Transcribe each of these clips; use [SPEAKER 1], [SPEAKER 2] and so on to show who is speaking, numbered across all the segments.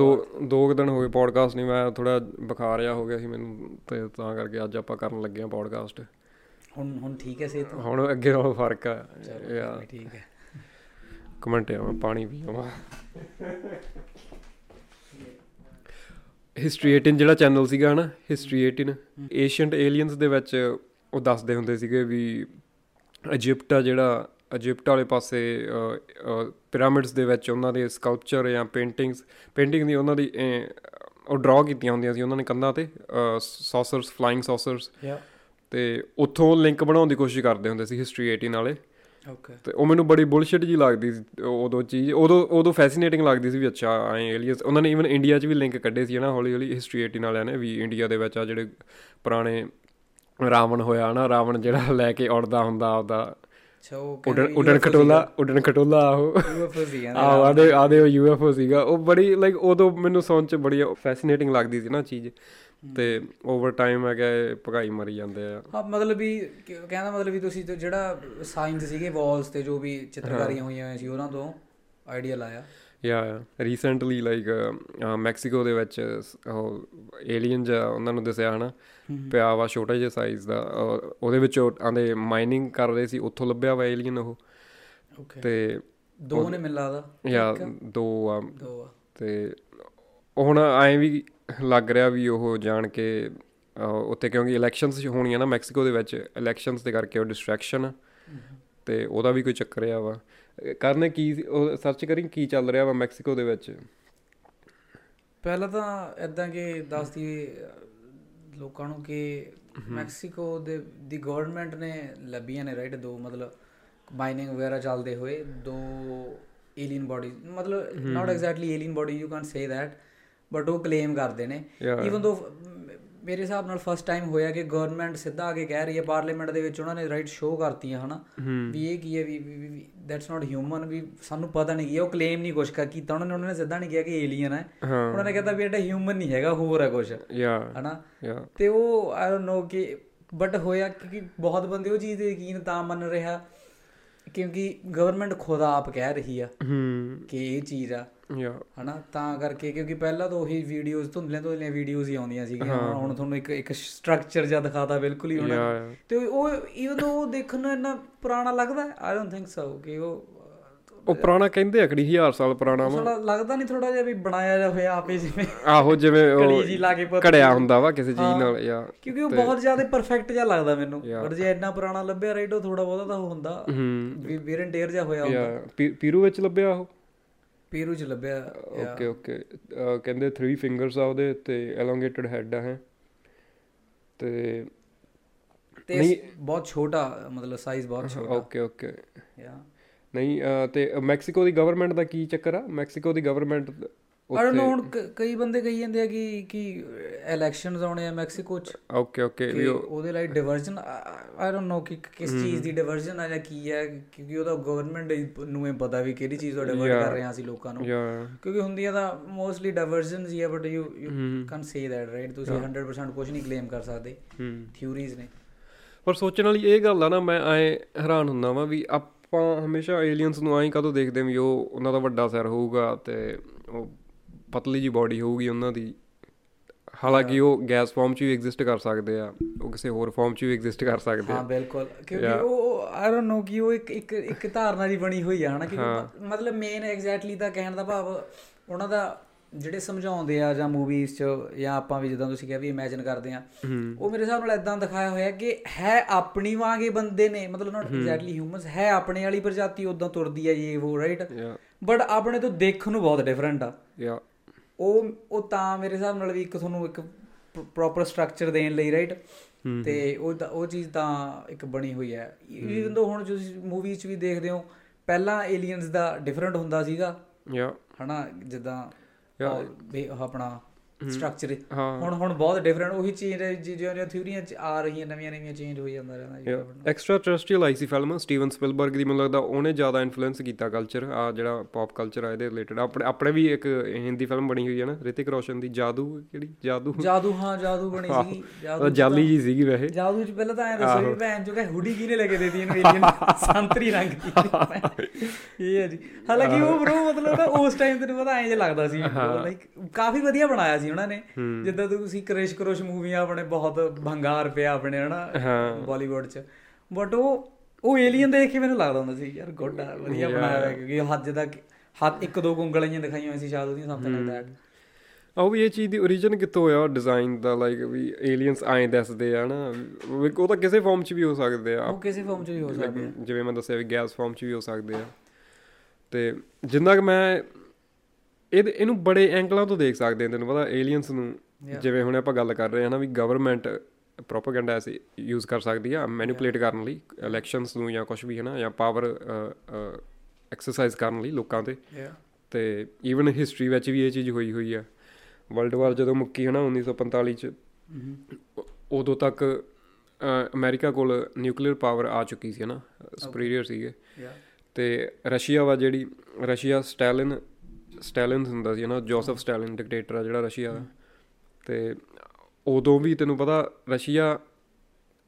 [SPEAKER 1] ਦੋ ਦੋ ਦਿਨ ਹੋ ਗਏ ਪੋਡਕਾਸਟ ਨਹੀਂ ਮੈਂ ਥੋੜਾ ਬੁਖਾਰ ਜਿਹਾ ਹੋ ਗਿਆ ਸੀ ਮੈਨੂੰ ਤੇ ਤਾਂ ਕਰਕੇ ਅੱਜ ਆਪਾਂ ਕਰਨ ਲੱਗੇ ਆ ਪੋਡਕਾਸਟ
[SPEAKER 2] ਹੁਣ ਹੁਣ ਠੀਕ ਹੈ ਸਿਹਤ?
[SPEAKER 1] ਹੁਣ ਅੱਗੇ ਨਾਲੋਂ ਫ਼ਰਕ ਆ। ਯਾ।
[SPEAKER 2] ਠੀਕ ਹੈ।
[SPEAKER 1] ਕਮੈਂਟ ਆ ਪਾਣੀ ਪੀ ਆਵਾਂ ਹਿਸਟਰੀ 18 ਜਿਹੜਾ ਚੈਨਲ ਸੀਗਾ ਹਨਾ ਹਿਸਟਰੀ 18 ਏਸ਼ੀਅੰਟ ਏਲੀਅਨਸ ਦੇ ਵਿੱਚ ਉਹ ਦੱਸਦੇ ਹੁੰਦੇ ਸੀਗੇ ਵੀ ਇਜਿਪਟ ਆ ਜਿਹੜਾ ਇਜਿਪਟ ਵਾਲੇ ਪਾਸੇ ਪਿਰਾਮਿਡਸ ਦੇ ਵਿੱਚ ਉਹਨਾਂ ਦੇ ਸਕਲਪਚਰ ਜਾਂ ਪੇਂਟਿੰਗਸ ਪੇਂਟਿੰਗ ਦੀ ਉਹਨਾਂ ਦੀ ਉਹ ਡਰਾ ਕੀਤੀਆਂ ਹੁੰਦੀਆਂ ਸੀ ਉਹਨਾਂ ਨੇ ਕੰਧਾਂ ਤੇ ਸੌਸਰਸ ਫਲਾਈਂਗ ਸੌਸਰਸ ਤੇ ਉੱਥੋਂ ਲਿੰਕ ਬਣਾਉਣ ਦੀ ਕੋਸ਼ਿਸ਼ ਕਰਦੇ ਹੁੰਦੇ ਸੀ ਹਿਸਟਰੀ 18 ਵਾਲੇ।
[SPEAKER 2] ਓਕੇ
[SPEAKER 1] ਤੇ ਉਹ ਮੈਨੂੰ ਬੜੀ ਬੁਲਸ਼ਿਟ ਜੀ ਲੱਗਦੀ ਸੀ ਉਦੋਂ ਚੀਜ਼ ਉਦੋਂ ਉਦੋਂ ਫੈਸੀਨੇਟਿੰਗ ਲੱਗਦੀ ਸੀ ਵੀ ਅੱਛਾ ਐ ਏਲੀਅਨਸ ਉਹਨਾਂ ਨੇ ਇਵਨ ਇੰਡੀਆ 'ਚ ਵੀ ਲਿੰਕ ਕੱਢੇ ਸੀ ਨਾ ਹੌਲੀ ਹੌਲੀ ਹਿਸਟਰੀ 18 ਵਾਲਿਆਂ ਨੇ ਵੀ ਇੰਡੀਆ ਦੇ ਵਿੱਚ ਆ ਜਿਹੜੇ ਪੁਰਾਣੇ ਰਾਵਣ ਹੋਇਆ ਨਾ ਰਾਵਣ ਜਿਹੜਾ ਲੈ ਕੇ ਉੜਦਾ ਹੁੰਦਾ ਆਪਦਾ।
[SPEAKER 2] ਅੱਛਾ ਉਹ
[SPEAKER 1] ਉਡਣ ਉਡਣ ਖਟੋਲਾ ਉਡਣ ਖਟੋਲਾ ਆਹੋ।
[SPEAKER 2] ਯੂਐਫਓ ਸੀ
[SPEAKER 1] ਆਹ ਆਦੇ ਆਦੇ ਉਹ ਯੂਐਫਓ ਸੀਗਾ। ਉਹ ਬੜੀ ਲਾਈਕ ਉਦੋਂ ਮੈਨੂੰ ਸੁਣ ਚ ਬੜੀ ਫੈਸੀਨੇਟਿੰਗ ਲੱਗਦੀ ਸੀ ਨਾ ਚੀਜ਼। ਤੇ ਓਵਰ ਟਾਈਮ ਹੈ ਕਿ ਭਗਾਈ ਮਰੀ ਜਾਂਦੇ ਆ।
[SPEAKER 2] ਹਾਂ ਮਤਲਬ ਵੀ ਕਹਿੰਦਾ ਮਤਲਬ ਵੀ ਤੁਸੀਂ ਜਿਹੜਾ ਸਾਇੰਸ ਸੀਗੇ ਵਾਲਸ ਤੇ ਜੋ ਵੀ ਚਿੱਤਰਕਾਰੀਆਂ ਹੋਈਆਂ ਹੋਈਆਂ ਸੀ ਉਹਨਾਂ ਤੋਂ ਆਈਡੀਆ ਲਾਇਆ।
[SPEAKER 1] ਯਾ ਰੀਸੈਂਟਲੀ ਲਾਈਕ ਮੈਕਸੀਕੋ ਦੇ ਵਿੱਚ ਉਹ ਏਲੀਅਨ ਜਾਂ ਉਹਨਾਂ ਨੂੰ ਦੱਸਿਆ ਹਨਾ? ਪਿਆ ਵਾ ਛੋਟਾ ਜਿਹਾ ਸਾਈਜ਼ ਦਾ। ਉਹਦੇ ਵਿੱਚ ਆਂਦੇ ਮਾਈਨਿੰਗ ਕਰ ਰਹੇ ਸੀ ਉੱਥੋਂ ਲੱਭਿਆ ਵਾ ਏਲੀਅਨ ਉਹ।
[SPEAKER 2] ਓਕੇ
[SPEAKER 1] ਤੇ
[SPEAKER 2] ਦੋ ਨੇ ਮਿਲ ਲਾਦਾ
[SPEAKER 1] ਯਾ ਦੋ ਆ।
[SPEAKER 2] ਦੋ ਆ।
[SPEAKER 1] ਤੇ ਹੁਣ ਐਂ ਵੀ ਲੱਗ ਰਿਹਾ ਵੀ ਉਹ ਜਾਣ ਕੇ ਉੱਥੇ ਕਿਉਂਕਿ ਇਲੈਕਸ਼ਨਸ ਹੋਣੀਆਂ ਨਾ ਮੈਕਸੀਕੋ ਦੇ ਵਿੱਚ ਇਲੈਕਸ਼ਨਸ ਦੇ ਕਰਕੇ ਉਹ ਡਿਸਟਰੈਕਸ਼ਨ ਤੇ ਉਹਦਾ ਵੀ ਕੋਈ ਚੱਕਰ ਆ ਵਾ। ਕਰਨੇ ਕੀ ਉਹ ਸਰਚ ਕਰੀ ਕੀ ਚੱਲ ਰਿਹਾ ਵਾ ਮੈਕਸੀਕੋ ਦੇ ਵਿੱਚ?
[SPEAKER 2] ਪਹਿਲਾਂ ਤਾਂ ਇਦਾਂ ਕਿ ਦੱਸਦੀ ਲੋਕਾਂ ਨੂੰ ਕਿ ਮੈਕਸੀਕੋ ਦੇ ਦੀ ਗਵਰਨਮੈਂਟ ਨੇ ਲੱਭੀਆਂ ਨੇ ਰਾਈਟ ਦੋ ਮਤਲਬ ਮਾਈਨਿੰਗ ਵਗੈਰਾ ਚੱਲਦੇ ਹੋਏ ਦੋ ਏਲੀਅਨ ਬਾਡੀ ਮਤਲਬ not exactly alien body you can say that but ਉਹ ਕਲੇਮ ਕਰਦੇ ਨੇ. ਇਵਨ ਦੋ ਮੇਰੇ ਹਿਸਾਬ ਨਾਲ ਫਸਟ ਟਾਈਮ ਹੋਇਆ ਕਿ ਗਵਰਨਮੈਂਟ ਸਿੱਧਾ ਆ ਕੇ ਕਹਿ ਰਹੀ ਹੈ ਪਾਰਲੀਮੈਂਟ ਦੇ ਵਿੱਚ ਉਹਨਾਂ ਨੇ ਰਾਈਟ ਸ਼ੋਅ ਕਰਤੀਆਂ ਹਨਾ? ਵੀ ਇਹ ਕੀ ਹੈ ਵੀ ਦੈਟਸ ਨਾਟ ਹਿਊਮਨ ਵੀ ਸਾਨੂੰ ਪਤਾ ਨਹੀਂ ਕੀ ਹੈ ਉਹ ਕਲੇਮ ਨਹੀਂ ਕੁਛ ਕਰ ਕੀਤਾ। ਉਹਨਾਂ ਨੇ ਉਹਨਾਂ ਨੇ ਸਿੱਧਾ ਨਹੀਂ ਕਿਹਾ ਕਿ ਏਲੀਅਨ ਹੈ। ਉਹਨਾਂ ਨੇ ਕਹਿੰਦਾ ਵੀ ਇਹ ਹਿਊਮਨ ਨਹੀਂ ਹੈਗਾ ਹੋਰ ਹੈ ਕੁਛ। ਹਨਾ? ਤੇ ਉਹ ਆਈ ਡੋਨਟ ਨੋ ਕਿ ਬਟ ਹੋਇਆ ਕਿ ਬਹੁਤ ਬੰਦੇ ਉਹ ਚੀਜ਼ ਤੇ ਯਕੀਨ ਤਾਂ ਮੰਨ ਰਿਹਾ ਕਿਉਂਕਿ ਗਵਰਨਮੈਂਟ ਖੁਦ ਆਪ ਕਹਿ ਰਹੀ ਆ ਕਿ ਇਹ ਚੀਜ਼ ਆ। ਹਨਾ ਤਾਂ ਕਰਕੇ ਕਿਉਂਕਿ ਪਹਿਲਾਂ ਤਾਂ ਉਹੀ ਵੀਡੀਓਜ਼ ਧੁੰਦਲੀਆਂ ਧੁੰਦਲੀਆਂ ਵੀਡੀਓਜ਼ ਹੀ ਆਉਂਦੀਆਂ ਸੀਗੀਆਂ। ਹੁਣ- ਹੁਣ ਤੁਹਾਨੂੰ ਇੱਕ ਇੱਕ ਸਟਰਕਚਰ ਜਿਹਾ ਦਿਖਾਤਾ ਬਿਲਕੁਲ ਹੀ
[SPEAKER 1] ਯਾ
[SPEAKER 2] ਤੇ ਉਹ ਇਵਨ ਉਹ ਦੇਖਣ ਨੂੰ ਇੰਨਾ ਪੁਰਾਣਾ ਲੱਗਦਾ ਆਈ ਡੋਨਟ ਥਿੰਕ ਸੋ ਕਿ ਉਹ
[SPEAKER 1] ਉਹ ਪੁਰਾਣਾ ਕਹਿੰਦੇ ਆ ਕਿਹੜੀ ਹਜ਼ਾਰ ਸਾਲ ਪੁਰਾਣਾ ਵਾ।
[SPEAKER 2] ਥੋੜਾ ਲੱਗਦਾ ਨਹੀਂ ਥੋੜਾ ਜਿਹਾ ਵੀ ਬਣਾਇਆ ਜਿਹਾ ਹੋਇਆ ਆਪੇ ਜਿਵੇਂ।
[SPEAKER 1] ਆਹੋ ਜਿਵੇਂ
[SPEAKER 2] ਜੀ
[SPEAKER 1] ਉਹ
[SPEAKER 2] ਕੇ
[SPEAKER 1] ਘੜਿਆ ਹੁੰਦਾ ਵਾ ਕਿਸੇ ਚੀਜ਼। ਨਾਲ ਯਾ
[SPEAKER 2] ਕਿਉਂਕਿ ਉਹ ਬਹੁਤ ਜ਼ਿਆਦਾ ਪਰਫੈਕਟ ਜਿਹਾ ਲੱਗਦਾ ਮੈਨੂੰ. ਪਰ ਜੇ ਇੰਨਾ ਪੁਰਾਣਾ ਲੱਭਿਆ ਉਹ ਥੋੜਾ ਬਹੁਤਾ ਤਾਂ ਹੁੰਦਾ। ਵੀ ਵੇਰਨ ਟੇਅਰ ਜਿਹਾ ਹੋਇਆ ਹੁੰਦਾ।
[SPEAKER 1] ਪੀਰੂ ਵਿੱਚ ਲੱਭਿਆ ਉਹ?
[SPEAKER 2] ਪੀਰੂ ਚ ਲੱਭਿਆ
[SPEAKER 1] ਓਕੇ ਓਕੇ। ਕਹਿੰਦੇ 3 ਫਿੰਗਰਸ ਆ ਉਹਦੇ ਤੇ ਐਲੋਂਗੇਟਡ ਹੈਡ ਆ ਹੈ। ਤੇ
[SPEAKER 2] ਤੇ ਬਹੁਤ ਛੋਟਾ ਮਤਲਬ ਸਾਈਜ਼ ਬਹੁਤ ਛੋਟਾ।
[SPEAKER 1] Okay okay.
[SPEAKER 2] ਯਾ।
[SPEAKER 1] ਨਹੀਂ ਤੇ ਮੈਕਸੀਕੋ ਦੀ ਗਵਰਨਮੈਂਟ ਦਾ ਕੀ ਚੱਕਰ ਆ? ਮੈਕਸੀਕੋ ਦੀ ਗਵਰਨਮੈਂਟ
[SPEAKER 2] ਆਈ ਡੋਨਟ ਨੋ ਹੁਣ ਕਈ ਬੰਦੇ ਕਹੀ ਜਾਂਦੇ ਆ ਕਿ ਕਿ ਇਲੈਕਸ਼ਨਸ ਆਉਣੇ ਆ ਮੈਕਸੀਕੋ ਚ।
[SPEAKER 1] ਓਕੇ ਓਕੇ
[SPEAKER 2] ਕਿ ਉਹਦੇ ਲਈ ਡਿਵਰਜਨ ਆਈ ਡੋਨਟ ਨੋ ਕਿ ਕਿਸ ਚੀਜ਼ ਦੀ ਡਿਵਰਜਨ ਆ ਜਾਂ ਕੀ ਹੈ ਕਿਉਂਕਿ ਉਹਦਾ ਗਵਰਨਮੈਂਟ ਨੂੰ ਹੀ ਪਤਾ ਵੀ ਕਿਹੜੀ ਚੀਜ਼ ਤੋਂ ਡਿਵਰਟ ਕਰ ਰਹੇ ਆ ਅਸੀਂ ਲੋਕਾਂ ਨੂੰ। ਕਿਉਂਕਿ ਹੁੰਦੀਆਂ ਤਾਂ ਮੋਸਟਲੀ ਡਾਈਵਰਜਨਸ ਹੀ ਆ but you you can say that right ਤੁਸੀਂ 100% ਕੁਝ ਨਹੀਂ ਕਲੇਮ ਕਰ ਸਕਦੇ। ਥਿਊਰੀਜ਼ ਨੇ।
[SPEAKER 1] ਪਰ ਸੋਚਣ ਵਾਲੀ ਇਹ ਗੱਲ ਆ ਨਾ ਮੈਂ ਐ ਹੈਰਾਨ ਹੁੰਦਾ ਵਾਂ ਵੀ ਆਪਾਂ ਹਮੇਸ਼ਾ ਏਲੀਅਨਸ ਨੂੰ ਐਂ ਕਦੋਂ ਦੇਖਦੇ ਵੀ ਉਹ ਉਹਨਾਂ ਦਾ ਵੱਡਾ ਸਿਰ ਹੋਊਗਾ ਤੇ ਉਹ ਪਤਲੀ ਜੀ ਬਾਡੀ ਹੋਊਗੀ ਉਹਨਾਂ ਦੀ। ਹਾਲਾਂਕਿ ਉਹ ਗੈਸ ਫਾਰਮ 'ਚ ਵੀ ਐਗਜ਼ਿਸਟ ਕਰ ਸਕਦੇ ਆ ਉਹ ਕਿਸੇ ਹੋਰ ਫਾਰਮ 'ਚ ਵੀ ਐਗਜ਼ਿਸਟ ਕਰ ਸਕਦੇ
[SPEAKER 2] ਹਾਂ
[SPEAKER 1] ਆ
[SPEAKER 2] ਬਿਲਕੁਲ। ਕਿਉਂਕਿ ਉਹ ਆਈ ਡੋਨਟ ਨੋ ਕਿ ਉਹ ਇੱਕ ਇੱਕ ਇੱਕ ਧਾਰਨਾ ਦੀ ਬਣੀ ਹੋਈ ਆ ਹਨਾ ਕਿ ਮਤਲਬ ਮੇਨ ਐਗਜ਼ੈਕਟਲੀ ਤਾਂ ਕਹਿਣ ਦਾ ਭਾਵ ਉਹਨਾਂ ਦਾ ਜਿਹੜੇ ਸਮਝਾਉਂਦੇ ਆ ਜਾਂ ਮੂਵੀਜ਼ 'ਚ ਜਾਂ ਆਪਾਂ ਵੀ ਜਿੱਦਾਂ ਤੁਸੀਂ ਕਿਹਾ ਵੀ ਇਮੇਜਿਨ ਕਰਦੇ ਆ ਉਹ ਮੇਰੇ ਹਿਸਾਬ ਨਾਲ ਇਦਾਂ ਦਿਖਾਇਆ ਹੋਇਆ ਕਿ ਹੈ ਆਪਣੀ ਵਾਂਗੇ ਬੰਦੇ ਨੇ ਮਤਲਬ ਨਾਟ ਐਗਜ਼ੈਕਟਲੀ ਹਿਊਮਨਸ ਹੈ ਆਪਣੇ ਵਾਲੀ ਪ੍ਰਜਾਤੀ ਉਦਾਂ ਤੁਰਦੀ ਆ ਇਹ ਉਹ ਰਾਈਟ ਬਟ ਆਪਣੇ ਤੋਂ ਦੇਖਣ ਨੂੰ ਬਹੁਤ ਡਿਫਰੈਂਟ ਆ।
[SPEAKER 1] ਯਾ।
[SPEAKER 2] ਉਹ ਉਹ ਤਾਂ ਮੇਰੇ ਹਿਸਾਬ ਨਾਲ ਵੀ ਇੱਕ ਤੁਹਾਨੂੰ ਇੱਕ ਪ੍ਰੋਪਰ ਸਟਰਕਚਰ ਦੇਣ ਲਈ ਰਾਈਟ ਤੇ ਉਹ ਉਹ ਚੀਜ਼ ਤਾਂ ਇੱਕ ਬਣੀ ਹੋਈ ਹੈ। ਇਵਨ ਦੋ ਹੁਣ ਤੁਸੀਂ ਮੂਵੀ 'ਚ ਵੀ ਦੇਖਦੇ ਹੋ ਪਹਿਲਾਂ ਏਲੀਅਨਸ ਦਾ ਡਿਫਰੈਂਟ ਹੁੰਦਾ ਸੀਗਾ।
[SPEAKER 1] ਯਾ
[SPEAKER 2] ਹਨਾ ਜਿੱਦਾਂ ਉਹ ਆਪਣਾ ਸਟਰਕਚਰ ਹੁਣ ਹੁਣ ਬਹੁਤ ਡਿਫਰੈਂਟ ਉਹੀ ਚੇਂਜ ਜਿਹੜੀਆਂ ਜਿਹੜੀਆਂ ਥਿਊਰੀਆਂ ਚ ਆ ਰਹੀਆਂ ਨਵੀਆਂ ਨਵੀਆਂ ਚੇਂਜ ਹੋਈ ਜਾਂਦਾ ਰਹਿੰਦਾ ਜੀ।
[SPEAKER 1] ਐਕਸਟਰਾ ਟੈਰਸਟਰੀਅਲ ਆਈ ਸੀ ਫਿਲਮ ਸਟੀਵਨ ਸਪਿਲਬਰਗ ਦੀ ਮੈਨੂੰ ਲੱਗਦਾ ਉਹਨੇ ਜ਼ਿਆਦਾ ਇਨਫਲੂਐਂਸ ਕੀਤਾ ਕਲਚਰ ਆ ਜਿਹੜਾ ਪੌਪ ਕਲਚਰ ਆ ਇਹਦੇ ਰਿਲੇਟਡ ਆਪਣੇ ਆਪਣੇ ਵੀ ਇੱਕ ਹਿੰਦੀ ਫਿਲਮ ਬਣੀ ਹੋਈ ਹੈ ਨਾ ਰਿਤਿਕ ਰੋਸ਼ਨ ਦੀ ਜਾਦੂ ਕਿਹੜੀ? ਜਾਦੂ।
[SPEAKER 2] ਜਾਦੂ ਹਾਂ ਜਾਦੂ ਬਣੀ ਸੀਗੀ
[SPEAKER 1] ਉਹ ਜਾਲੀ ਜੀ ਸੀਗੀ ਵੈਸੇ।
[SPEAKER 2] ਜਾਦੂ ਚ ਪਹਿਲਾਂ ਤਾਂ ਐ ਦੱਸੋ ਵੀ ਭੈਣ ਜੋ ਕਿ ਹੁਡੀ ਕਿਹਨੇ ਲੈ ਕੇ ਦੇਤੀ ਇਹਨੂੰ ਏਲੀਅਨ ਸੰਤਰੀ ਰੰਗ ਦੀ। ਇਹ ਹੈ ਜੀ। ਹਾਲਾਂਕਿ ਉਹ ਬ్రో ਮਤਲਬ ਉਸ ਟਾਈਮ ਤੈਨੂੰ ਪਤਾ ਐਂ ਜਿਹਾ ਲੱਗਦਾ ਸੀ। ਲਾਈਕ ਕਾਫੀ ਵਧੀਆ ਬਣਾਇਆ ਸੀ ਉਹਨਾਂ ਨੇ। ਜਿੱਦਾਂ ਤੁਸੀਂ ਕ੍ਰਿਸ਼ ਕਰੋਸ਼ ਮੂਵੀਆਂ ਆਪਣੇ ਬਹੁਤ ਭੰਗਾਰ ਪਿਆ ਆਪਣੇ ਹਨਾ ਬਾਲੀਵੁੱਡ ਚ। ਬਟ ਉਹ ਉਹ ਏਲੀਅਨ ਦੇਖ ਕੇ ਮੈਨੂੰ ਲੱਗਦਾ ਹੁੰਦਾ ਸੀ ਯਾਰ ਗੁੱਡ ਆ ਵਧੀਆ ਬਣਾਇਆ ਹੋਇਆ ਕਿਉਂਕਿ ਹੱਥ ਦਾ ਹੱਥ ਇੱਕ ਦੋ ਉਂਗਲਾਂ ਜਿਹੀਆਂ ਦਿਖਾਈਆਂ ਹੋਈਆਂ ਸੀ ਸ਼ਾਇਦ ਉਹਦੀਆਂ ਸਮਥਿੰਗ ਲਾਈਕ ਦੈਟ
[SPEAKER 1] ਉਹ ਵੀ ਇਹ ਚੀਜ਼ ਦੀ origin ਕਿੱਥੋਂ ਹੋਇਆ ਡਿਜ਼ਾਈਨ ਦਾ ਲਾਈਕ ਵੀ ਏਲੀਅਨਸ ਆਏ ਦੱਸਦੇ ਆ ਨਾ ਉਹ ਤਾਂ ਕਿਸੇ ਫਾਰਮ 'ਚ ਵੀ ਹੋ ਸਕਦੇ ਆ।
[SPEAKER 2] ਉਹ ਕਿਸੇ ਫਾਰਮ 'ਚ ਵੀ ਹੋ ਸਕਦੇ ਆ।
[SPEAKER 1] ਜਿਵੇਂ ਮੈਂ ਦੱਸਿਆ ਵੀ ਗੈਸ ਫਾਰਮ 'ਚ ਵੀ ਹੋ ਸਕਦੇ ਆ। ਤੇ ਜਿੰਨਾ ਕਿ ਮੈਂ ਇਹ ਇਹਨੂੰ ਬੜੇ ਐਂਗਲਾਂ ਤੋਂ ਦੇਖ ਸਕਦੇ ਹਾਂ ਤੈਨੂੰ ਪਤਾ ਏਲੀਅਨਸ ਨੂੰ ਜਿਵੇਂ ਹੁਣ ਆਪਾਂ ਗੱਲ ਕਰ ਰਹੇ ਹਾਂ ਨਾ ਵੀ ਗਵਰਨਮੈਂਟ ਪ੍ਰੋਪਾਗੈਂਡਾ ਐਸੇ ਯੂਜ਼ ਕਰ ਸਕਦੀ ਆ ਮੈਨੀਪੂਲੇਟ ਕਰਨ ਲਈ ਇਲੈਕਸ਼ਨਸ ਨੂੰ ਜਾਂ ਕੁਝ ਵੀ ਹੈ ਨਾ ਜਾਂ ਪਾਵਰ ਐਕਸਰਸਾਈਜ਼ ਕਰਨ ਲਈ ਲੋਕਾਂ ਤੇ। ਤੇ ਈਵਨ ਹਿਸਟਰੀ ਵਿੱਚ ਵੀ ਇਹ ਚੀਜ਼ ਹੋਈ ਹੋਈ ਆ। ਵਰਲਡ ਵਾਰ ਜਦੋਂ ਮੁੱਕੀ ਹੈ ਨਾ 1945 ਚ ਉਦੋਂ ਤੱਕ ਅਮਰੀਕਾ ਕੋਲ ਨਿਊਕਲੀਅਰ ਪਾਵਰ ਆ ਚੁੱਕੀ ਸੀ ਨਾ ਸੁਪੀਰੀਅਰ ਸੀਗੇ। ਤੇ ਰਸ਼ੀਆ ਵਾ ਜਿਹੜੀ ਰਸ਼ੀਆ ਸਟੈਲਿਨ ਸਟੈਲਿਨ ਹੁੰਦਾ ਸੀ ਨਾ? ਜੋਸਫ ਸਟੈਲਿਨ ਡਿਕਟੇਟਰ ਆ ਜਿਹੜਾ ਰਸ਼ੀਆ ਦਾ। ਤੇ ਉਦੋਂ ਵੀ ਤੈਨੂੰ ਪਤਾ ਰਸ਼ੀਆ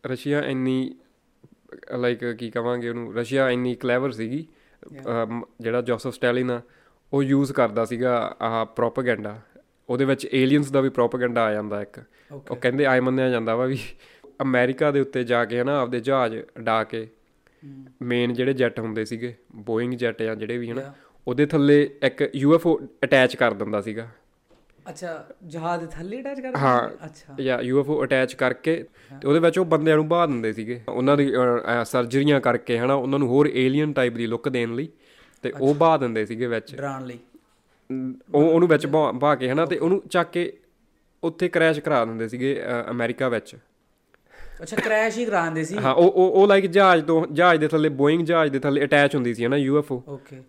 [SPEAKER 1] ਰਸ਼ੀਆ ਇੰਨੀ ਲਾਈਕ ਕੀ ਕਵਾਂਗੇ ਉਹਨੂੰ? ਰਸ਼ੀਆ ਇੰਨੀ ਕਲੇਵਰ ਸੀਗੀ। ਜਿਹੜਾ ਜੋਸਫ ਸਟੈਲਿਨ ਆ ਉਹ ਯੂਜ਼ ਕਰਦਾ ਸੀਗਾ ਆਹ ਪ੍ਰੋਪਾਗੈਂਡਾ ਉਹਦੇ ਵਿੱਚ ਏਲੀਅਨਸ ਦਾ ਵੀ ਪ੍ਰੋਪਾਗੈਂਡਾ ਆ ਜਾਂਦਾ ਇੱਕ। ਉਹ ਕਹਿੰਦੇ ਆਏ ਮੰਨਿਆ ਜਾਂਦਾ ਵਾ ਵੀ ਅਮਰੀਕਾ ਦੇ ਉੱਤੇ ਜਾ ਕੇ ਹਨਾ ਆਪਦੇ ਜਹਾਜ਼ ਡਾ ਕੇ ਮੇਨ ਜਿਹੜੇ ਜੈਟ ਹੁੰਦੇ ਸੀਗੇ ਬੋਇੰਗ ਜੈਟ ਜਾਂ ਜਿਹੜੇ ਵੀ ਹਨਾ ਉਹਦੇ ਥੱਲੇ ਇੱਕ ਯੂਐਫਓ ਅਟੈਚ ਕਰ ਦਿੰਦਾ ਸੀਗਾ।
[SPEAKER 2] ਅੱਛਾ ਜਹਾਜ਼ ਦੇ ਥੱਲੇ ਅਟੈਚ ਕਰ
[SPEAKER 1] ਹਾਂ ਅੱਛਾ। ਜਾਂ ਯੂਐਫਓ ਅਟੈਚ ਕਰਕੇ ਤੇ ਉਹਦੇ ਵਿੱਚ ਉਹ ਬੰਦਿਆਂ ਨੂੰ ਬਾਹ ਦਿੰਦੇ ਸੀਗੇ। ਉਹਨਾਂ ਦੀ ਸਰਜਰੀਆਂ ਕਰਕੇ ਹਨਾ ਉਹਨਾਂ ਨੂੰ ਹੋਰ ਏਲੀਅਨ ਟਾਈਪ ਦੀ ਲੁੱਕ ਦੇਣ ਲਈ ਤੇ ਉਹ ਬਾਹ ਦਿੰਦੇ ਸੀਗੇ ਵਿੱਚ।
[SPEAKER 2] ਡਰਾਉਣ ਲਈ।
[SPEAKER 1] ਉਹ ਉਹਨੂੰ ਵਿੱਚ ਬਾਹ ਕੇ ਹਨਾ ਤੇ ਉਹਨੂੰ ਚੱਕ ਕੇ ਉੱਥੇ ਕ੍ਰੈਸ਼ ਕਰਾ ਦਿੰਦੇ ਸੀਗੇ ਅਮਰੀਕਾ ਵਿੱਚ।
[SPEAKER 2] ਅੱਛਾ ਕ੍ਰੈਸ਼ ਹੀ ਕਰਾਉਂਦੇ ਸੀ।
[SPEAKER 1] ਹਾਂ ਉਹ ਉਹ ਉਹ ਲਾਈਕ ਜਹਾਜ਼ ਤੋਂ ਜਹਾਜ਼ ਦੇ ਥੱਲੇ ਬੋਇੰਗ ਜਹਾਜ਼ ਦੇ ਥੱਲੇ ਅਟੈਚ ਹੁੰਦੀ ਸੀ ਹਨਾ ਯੂਐਫਓ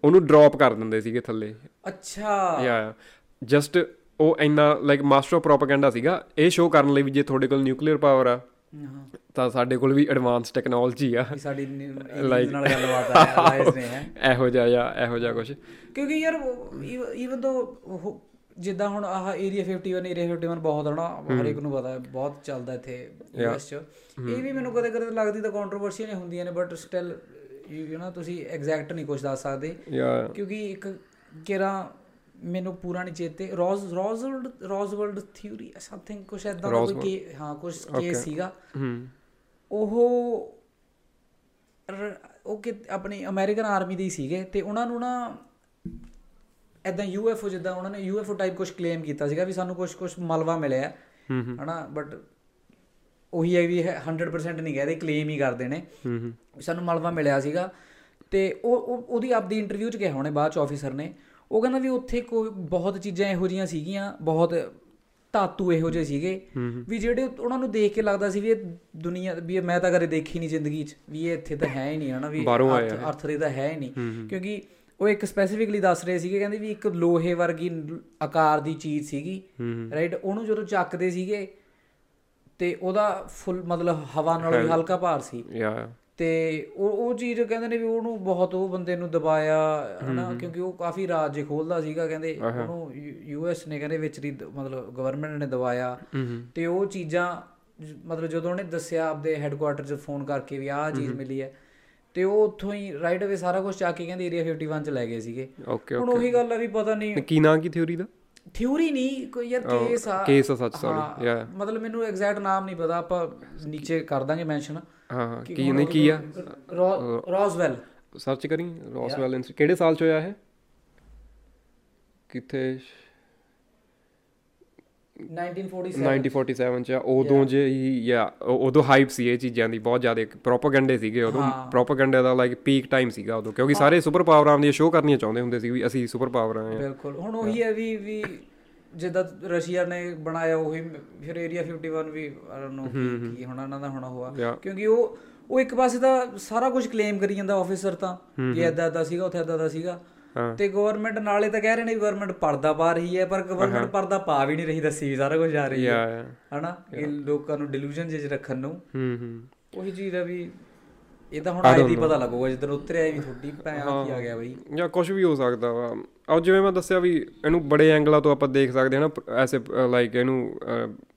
[SPEAKER 1] ਉਹਨੂੰ ਡ੍ਰੌਪ ਕਰ ਦਿੰਦੇ ਸੀਗੇ ਥੱਲੇ।
[SPEAKER 2] ਅੱਛਾ।
[SPEAKER 1] ਯਾ ਜਸਟ ਉਹ ਇੰਨਾ ਲਾਈਕ ਮਾਸਟਰ ਆਫ ਪ੍ਰੋਪਾਗੈਂਡਾ ਸੀਗਾ। ਇਹ ਸ਼ੋਅ ਕਰਨ ਲਈ ਵੀ ਜੇ ਤੁਹਾਡੇ ਕੋਲ ਨਿਊਕਲੀਅਰ ਪਾਵਰ ਆ ਤਾਂ ਸਾਡੇ ਕੋਲ ਵੀ ਐਡਵਾਂਸ ਟੈਕਨੋਲੋਜੀ ਆ।
[SPEAKER 2] ਸਾਡੀ ਨਾਲ ਗੱਲਬਾਤ ਆ ਅਲਾਈਜ਼ ਨੇ ਹੈ।
[SPEAKER 1] ਇਹੋ ਜਿਹਾ ਜਾਂ ਇਹੋ ਜਿਹਾ ਕੁਝ
[SPEAKER 2] ਕਿਉਂਕਿ ਯਾਰ ਈਵਨ ਦੋ ਜਿੱਦਾਂ ਹੁਣ ਆਹ ਏਰੀਆ 51 ਏਰੀਆ 51 ਬਹੁਤ ਹਨਾ ਹਰ ਇੱਕ ਨੂੰ ਪਤਾ ਹੈ ਬਹੁਤ ਚੱਲਦਾ ਇੱਥੇ ਯੂਐਸ ਚ। ਇਹ ਵੀ ਮੈਨੂੰ ਕਦੇ ਕਦੇ ਲੱਗਦੀ ਤਾਂ ਕੰਟਰੋਵਰਸੀਆਂ ਨੇ ਹੁੰਦੀਆਂ ਨੇ ਬਟ ਸਟਿਲ ਯੂ نو ਤੁਸੀਂ ਐਗਜ਼ੈਕਟ ਨਹੀਂ ਕੁਝ ਦੱਸ ਸਕਦੇ। ਕਿਉਂਕਿ ਇੱਕ ਕਿਰਾ ਮੈਨੂੰ ਪੂਰਾ ਨਹੀਂ ਚੇਤੇ ਰੋਜ਼ ਰੋਜ਼ਵਰਲਡ ਰੋਜ਼ਵਰਲਡ ਥਿਊਰੀ ਸਮਥਿੰਗ ਕੁਝ ਐਦਾਂ ਦਾ ਕੋਈ ਕੇ ਹਾਂ ਕੁਝ ਕੇਸ ਸੀਗਾ। ਉਹ ਉਹ ਕਿ ਆਪਣੀ ਅਮਰੀਕਨ ਆਰਮੀ ਦੇ ਸੀਗੇ ਤੇ ਉਹਨਾਂ ਨੂੰ ਨਾ ਐਦਾਂ ਯੂਐਫਓ ਜਿੱਦਾਂ ਉਹਨਾਂ ਨੇ ਯੂਐਫਓ ਟਾਈਪ ਕੁਝ ਕਲੇਮ ਕੀਤਾ ਸੀਗਾ ਵੀ ਸਾਨੂੰ ਕੁਝ ਕੁਝ ਮਲਵਾ ਮਿਲਿਆ। ਹਨਾ ਬਟ ਉਹੀ ਹੈ ਵੀ 100% ਨਹੀਂ ਕਹਦੇ ਕਲੇਮ ਹੀ ਕਰਦੇ ਨੇ। ਸਾਨੂੰ ਮਲਵਾ ਮਿਲਿਆ ਸੀਗਾ। ਤੇ ਉਹ ਉਹਦੀ ਆਪਦੀ ਇੰਟਰਵਿਊ 'ਚ ਕਿਹਾ ਉਹਨੇ ਬਾਅਦ 'ਚ ਆਫੀਸਰ ਨੇ। ਉਹ ਕਹਿੰਦਾ ਵੀ ਉੱਥੇ ਕੋਈ ਬਹੁਤ ਚੀਜ਼ਾਂ ਇਹੋ ਜੀਆਂ ਸੀਗੀਆਂ ਬਹੁਤ ਧਾਤੂ ਇਹੋ ਜਿਹੇ ਸੀਗੇ। ਵੀ ਜਿਹੜੇ ਉਹਨਾਂ ਨੂੰ ਦੇਖ ਕੇ ਲੱਗਦਾ ਸੀ ਵੀ ਇਹ ਦੁਨੀਆ ਵੀ ਮੈਂ ਤਾਂ ਕਦੇ ਦੇਖੀ ਨਹੀਂ ਜ਼ਿੰਦਗੀ 'ਚ ਵੀ ਇਹ ਇੱਥੇ ਤਾਂ ਹੈ ਹੀ ਨਹੀਂ ਹਨਾ ਵੀ ਅਰਥ ਦੇ ਹੈ ਹੀ ਨਹੀਂ। ਕਿਉਂਕਿ ਉਹ ਇੱਕ ਸਪੈਸੀਫਿਕਲੀ ਦੱਸ ਰਹੇ ਸੀਗੇ ਕਹਿੰਦੇ ਵੀ ਇੱਕ ਲੋਹੇ ਵਰਗੀ ਆਕਾਰ ਦੀ ਚੀਜ਼ ਸੀਗੀ ਰਾਈਟ ਉਹਨੂੰ ਜਦੋਂ ਚੱਕਦੇ ਸੀਗੇ ਤੇ ਉਹਦਾ ਫੁੱਲ ਮਤਲਬ ਹਵਾ ਨਾਲ ਵੀ ਹਲਕਾ ਭਾਰ ਸੀ।
[SPEAKER 1] ਯਾ।
[SPEAKER 2] ਤੇ ਉਹ ਉਹ ਚੀਜ਼ ਕਹਿੰਦੇ ਨੇ ਵੀ ਉਹਨੂੰ ਬਹੁਤ ਉਹ ਬੰਦੇ ਨੂੰ ਦਬਾਇਆ ਹਨਾ? ਕਿਉਂਕਿ ਉਹ ਕਾਫੀ ਰਾਜ ਜੇ ਖੋਲਦਾ ਸੀਗਾ ਕਹਿੰਦੇ ਉਹਨੂੰ ਯੂਐਸ ਨੇ ਕਹਿੰਦੇ ਵਿੱਚ ਦੀ ਮਤਲਬ ਗਵਰਨਮੈਂਟ ਨੇ ਦਬਾਇਆ। ਤੇ ਉਹ ਚੀਜ਼ਾਂ ਮਤਲਬ ਜਦੋਂ ਉਹਨੇ ਦੱਸਿਆ ਆਪਦੇ ਹੈੱਡਕੁਆਰਟਰ 'ਚ ਫੋਨ ਕਰਕੇ ਵੀ ਆਹ ਚੀਜ਼ ਮਿਲੀ ਹੈ ਤੇ ਉਹ ਉੱਥੋਂ ਹੀ ਰਾਈਟ ਅਵੇ ਸਾਰਾ ਕੁਝ ਚੱਕ ਕੇ ਕਹਿੰਦੇ ਏਰੀਆ 51 ਚ ਲੈ ਗਏ ਸੀਗੇ।
[SPEAKER 1] ਓਕੇ
[SPEAKER 2] ਹੁਣ ਉਹੀ ਗੱਲ ਆ ਵੀ ਪਤਾ ਨਹੀਂ
[SPEAKER 1] ਕੀ ਨਾਂ ਕੀ ਥਿਉਰੀ ਦਾ?
[SPEAKER 2] ਥਿਉਰੀ ਨਹੀਂ ਕੋਈ ਯਾਰ ਕੇਸ ਆ।
[SPEAKER 1] ਕੇਸ ਆ ਸੱਚ ਸੌਰੀ ਯਾ
[SPEAKER 2] ਮਤਲਬ ਮੈਨੂੰ ਐਗਜ਼ੈਕਟ ਨਾਮ ਨਹੀਂ ਪਤਾ ਆਪਾਂ ਨੀਚੇ ਕਰ ਦਾਂਗੇ ਮੈਂਸ਼ਨ
[SPEAKER 1] ਹਾਂ ਹਾਂ ਕੀ ਨਹੀਂ ਕੀ ਆ?
[SPEAKER 2] ਰੋਜ਼ਵੈਲ
[SPEAKER 1] ਸਰਚ ਕਰੀ? ਰੋਜ਼ਵੈਲ ਕਿਹੜੇ ਸਾਲ ਚ ਹੋਇਆ ਇਹ? ਕਿੱਥੇ?
[SPEAKER 2] 1947.
[SPEAKER 1] 1947 ਚ ਉਦੋਂ ਜੇ ਯਾ ਉਦੋਂ ਹਾਈਪ ਸੀ ਇਹ ਚੀਜ਼ਾਂ ਦੀ ਬਹੁਤ ਜ਼ਿਆਦਾ ਪ੍ਰੋਪਾਗੈਂਡੇ ਸੀਗੇ ਉਦੋਂ। ਪ੍ਰੋਪਾਗੈਂਡਾ ਦਾ ਲਾਈਕ ਪੀਕ ਟਾਈਮ ਸੀਗਾ ਉਦੋਂ ਕਿਉਂਕਿ ਸਾਰੇ ਸੁਪਰ ਪਾਵਰਾਂ ਦੀਆਂ ਸ਼ੋਅ ਕਰਨੀਆਂ ਚਾਹੁੰਦੇ ਹੁੰਦੇ ਸੀ ਵੀ ਅਸੀਂ ਸੁਪਰ ਪਾਵਰ ਆ।
[SPEAKER 2] ਬਿਲਕੁਲ ਹੁਣ ਉਹੀ ਹੈ ਵੀ ਵੀ ਜਿੱਦਾਂ ਰਸ਼ੀਆ ਨੇ ਬਣਾਇਆ ਉਹੀ ਫਿਰ ਏਰੀਆ 51 ਵੀ ਆਈ ਡੋਨਟ ਨੋ ਕੀ ਹੁਣ ਇਹਨਾਂ ਦਾ ਹੋਣਾ ਹੋਆ। ਕਿਉਂਕਿ ਉਹ ਉਹ ਇੱਕ ਪਾਸੇ ਤਾਂ ਸਾਰਾ ਕੁਝ ਕਲੇਮ ਕਰੀ ਜਾਂਦਾ ਆਫੀਸਰ ਤਾਂ ਕਿ ਐਦਾਂ ਐਦਾਂ ਸੀਗਾ ਉੱਥੇ ਐਦਾਂ ਦਾ ਸੀਗਾ। ਤੇ ਗਵਰਨਮੈਂਟ ਨਾਲੇ ਤਾਂ ਕਹਿ ਰਹੇ ਨੇ ਵੀ ਗਵਰਨਮੈਂਟ ਪਰਦਾ ਪਾ ਰਹੀ ਹੈ ਪਰ ਗਵਰਨਮੈਂਟ ਪਰਦਾ ਪਾ ਵੀ ਨਹੀਂ ਰਹੀ ਦੱਸੀ ਵੀ ਸਾਰਾ ਕੁਝ ਜਾ ਰਹੀ ਹੈ। ਹਨਾ? ਇਹ ਲੋਕਾਂ ਨੂੰ ਡਿਲੂਜਨ ਜਿਹੇ ਰੱਖਣ ਨੂੰ।
[SPEAKER 1] ਹੂੰ ਹੂੰ।
[SPEAKER 2] ਉਹੀ ਚੀਜ਼ ਆ ਵੀ ਇਹ ਤਾਂ ਹੁਣ ਆਏ ਦੀ ਪਤਾ ਲੱਗੂਗਾ ਜਦੋਂ ਉਤਰਿਆ ਵੀ ਤੁਹਾਡੀ ਭੈਣ ਕੀ ਆ ਗਿਆ ਬਈ।
[SPEAKER 1] ਜਾਂ ਕੁਝ ਵੀ ਹੋ ਸਕਦਾ ਵਾ। ਔਰ ਜਿਵੇਂ ਮੈਂ ਦੱਸਿਆ ਵੀ ਇਹਨੂੰ ਬੜੇ ਐਂਗਲਾਂ ਤੋਂ ਆਪਾਂ ਦੇਖ ਸਕਦੇ ਹਾਂ ਨਾ ਐਸੇ ਲਾਈਕ ਇਹਨੂੰ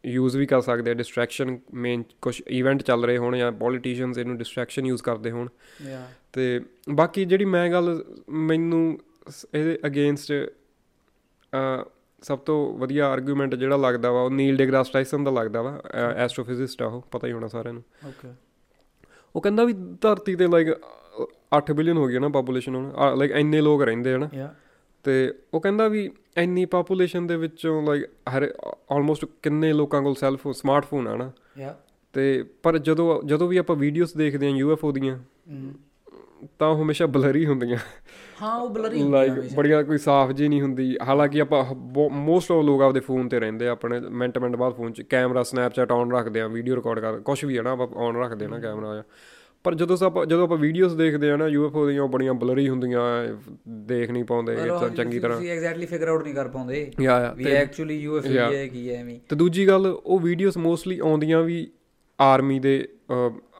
[SPEAKER 1] ਯੂਜ਼ ਵੀ ਕਰ ਸਕਦੇ ਆ। ਡਿਸਟਰੈਕਸ਼ਨ ਮੇਨ ਕੁਝ ਇਵੈਂਟ ਚੱਲ ਰਹੇ ਹੋਣ ਜਾਂ ਪੋਲੀਟੀਸ਼ੀਅਨਸ ਇਹਨੂੰ ਡਿਸਟਰੈਕਸ਼ਨ ਯੂਜ਼ ਕਰਦੇ ਹੋਣ। ਤੇ ਬਾਕੀ ਜਿਹੜੀ ਮੈਂ ਗੱਲ ਮੈਨੂੰ ਇਹਦੇ ਅਗੇਂਸਟ ਸਭ ਤੋਂ ਵਧੀਆ ਆਰਗੂਮੈਂਟ ਜਿਹੜਾ ਲੱਗਦਾ ਵਾ ਉਹ ਨੀਲ ਡਿਗਰਾਸ ਟਾਈਸਨ ਦਾ ਲੱਗਦਾ ਵਾ ਐਸਟ੍ਰੋਫਿਜ਼ਿਸਟ ਆ ਉਹ ਪਤਾ ਹੀ ਹੋਣਾ ਸਾਰਿਆਂ ਨੂੰ।
[SPEAKER 2] ਓਕੇ
[SPEAKER 1] ਉਹ ਕਹਿੰਦਾ ਵੀ ਧਰਤੀ ਤੇ ਲਾਈਕ 8 ਬਿਲੀਅਨ ਹੋ ਗਈ ਨਾ ਪਾਪੂਲੇਸ਼ਨ ਹੁਣ। ਲਾਈਕ ਇੰਨੇ ਲੋਕ ਰਹਿੰਦੇ ਹਨ। ਤੇ ਉਹ ਕਹਿੰਦਾ ਵੀ ਇੰਨੀ ਪਾਪੂਲੇਸ਼ਨ ਦੇ ਵਿੱਚੋਂ ਲਾਈਕ ਹਰ ਆਲਮੋਸਟ ਕਿੰਨੇ ਲੋਕਾਂ ਕੋਲ ਸੈਲਫ ਸਮਾਰਟਫੋਨ ਆ ਨਾ।
[SPEAKER 2] ਯਾ
[SPEAKER 1] ਤੇ ਪਰ ਜਦੋਂ ਜਦੋਂ ਵੀ ਆਪਾਂ ਵੀਡੀਓਜ਼ ਦੇਖਦੇ ਹਾਂ ਯੂਐਫਓ ਦੀਆਂ ਤਾਂ ਉਹ ਹਮੇਸ਼ਾ ਬਲਰੀ ਹੁੰਦੀਆਂ।
[SPEAKER 2] ਹਾਂ ਉਹ ਬਲਰੀ
[SPEAKER 1] ਲਾਈਕ ਬੜੀਆਂ ਕੋਈ ਸਾਫ਼ ਜੀ ਨਹੀਂ ਹੁੰਦੀ। ਹਾਲਾਂਕਿ ਆਪਾਂ ਮੋਸਟ ਆਫ ਲੋਕ ਆਪਦੇ ਫੋਨ ਤੇ ਰਹਿੰਦੇ ਆ ਆਪਣੇ ਮਿੰਟ ਮਿੰਟ ਬਾਅਦ ਫੋਨ 'ਚ ਕੈਮਰਾ ਸਨੈਪਚੈਟ ਆਨ ਰੱਖਦੇ ਆ ਵੀਡੀਓ ਰਿਕਾਰਡ ਕਰ ਕੁਝ ਵੀ ਹੈ ਨਾ ਆਪਾਂ ਆਨ ਰੱਖਦੇ ਆ ਨਾ ਕੈਮਰਾ ਆ ਪਰ ਜਦੋਂ ਆਪਾਂ ਜਦੋਂ ਆਪਾਂ ਵੀਡੀਓਜ਼ ਦੇਖਦੇ ਆ ਨਾ ਯੂਐਫਓ ਦੀਆਂ ਬੜੀਆਂ ਬਲਰੀ ਹੁੰਦੀਆਂ ਦੇਖ ਨਹੀਂ ਪਾਉਂਦੇ ਚੰਗੀ ਤਰ੍ਹਾਂ।
[SPEAKER 2] ਤੁਸੀਂ ਐਗਜ਼ੈਕਟਲੀ ਫਿਗਰ ਆਊਟ ਨਹੀਂ ਕਰ ਪਾਉਂਦੇ।
[SPEAKER 1] ਯਾ ਯਾ
[SPEAKER 2] ਵੀ ਐਕਚੁਅਲੀ ਯੂਐਫਓ ਹੈ ਕੀ ਹੈ ਐਵੇਂ।
[SPEAKER 1] ਤੇ ਦੂਜੀ ਗੱਲ ਉਹ ਵੀਡੀਓਜ਼ ਮੋਸਟਲੀ ਆਉਂਦੀਆਂ ਵੀ ਆਰਮੀ ਦੇ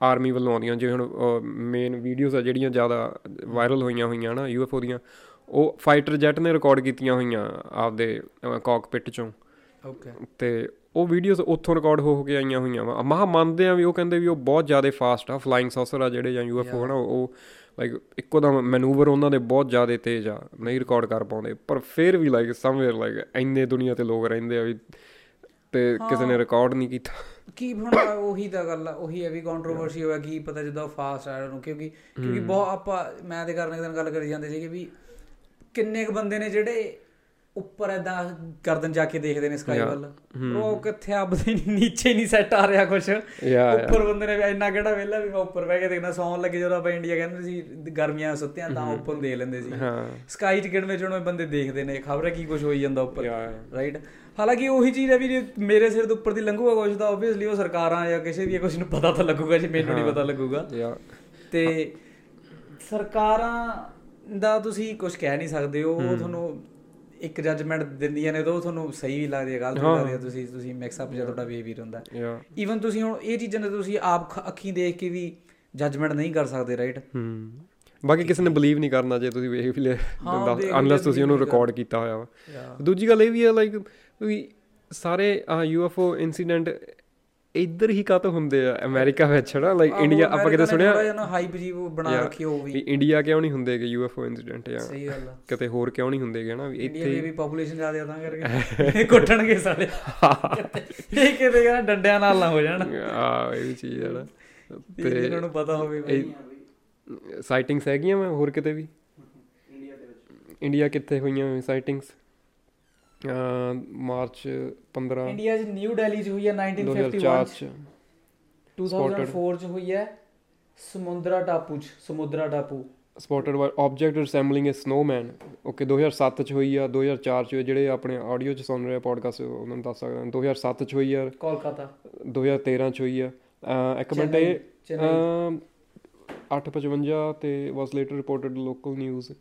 [SPEAKER 1] ਆਰਮੀ ਵੱਲੋਂ ਆਉਂਦੀਆਂ ਜਿਵੇਂ ਹੁਣ ਮੇਨ ਵੀਡੀਓਜ਼ ਆ ਜਿਹੜੀਆਂ ਜ਼ਿਆਦਾ ਵਾਇਰਲ ਹੋਈਆਂ ਹੋਈਆਂ ਨਾ ਯੂਐਫਓ ਦੀਆਂ ਉਹ ਫਾਈਟਰ ਜੈਟ ਨੇ ਰਿਕਾਰਡ ਕੀਤੀਆਂ ਹੋਈਆਂ ਆਪਦੇ ਕਾਕਪਿਟ ਚੋਂ।
[SPEAKER 2] ਓਕੇ
[SPEAKER 1] ਤੇ ਉਹ ਵੀਡੀਓਜ਼ ਉੱਥੋਂ ਰਿਕਾਰਡ ਹੋ ਹੋ ਕੇ ਆਈਆਂ ਹੋਈਆਂ ਵਾ। ਮਹਾ ਮੰਨਦੇ ਆ ਵੀ ਉਹ ਕਹਿੰਦੇ ਵੀ ਉਹ ਬਹੁਤ ਜ਼ਿਆਦਾ ਫਾਸਟ ਆ ਫਲਾਈਂਗ ਸੌਸਰ ਆ ਜਿਹੜੇ ਜਾਂ ਯੂਐਫਓ ਹਨਾ ਉਹ ਲਾਈਕ ਇੱਕੋ ਦਾ ਮੈਨੂਵਰ ਉਹਨਾਂ ਦੇ ਬਹੁਤ ਜ਼ਿਆਦਾ ਤੇਜ਼ ਆ ਨਹੀਂ ਰਿਕਾਰਡ ਕਰ ਪਾਉਂਦੇ। ਪਰ ਫਿਰ ਵੀ ਲਾਈਕ ਸਮਵੇਅਰ ਲਾਈਕ ਇੰਨੇ ਦੁਨੀਆ ਤੇ ਲੋਕ ਰਹਿੰਦੇ ਆ ਵੀ ਤੇ ਕਿਸੇ ਨੇ ਰਿਕਾਰਡ ਨਹੀਂ ਕੀਤਾ।
[SPEAKER 2] ਕੀ ਹੁਣ ਉਹੀ ਤਾਂ ਗੱਲ ਆ ਉਹੀ ਹੈ ਵੀ ਕੰਟਰੋਵਰਸੀ ਹੋਇਆ ਕੀ ਪਤਾ ਜਦੋਂ ਫਾਸਟ ਆ ਨੂੰ ਕਿਉਂਕਿ ਕਿਉਂਕਿ ਬਹੁਤ ਆਪਾਂ ਮੈਂ ਤੇ ਕਰਨ ਇੱਕ ਦਿਨ ਗੱਲ ਕਰੀ ਜਾਂਦੇ ਸੀਗੇ ਵੀ ਕਿੰਨੇ ਕ ਬੰਦੇ ਨੇ ਜਿਹੜੇ ਉੱਪਰ ਐਦਾਂ ਗਰਦਨ ਜਾ ਕੇ ਦੇਖਦੇ ਨੇ ਸਕਾਈ ਵੱਲ। ਉਹ ਕਿੱਥੇ ਆਪਦੇ ਨੀਚੇ ਨਹੀਂ ਸੈੱਟ ਆ ਰਿਹਾ ਕੁਛ। ਉੱਪਰ ਬੰਦੇ ਨੇ ਇੰਨਾ ਕਿਹੜਾ ਵਿਹਲਾ ਵੀ ਮੈਂ ਉੱਪਰ ਬਹਿ ਕੇ ਦੇਖਣਾ ਸੌਣ ਲੱਗੇ ਜਦੋਂ ਆਪਾਂ ਇੰਡੀਆ ਕਹਿੰਦੇ ਸੀ ਗਰਮੀਆਂ ਸੁੱਤਿਆਂ ਤਾਂ ਉੱਪਰ ਦੇਖ ਲੈਂਦੇ ਸੀ। ਸਕਾਈ ਚ ਗਿਣਵੇਂ ਚੁਣਵੇਂ ਬੰਦੇ ਦੇਖਦੇ ਨੇ ਖਬਰ ਕੀ ਕੁਝ ਹੋਈ ਜਾਂਦਾ ਉੱਪਰ। ਰਾਈਟ ਹਾਲਾਂਕਿ ਉਹੀ ਚੀਜ਼ ਹੈ ਵੀ ਮੇਰੇ ਸਿਰ ਦੇ ਉੱਪਰ ਦੀ ਲੰਘੂਗਾ ਕੁਝ ਤਾਂ ਆਬਵੀਅਸਲੀ ਉਹ ਸਰਕਾਰਾਂ ਜਾਂ ਕਿਸੇ ਵੀ ਕੁਝ ਨੂੰ ਪਤਾ ਤਾਂ ਲੱਗੂਗਾ ਜੇ ਮੈਨੂੰ ਨਹੀਂ ਪਤਾ ਲੱਗੂਗਾ। ਤੇ ਸਰਕਾਰਾਂ ਦਾ ਤੁਸੀਂ ਕੁਝ ਕਹਿ ਨਹੀਂ ਸਕਦੇ ਉਹ ਤੁਹਾਨੂੰ ਇੱਕ ਜੱਜਮੈਂਟ ਦਿੰਦੀਆਂ ਨੇ ਤਾਂ ਉਹ ਤੁਹਾਨੂੰ ਸਹੀ ਵੀ ਲੱਗਦੀ ਹੈ ਗਲਤ ਵੀ ਲੱਗਦੀ ਹੈ ਤੁਸੀਂ ਤੁਸੀਂ ਮਿਕਸ ਅਪ ਜਾਂ ਤੁਹਾਡਾ ਬਿਹੇਵੀਅਰ ਹੁੰਦਾ ਈਵਨ ਤੁਸੀਂ ਹੁਣ ਇਹ ਚੀਜ਼ਾਂ ਨੇ ਤੁਸੀਂ ਆਪ ਅੱਖੀਂ ਦੇਖ ਕੇ ਵੀ ਜੱਜਮੈਂਟ ਨਹੀਂ ਕਰ ਸਕਦੇ ਰਾਈਟ
[SPEAKER 1] ਹੂੰ। ਬਾਕੀ ਕਿਸੇ ਨੇ ਬਲੀਵ ਨਹੀਂ ਕਰਨਾ ਜੇ ਤੁਸੀਂ ਵੇਖ ਵੀ
[SPEAKER 2] ਵੀ
[SPEAKER 1] ਅਨਲੈਸ ਤੁਸੀਂ ਉਹਨੂੰ ਰਿਕਾਰਡ ਕੀਤਾ ਹੋਇਆ ਵਾ। ਦੂਜੀ ਗੱਲ ਇਹ ਵੀ ਹੈ ਲਾਈਕ ਵੀ ਸਾਰੇ ਯੂਐਫਓ ਇਨਸੀਡੈਂਟ ਇੱਧਰ ਹੀ ਕਾਤੋਂ ਹੁੰਦੇ ਆ ਅਮਰੀਕਾ ਵਿੱਚ ਨਾ ਲਾਈਕ ਇੰਡੀਆ ਆਪਾਂ ਕਿਤੇ ਸੁਣਿਆ
[SPEAKER 2] ਥੋੜਾ ਜਿਹਾ ਹਾਈਪ ਜੀ ਉਹ ਬਣਾ ਰੱਖੀ ਉਹ ਵੀ।
[SPEAKER 1] ਵੀ ਇੰਡੀਆ ਕਿਉਂ ਨਹੀਂ ਹੁੰਦੇਗੇ ਯੂਐਫਓ ਇਨਸੀਡੈਂਟ ਜਾਂ
[SPEAKER 2] ਸਹੀ ਗੱਲ ਆ।
[SPEAKER 1] ਕਿਤੇ ਹੋਰ ਕਿਉਂ ਨਹੀਂ ਹੁੰਦੇਗੇ ਨਾ ਵੀ
[SPEAKER 2] ਇੰਡੀਆ ਦੀ ਵੀ ਪੋਪੂਲੇਸ਼ਨ ਜ਼ਿਆਦਾ ਤਾਂ ਕਰਕੇ। ਕੁੱਟਣਗੇ ਸਾਲੇ ਇਹ ਕਿਤੇ ਕਹਿੰਦਾ ਡੰਡਿਆਂ ਨਾਲ ਨਾ ਹੋ ਜਾਣ।
[SPEAKER 1] ਆ ਇਹ ਵੀ ਚੀਜ਼ ਹੈ ਨਾ।
[SPEAKER 2] ਤੇ ਇਹਨਾਂ ਨੂੰ ਪਤਾ ਹੋਵੇ ਬਈ
[SPEAKER 1] ਸਾਈਟਿੰਗਸ ਹੈਗੀਆਂ ਮੈਂ ਹੋਰ ਕਿਤੇ ਵੀ? ਇੰਡੀਆ ਕਿੱਥੇ ਹੋਈਆਂ ਸਾਈਟਿੰਗਸ ਮਾਰਚ 15
[SPEAKER 2] ਇੰਡੀਆ 'ਚ ਨਿਊ ਦਿੱਲੀ 'ਚ ਹੋਈ ਹੈ
[SPEAKER 1] 2004
[SPEAKER 2] 1951
[SPEAKER 1] ਚ।
[SPEAKER 2] 2004 'ਚ ਹੋਈ ਹੈ ਸਮੁੰਦਰਾ ਟਾਪੂ 'ਚ ਸਮੁੰਦਰਾ ਟਾਪੂ।
[SPEAKER 1] Spotted by object resembling a snowman okay 2007 ਚ ਹੋਈ ਆ 2004 ਚ ਜਿਹੜੇ ਆਪਣੇ ਆਡੀਓ ਚ ਸੁਣ ਰਹੇ ਪੋਡਕਾਸਟ ਉਹਨਾਂ ਨੂੰ ਦੱਸ ਸਕਦਾ। 2007 ਚ ਹੋਈ ਆ।
[SPEAKER 2] ਕੋਲਕਾਤਾ।
[SPEAKER 1] 2013 ਚ ਹੋਈ ਆ। ਇੱਕ ਮਿੰਟ ਇਹ ਅਹ 855 ਤੇ was later reported local news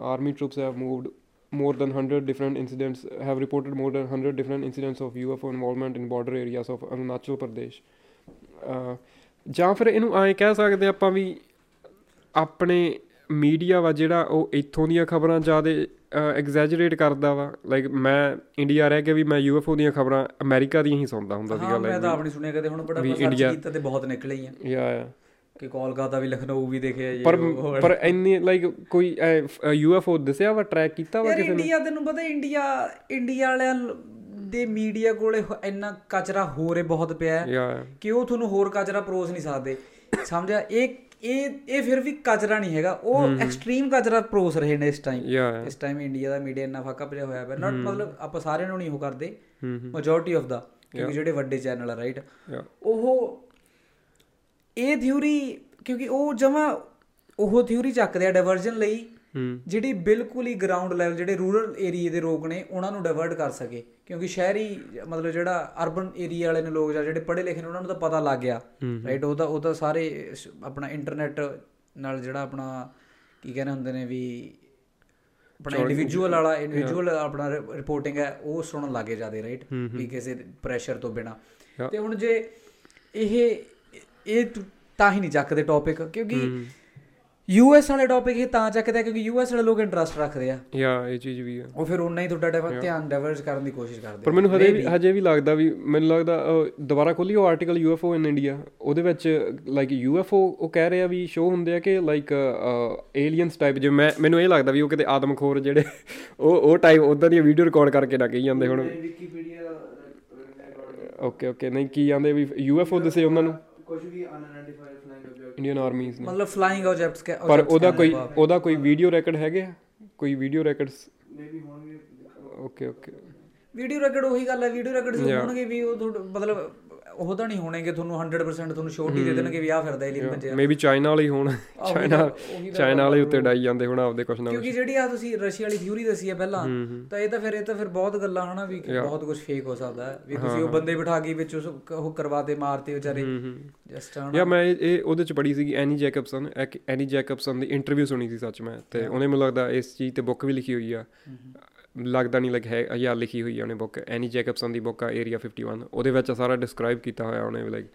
[SPEAKER 1] army troops have moved more than 100 different incidents have reported more than 100 different incidents of UFO involvement in border areas of Arunachal Pradesh. ਅਹ ਜਾਂ ਫਿਰ ਇਹਨੂੰ ਐਂ ਕਹਿ ਸਕਦੇ ਆਪਾਂ ਵੀ ਆਪਣੇ ਮੀਡੀਆ ਵਾ ਜਿਹੜਾ ਉਹ ਇੱਥੋਂ ਦੀਆਂ ਖਬਰਾਂ ਜ਼ਿਆਦਾ ਐਗਜ਼ੈਜਰੇਟ ਕਰਦਾ ਵਾ। ਲਾਈਕ ਮੈਂ ਇੰਡੀਆ ਰਹਿ ਕੇ ਵੀ ਮੈਂ ਯੂਐਫਓ ਦੀਆਂ ਖਬਰਾਂ ਅਮਰੀਕਾ ਦੀਆਂ ਹੀ ਸੁਣਦਾ ਹੁੰਦਾ ਸੀਗਾ
[SPEAKER 2] ਹਾਂ ਮੈਂ ਤਾਂ ਆਪਣੀ ਸੁਣਿਆ ਕਦੇ। ਹੁਣ ਬੜਾ ਸਰਚ ਕੀਤਾ ਤੇ ਬਹੁਤ ਨਿਕਲੇ ਹੀ ਆ।
[SPEAKER 1] ਯਾ ਯਾ
[SPEAKER 2] ਕਿ ਕੋਲਕਾਤਾ ਵੀ ਲਖਨਊ ਵੀ ਦੇਖਿਆ ਜੀ
[SPEAKER 1] ਪਰ ਪਰ ਇੰਨੀ ਲਾਈਕ ਕੋਈ ਯੂਐਫਓ ਦੱਸਿਆ ਵਾ ਟਰੈਕ ਕੀਤਾ ਵਾ
[SPEAKER 2] ਯਾਰ ਇੰਡੀਆ ਤੈਨੂੰ ਪਤਾ ਇੰਡੀਆ ਇੰਡੀਆ ਵਾਲਿਆਂ ਦੇ ਮੀਡੀਆ ਕੋਲੇ ਇੰਨਾ ਕਚਰਾ ਹੋਰੇ ਬਹੁਤ ਪਿਆ ਕਿ ਉਹ ਤੁਹਾਨੂੰ ਹੋਰ ਕਚਰਾ ਪਰੋਸ ਨਹੀਂ ਸਕਦੇ। ਸਮਝਿਆ? ਇਹ ਇਹ ਇਹ ਫਿਰ ਵੀ ਕਚਰਾ ਨਹੀਂ ਹੈਗਾ। ਉਹ ਐਕਸਟ੍ਰੀਮ ਕਚਰਾ ਪਰੋਸ ਰਹੇ ਨੇ ਇਸ ਟਾਈਮ ਇਸ ਟਾਈਮ ਇੰਡੀਆ ਦਾ ਮੀਡੀਆ ਇੰਨਾ ਫੱਕਾ ਪਿਆ ਹੋਇਆ ਪਿਆ। ਨਾਟ ਮਤਲਬ ਆਪਾਂ ਸਾਰਿਆਂ ਨੂੰ ਨਹੀਂ ਉਹ ਕਰਦੇ। ਮੈਜੋਰਟੀ ਆਫ ਦਾ ਕਿਉਂਕਿ ਜਿਹੜੇ ਵੱਡੇ ਚੈਨਲ ਆ ਰਾਈਟ ਉਹ ਇਹ ਥਿਊਰੀ ਕਿਉਂਕਿ ਉਹ ਜਮਾ ਉਹ ਥਿਊਰੀ ਚੱਕਦੇ ਆ ਡਾਇਵਰਜਨ ਲਈ ਜਿਹੜੀ ਬਿਲਕੁਲ ਹੀ ਗਰਾਊਂਡ ਲੈਵਲ ਜਿਹੜੇ ਰੂਰਲ ਏਰੀਆ ਦੇ ਲੋਕ ਨੇ ਉਹਨਾਂ ਨੂੰ ਡਾਇਵਰਟ ਕਰ ਸਕੇ। ਕਿਉਂਕਿ ਸ਼ਹਿਰੀ ਮਤਲਬ ਜਿਹੜਾ ਅਰਬਨ ਏਰੀਆ ਵਾਲੇ ਨੇ ਲੋਕ ਜਿਹੜੇ ਪੜ੍ਹੇ ਲਿਖੇ ਨੇ ਉਹਨਾਂ ਨੂੰ ਤਾਂ ਪਤਾ ਲੱਗ ਗਿਆ। ਰਾਈਟ ਉਹ ਤਾਂ ਉਹ ਤਾਂ ਸਾਰੇ ਆਪਣਾ ਇੰਟਰਨੈਟ ਨਾਲ ਜਿਹੜਾ ਆਪਣਾ ਕੀ ਕਹਿੰਦੇ ਹੁੰਦੇ ਨੇ ਵੀ ਆਪਣਾ ਇੰਡੀਵਿਜੂਅਲ ਵਾਲਾ ਇੰਡੀਵਿਜੂਅਲ ਆਪਣਾ ਰਿਪੋਰਟਿੰਗ ਹੈ ਉਹ ਸੁਣਨ ਲੱਗੇ ਜਾਂਦੇ ਰਾਈਟ ਵੀ ਕਿਸੇ ਪ੍ਰੈਸ਼ਰ ਤੋਂ ਬਿਨਾ। ਤੇ ਹੁਣ ਜੇ ਇਹ ਇਹ ਤਾਂ ਹੀ ਨਹੀਂ ਚੱਕਦੇ ਟੌਪਿਕ ਕਿਉਂਕਿ ਯੂਐਸ ਵਾਲੇ ਟੌਪਿਕ ਇਹ ਤਾਂ ਚੱਕਦੇ ਕਿਉਂਕਿ ਯੂਐਸ ਵਾਲੇ ਲੋਕ ਇੰਟਰਸਟ ਰੱਖਦੇ ਆ।
[SPEAKER 1] ਯਾ ਇਹ ਚੀਜ਼ ਵੀ ਆ।
[SPEAKER 2] ਉਹ ਫਿਰ ਉਹਨਾਂ ਹੀ ਤੁਹਾਡਾ ਧਿਆਨ ਡਾਇਵਰਟ ਕਰਨ ਦੀ ਕੋਸ਼ਿਸ਼ ਕਰਦੇ
[SPEAKER 1] ਪਰ ਮੈਨੂੰ ਹਜੇ ਵੀ ਹਜੇ ਵੀ ਲੱਗਦਾ ਵੀ ਮੈਨੂੰ ਲੱਗਦਾ ਦੁਬਾਰਾ ਖੋਲੀ ਉਹ ਆਰਟੀਕਲ ਯੂਐਫਓ ਇਨ ਇੰਡੀਆ ਉਹਦੇ ਵਿੱਚ ਲਾਈਕ ਯੂਐਫਓ ਉਹ ਕਹਿ ਰਿਹਾ ਵੀ ਸ਼ੋ ਹੁੰਦੇ ਆ ਕਿ ਲਾਈਕ ਏਲੀਅਨਸ ਟਾਈਪ ਜਿਵੇਂ ਮੈਂ ਮੈਨੂੰ ਇਹ ਲੱਗਦਾ ਵੀ ਉਹ ਕਿਤੇ ਆਦਮਖੋਰ ਜਿਹੜੇ ਉਹ ਉਹ ਟਾਈਪ ਉਦਾਂ ਦੀ ਵੀਡੀਓ ਰਿਕਾਰਡ ਕਰਕੇ ਨਾ ਕਹੀ ਜਾਂਦੇ ਹੁਣ। ਓਕੇ ਓਕੇ ਨਹੀਂ ਕੀ ਜਾਂਦੇ ਵੀ ਯੂਐਫਓ ਦੱਸੇ ਉਹਨਾਂ ਨੂੰ?
[SPEAKER 3] ਕੁਝ ਵੀ unidentified flying object
[SPEAKER 1] Indian armies ਨੇ।
[SPEAKER 2] ਮਤਲਬ ਫਲਾਈਂਗ ਆਬਜੈਕਟਸ ਕੇ
[SPEAKER 1] ਪਰ ਉਹਦਾ ਕੋਈ ਉਹਦਾ ਕੋਈ ਵੀਡੀਓ ਰੈਕੋਰਡ ਹੈਗੇ ਕੋਈ ਵੀਡੀਓ ਰੈਕੋਰਡਸ
[SPEAKER 3] ਮੇਬੀ ਹੋਣਗੇ।
[SPEAKER 1] ਓਕੇ ਓਕੇ
[SPEAKER 2] ਵੀਡੀਓ ਰੈਕੋਰਡ ਉਹੀ ਗੱਲ ਹੈ ਵੀਡੀਓ ਰੈਕੋਰਡ ਹੋਣਗੇ ਵੀ ਉਹ ਮਤਲਬ ਉਹ ਤਾਂ ਨਹੀਂ ਹੋਣਗੇ ਤੁਹਾਨੂੰ 100% ਤੁਹਾਨੂੰ ਸ਼ੋਰਟੀ ਦੇ ਦੇਣਗੇ ਵੀ ਆ ਫਿਰਦਾ ਏਲੀਅਨ ਬੱਚੇ
[SPEAKER 1] ਮੇਬੀ ਚਾਈਨਾ ਵਾਲੇ ਹੋਣ। ਚਾਈਨਾ ਚਾਈਨਾ ਵਾਲੇ ਉੱਤੇ ਡਾਈ ਜਾਂਦੇ ਹੁਣ ਆਪਦੇ ਕੁਛ ਨਾ
[SPEAKER 2] ਕਿਉਂਕਿ ਜਿਹੜੀ ਆ ਤੁਸੀਂ ਰਸ਼ੀਆ ਵਾਲੀ ਥਿਊਰੀ ਦੱਸੀ ਹੈ ਪਹਿਲਾਂ ਤਾਂ ਇਹ ਤਾਂ ਫਿਰ ਇਹ ਤਾਂ ਫਿਰ ਬਹੁਤ ਗੱਲਾਂ ਹਨਾ ਵੀ ਬਹੁਤ ਕੁਝ ਫੇਕ ਹੋ ਸਕਦਾ ਹੈ ਵੀ ਤੁਸੀਂ ਉਹ ਬੰਦੇ ਬਿਠਾ ਕੇ ਵਿੱਚ ਉਹ ਕਰਵਾਤੇ ਮਾਰਤੇ ਵਿਚਾਰੇ। ਜਸਟ
[SPEAKER 1] ਯਾ ਮੈਂ ਇਹ ਉਹਦੇ ਚ ਪੜ੍ਹੀ ਸੀਗੀ ਐਨੀ ਜੈਕਬਸਨ ਐਨੀ ਜੈਕਬਸਨ ਦੀ ਇੰਟਰਵਿਊ ਸੁਣੀ ਸੀ ਸੱਚ ਮੈਂ ਤੇ ਉਹਨੇ ਮੈਨੂੰ ਲੱਗਦਾ ਇਸ ਚੀਜ਼ ਤੇ ਬੁੱਕ ਵੀ ਲਿਖੀ ਹੋਈ ਆ। ਲੱਗਦਾ ਨਹੀਂ ਲੱਗ ਹੈ ਜਾਂ ਲਿਖੀ ਹੋਈ ਆ ਉਹਨੇ ਬੁੱਕ ਐਨੀ ਜੈਕਬਸਨ ਦੀ ਬੁੱਕ ਆ ਏਰੀਆ 51 ਉਹਦੇ ਵਿੱਚ ਸਾਰਾ ਡਿਸਕ੍ਰਾਈਬ ਕੀਤਾ ਹੋਇਆ ਉਹਨੇ ਲਾਈਕ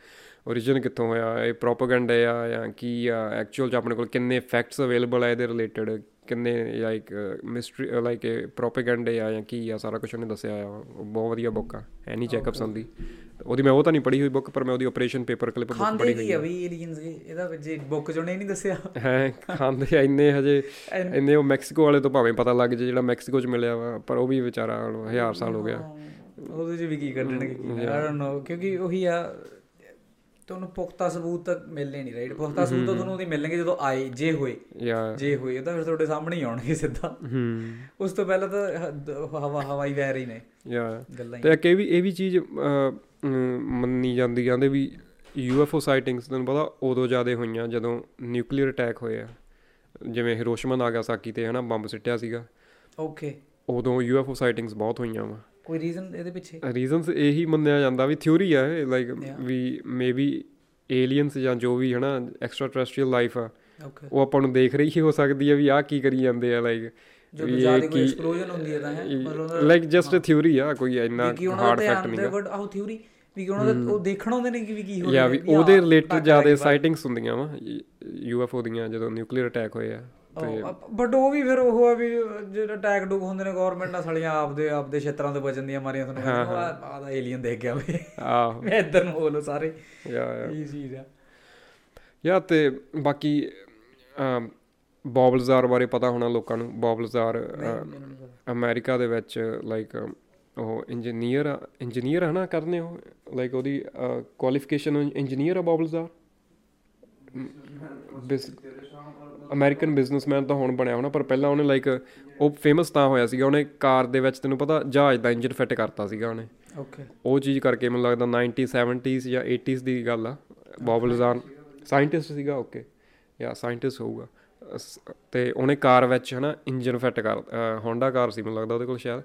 [SPEAKER 1] origin ਕਿੱਥੋਂ ਹੋਇਆ, ਇਹ ਪ੍ਰੋਪਗੈਂਡਾ ਆ ਜਾਂ ਕੀ ਆ ਐਕਚੁਅਲ ਚ ਆਪਣੇ ਕੋਲ ਕਿੰਨੇ ਫੈਕਟਸ ਅਵੇਲੇਬਲ ਆ ਇਹਦੇ ਰਿਲੇਟਡ ਕਿੰਨੇ ਲਾਈਕ ਮਿਸਟਰੀ ਲਾਈਕ ਪ੍ਰੋਪਗੈਂਡਾ ਆ ਜਾਂ ਕੀ ਆ ਸਾਰਾ ਕੁਝ ਉਹਨੇ ਦੱਸਿਆ ਆ। ਬਹੁਤ ਵਧੀਆ ਬੁੱਕ ਆ ਐਨੀ ਜੈਕਬਸਨ ਦੀ ਉਹਦੀ ਮੈਂ ਉਹ ਤਾਂ ਨਹੀਂ ਪੜ੍ਹੀ ਹੋਈ ਬੁੱਕ ਪਰ ਮੈਂ ਉਹਦੀ ਆਪਰੇਸ਼ਨ ਪੇਪਰ ਕਲਿੱਪ ਬੁੱਕ
[SPEAKER 2] ਖਾਂਦੇ ਕੀ ਆ। ਵੀ ਏਲੀਅਨਸ ਇਹਦਾ ਜੇ ਬੁੱਕ ਚੋਂ ਨਹੀਂ ਦੱਸਿਆ।
[SPEAKER 1] ਹੈ ਖਾਂਦੇ ਆ ਇੰਨੇ ਹਜੇ ਇੰਨੇ ਉਹ ਮੈਕਸੀਕੋ ਵਾਲੇ ਤੋਂ ਭਾਵੇਂ ਪਤਾ ਲੱਗ ਜੇ ਜਿਹੜਾ ਮੈਕਸੀਕੋ ਚ ਮਿਲਿਆ ਵਾ ਪਰ ਉਹ ਵੀ ਵਿਚਾਰਾ ਹਜ਼ਾਰ ਸਾਲ ਹੋ ਗਿਆ।
[SPEAKER 2] ਉਹਦੇ ਚ ਵੀ ਕੀ ਕੱਢਣਗੇ ਕੀ? ਆਈ ਡੋਨਟ ਨੋ ਕਿਉਂਕਿ ਉਹੀ ਆ ਤੁਹਾਨੂੰ ਪੁਖਤਾ ਸਬੂਤ ਮਿਲਨੇ ਨਹੀਂ ਰਾਈਟ ਪੁਖਤਾ ਸਬੂਤ ਤਾਂ ਤੁਹਾਨੂੰ ਉਹਦੀ ਮਿਲਣਗੇ ਜਦੋਂ ਆਏ ਜੇ ਹੋਏ। ਜੇ ਹੋਏ ਤਾਂ ਫਿਰ ਤੁਹਾਡੇ ਸਾਹਮਣੇ ਹੀ ਆਉਣਗੇ ਸਿੱਧਾ। ਉਸ ਤੋਂ ਪਹਿਲਾਂ ਤਾਂ ਹਵਾ ਹਵਾਈ ਵਹਿ ਰਹੀ ਨੇ।
[SPEAKER 1] ਯਾ। ਤੇ ਇਹ ਵੀ ਇਹ ਵੀ ਚੀਜ਼ ਮੰਨੀ ਜਾਂਦੀ ਜਾਂਦੇ ਵੀ ਯੂਐਫਓ ਸਾਈਟਿੰਗਸ ਤੁਹਾਨੂੰ ਪਤਾ ਉਦੋਂ ਜ਼ਿਆਦਾ ਹੋਈਆਂ ਜਦੋਂ ਨਿਊਕਲੀਅਰ ਅਟੈਕ ਹੋਇਆ ਜਿਵੇਂ ਹਿਰੋਸ਼ਿਮਾ ਨਾਗਾਸਾਕੀ ਤੇ ਹਨਾ ਬੰਬ ਸਿੱਟਿਆ ਸੀਗਾ।
[SPEAKER 2] ਓਕੇ
[SPEAKER 1] ਉਦੋਂ ਯੂਐਫਓ ਸਾਈਟਿੰਗਸ ਬਹੁਤ ਹੋਈਆਂ ਵਾ।
[SPEAKER 2] ਕੋਈ ਰੀਜ਼ਨ ਇਹਦੇ ਪਿੱਛੇ?
[SPEAKER 1] ਰੀਜ਼ਨਸ ਇਹੀ ਮੰਨਿਆ ਜਾਂਦਾ ਵੀ ਥਿਉਰੀ ਆ ਇਹ ਲਾਈਕ ਵੀ ਮੇਬੀ ਏਲੀਅਨਸ ਜਾਂ ਜੋ ਵੀ ਹਨਾ ਐਕਸਟਰਾ ਟੈਰੈਸਟਰੀਅਲ ਲਾਈਫ ਆ ਉਹ ਆਪਾਂ ਨੂੰ ਦੇਖ ਰਹੀ ਹੀ ਹੋ ਸਕਦੀ ਹੈ ਵੀ ਆਹ ਕੀ ਕਰੀ ਜਾਂਦੇ ਆ ਲਾਈਕ
[SPEAKER 2] ਜਦੋਂ ਜ਼ਿਆਦਾ ਕੋਈ ਐਕਸਪਲੋਜਨ ਹੁੰਦੀ ਹੈ ਤਾਂ ਹੈ ਮਤਲਬ
[SPEAKER 1] ਲਾਈਕ ਜਸਟ ਥਿਉਰੀ ਆ ਕੋਈ ਇੰਨਾ ਹਾਰਡ ਫੈਕਟ ਨਹੀਂ
[SPEAKER 2] ਵਰਡ ਆਹ ਥਿਉਰੀ ਵੀ ਉਹਨਾਂ ਦਾ ਉਹ ਦੇਖਣ ਆਉਂਦੇ ਨੇ ਕਿ ਵੀ ਕੀ ਹੋ
[SPEAKER 1] ਯਾ ਵੀ ਉਹਦੇ ਰਿਲੇਟਡ ਜ਼ਿਆਦਾ ਸਾਈਟਿੰਗਸ ਹੁੰਦੀਆਂ ਵਾ ਯੂਐਫਓ ਦੀਆਂ ਜਦੋਂ ਨਿਊਕਲੀਅਰ ਅਟੈਕ ਹੋਏ ਆ।
[SPEAKER 2] ਬਟ ਉਹ ਵੀ ਫਿਰ ਉਹ ਆ ਵੀ ਜਿਹੜਾ ਅਟੈਕ ਡੂਕ ਹੁੰਦੇ ਨੇ ਗਵਰਨਮੈਂਟ ਨਾਲ ਸਲੀਆਂ ਆਪਦੇ ਆਪਦੇ ਖੇਤਰਾਂ ਤੋਂ ਬਚਣ ਦੀਆਂ ਮਾਰੀਆਂ ਤੁਹਾਨੂੰ ਆਹ ਦਾ ਏਲੀਅਨ ਦੇਖ ਗਿਆ ਵੇ।
[SPEAKER 1] ਆਹ।
[SPEAKER 2] ਮੈਂ ਇਧਰ ਨੂੰ ਬੋਲੋ ਸਾਰੇ।
[SPEAKER 1] ਯਾ ਯਾ।
[SPEAKER 2] ਇਹ ਚੀਜ਼ ਆ।
[SPEAKER 1] ਯਾ ਤੇ ਬਾਕੀ ਬੌਬਲਜ਼ਾਰ ਬਾਰੇ ਪਤਾ ਹੋਣਾ ਲੋਕਾਂ ਨੂੰ। ਬੌਬਲਜ਼ਾਰ ਅਮਰੀਕਾ ਦੇ ਵਿੱਚ ਲਾਈਕ ਉਹ ਇੰਜੀਨੀਅਰ ਇੰਜੀਨੀਅਰ ਹਨਾ ਕਰਨੇ ਉਹ? ਲਾਈਕ ਉਹਦੀ ਕੁਆਲੀਫਿਕੇਸ਼ਨ ਇੰਜੀਨੀਅਰ ਆ ਬੌਬਲਜ਼ਾਰ ਅਮਰੀਕਨ ਬਿਜ਼ਨਸਮੈਨ ਤਾਂ ਹੁਣ ਬਣਿਆ ਹੋਣਾ ਪਰ ਪਹਿਲਾਂ ਉਹਨੇ ਲਾਈਕ ਉਹ ਫੇਮਸ ਤਾਂ ਹੋਇਆ ਸੀਗਾ ਉਹਨੇ ਕਾਰ ਦੇ ਵਿੱਚ ਤੈਨੂੰ ਪਤਾ ਜਹਾਜ਼ ਦਾ ਇੰਜਨ ਫਿੱਟ ਕਰਤਾ ਸੀਗਾ ਉਹਨੇ।
[SPEAKER 2] ਓਕੇ
[SPEAKER 1] ਉਹ ਚੀਜ਼ ਕਰਕੇ ਮੈਨੂੰ ਲੱਗਦਾ 90 70s ਜਾਂ 80s ਦੀ ਗੱਲ ਆ ਬੌਬਲਜ਼ਾਰ ਸਾਇੰਟਿਸਟ ਸੀਗਾ ਓਕੇ ਯਾ ਸਾਇੰਟਿਸਟ ਹੋਊਗਾ। ਤੇ ਉਹਨੇ ਕਾਰ ਵਿੱਚ ਹਨਾ ਇੰਜਨ ਫਿੱਟ ਕਰ ਹੋਂਡਾ ਕਾਰ ਸੀ ਮੈਨੂੰ ਲੱਗਦਾ ਉਹਦੇ ਕੋਲ ਸ਼ਾਇਦ।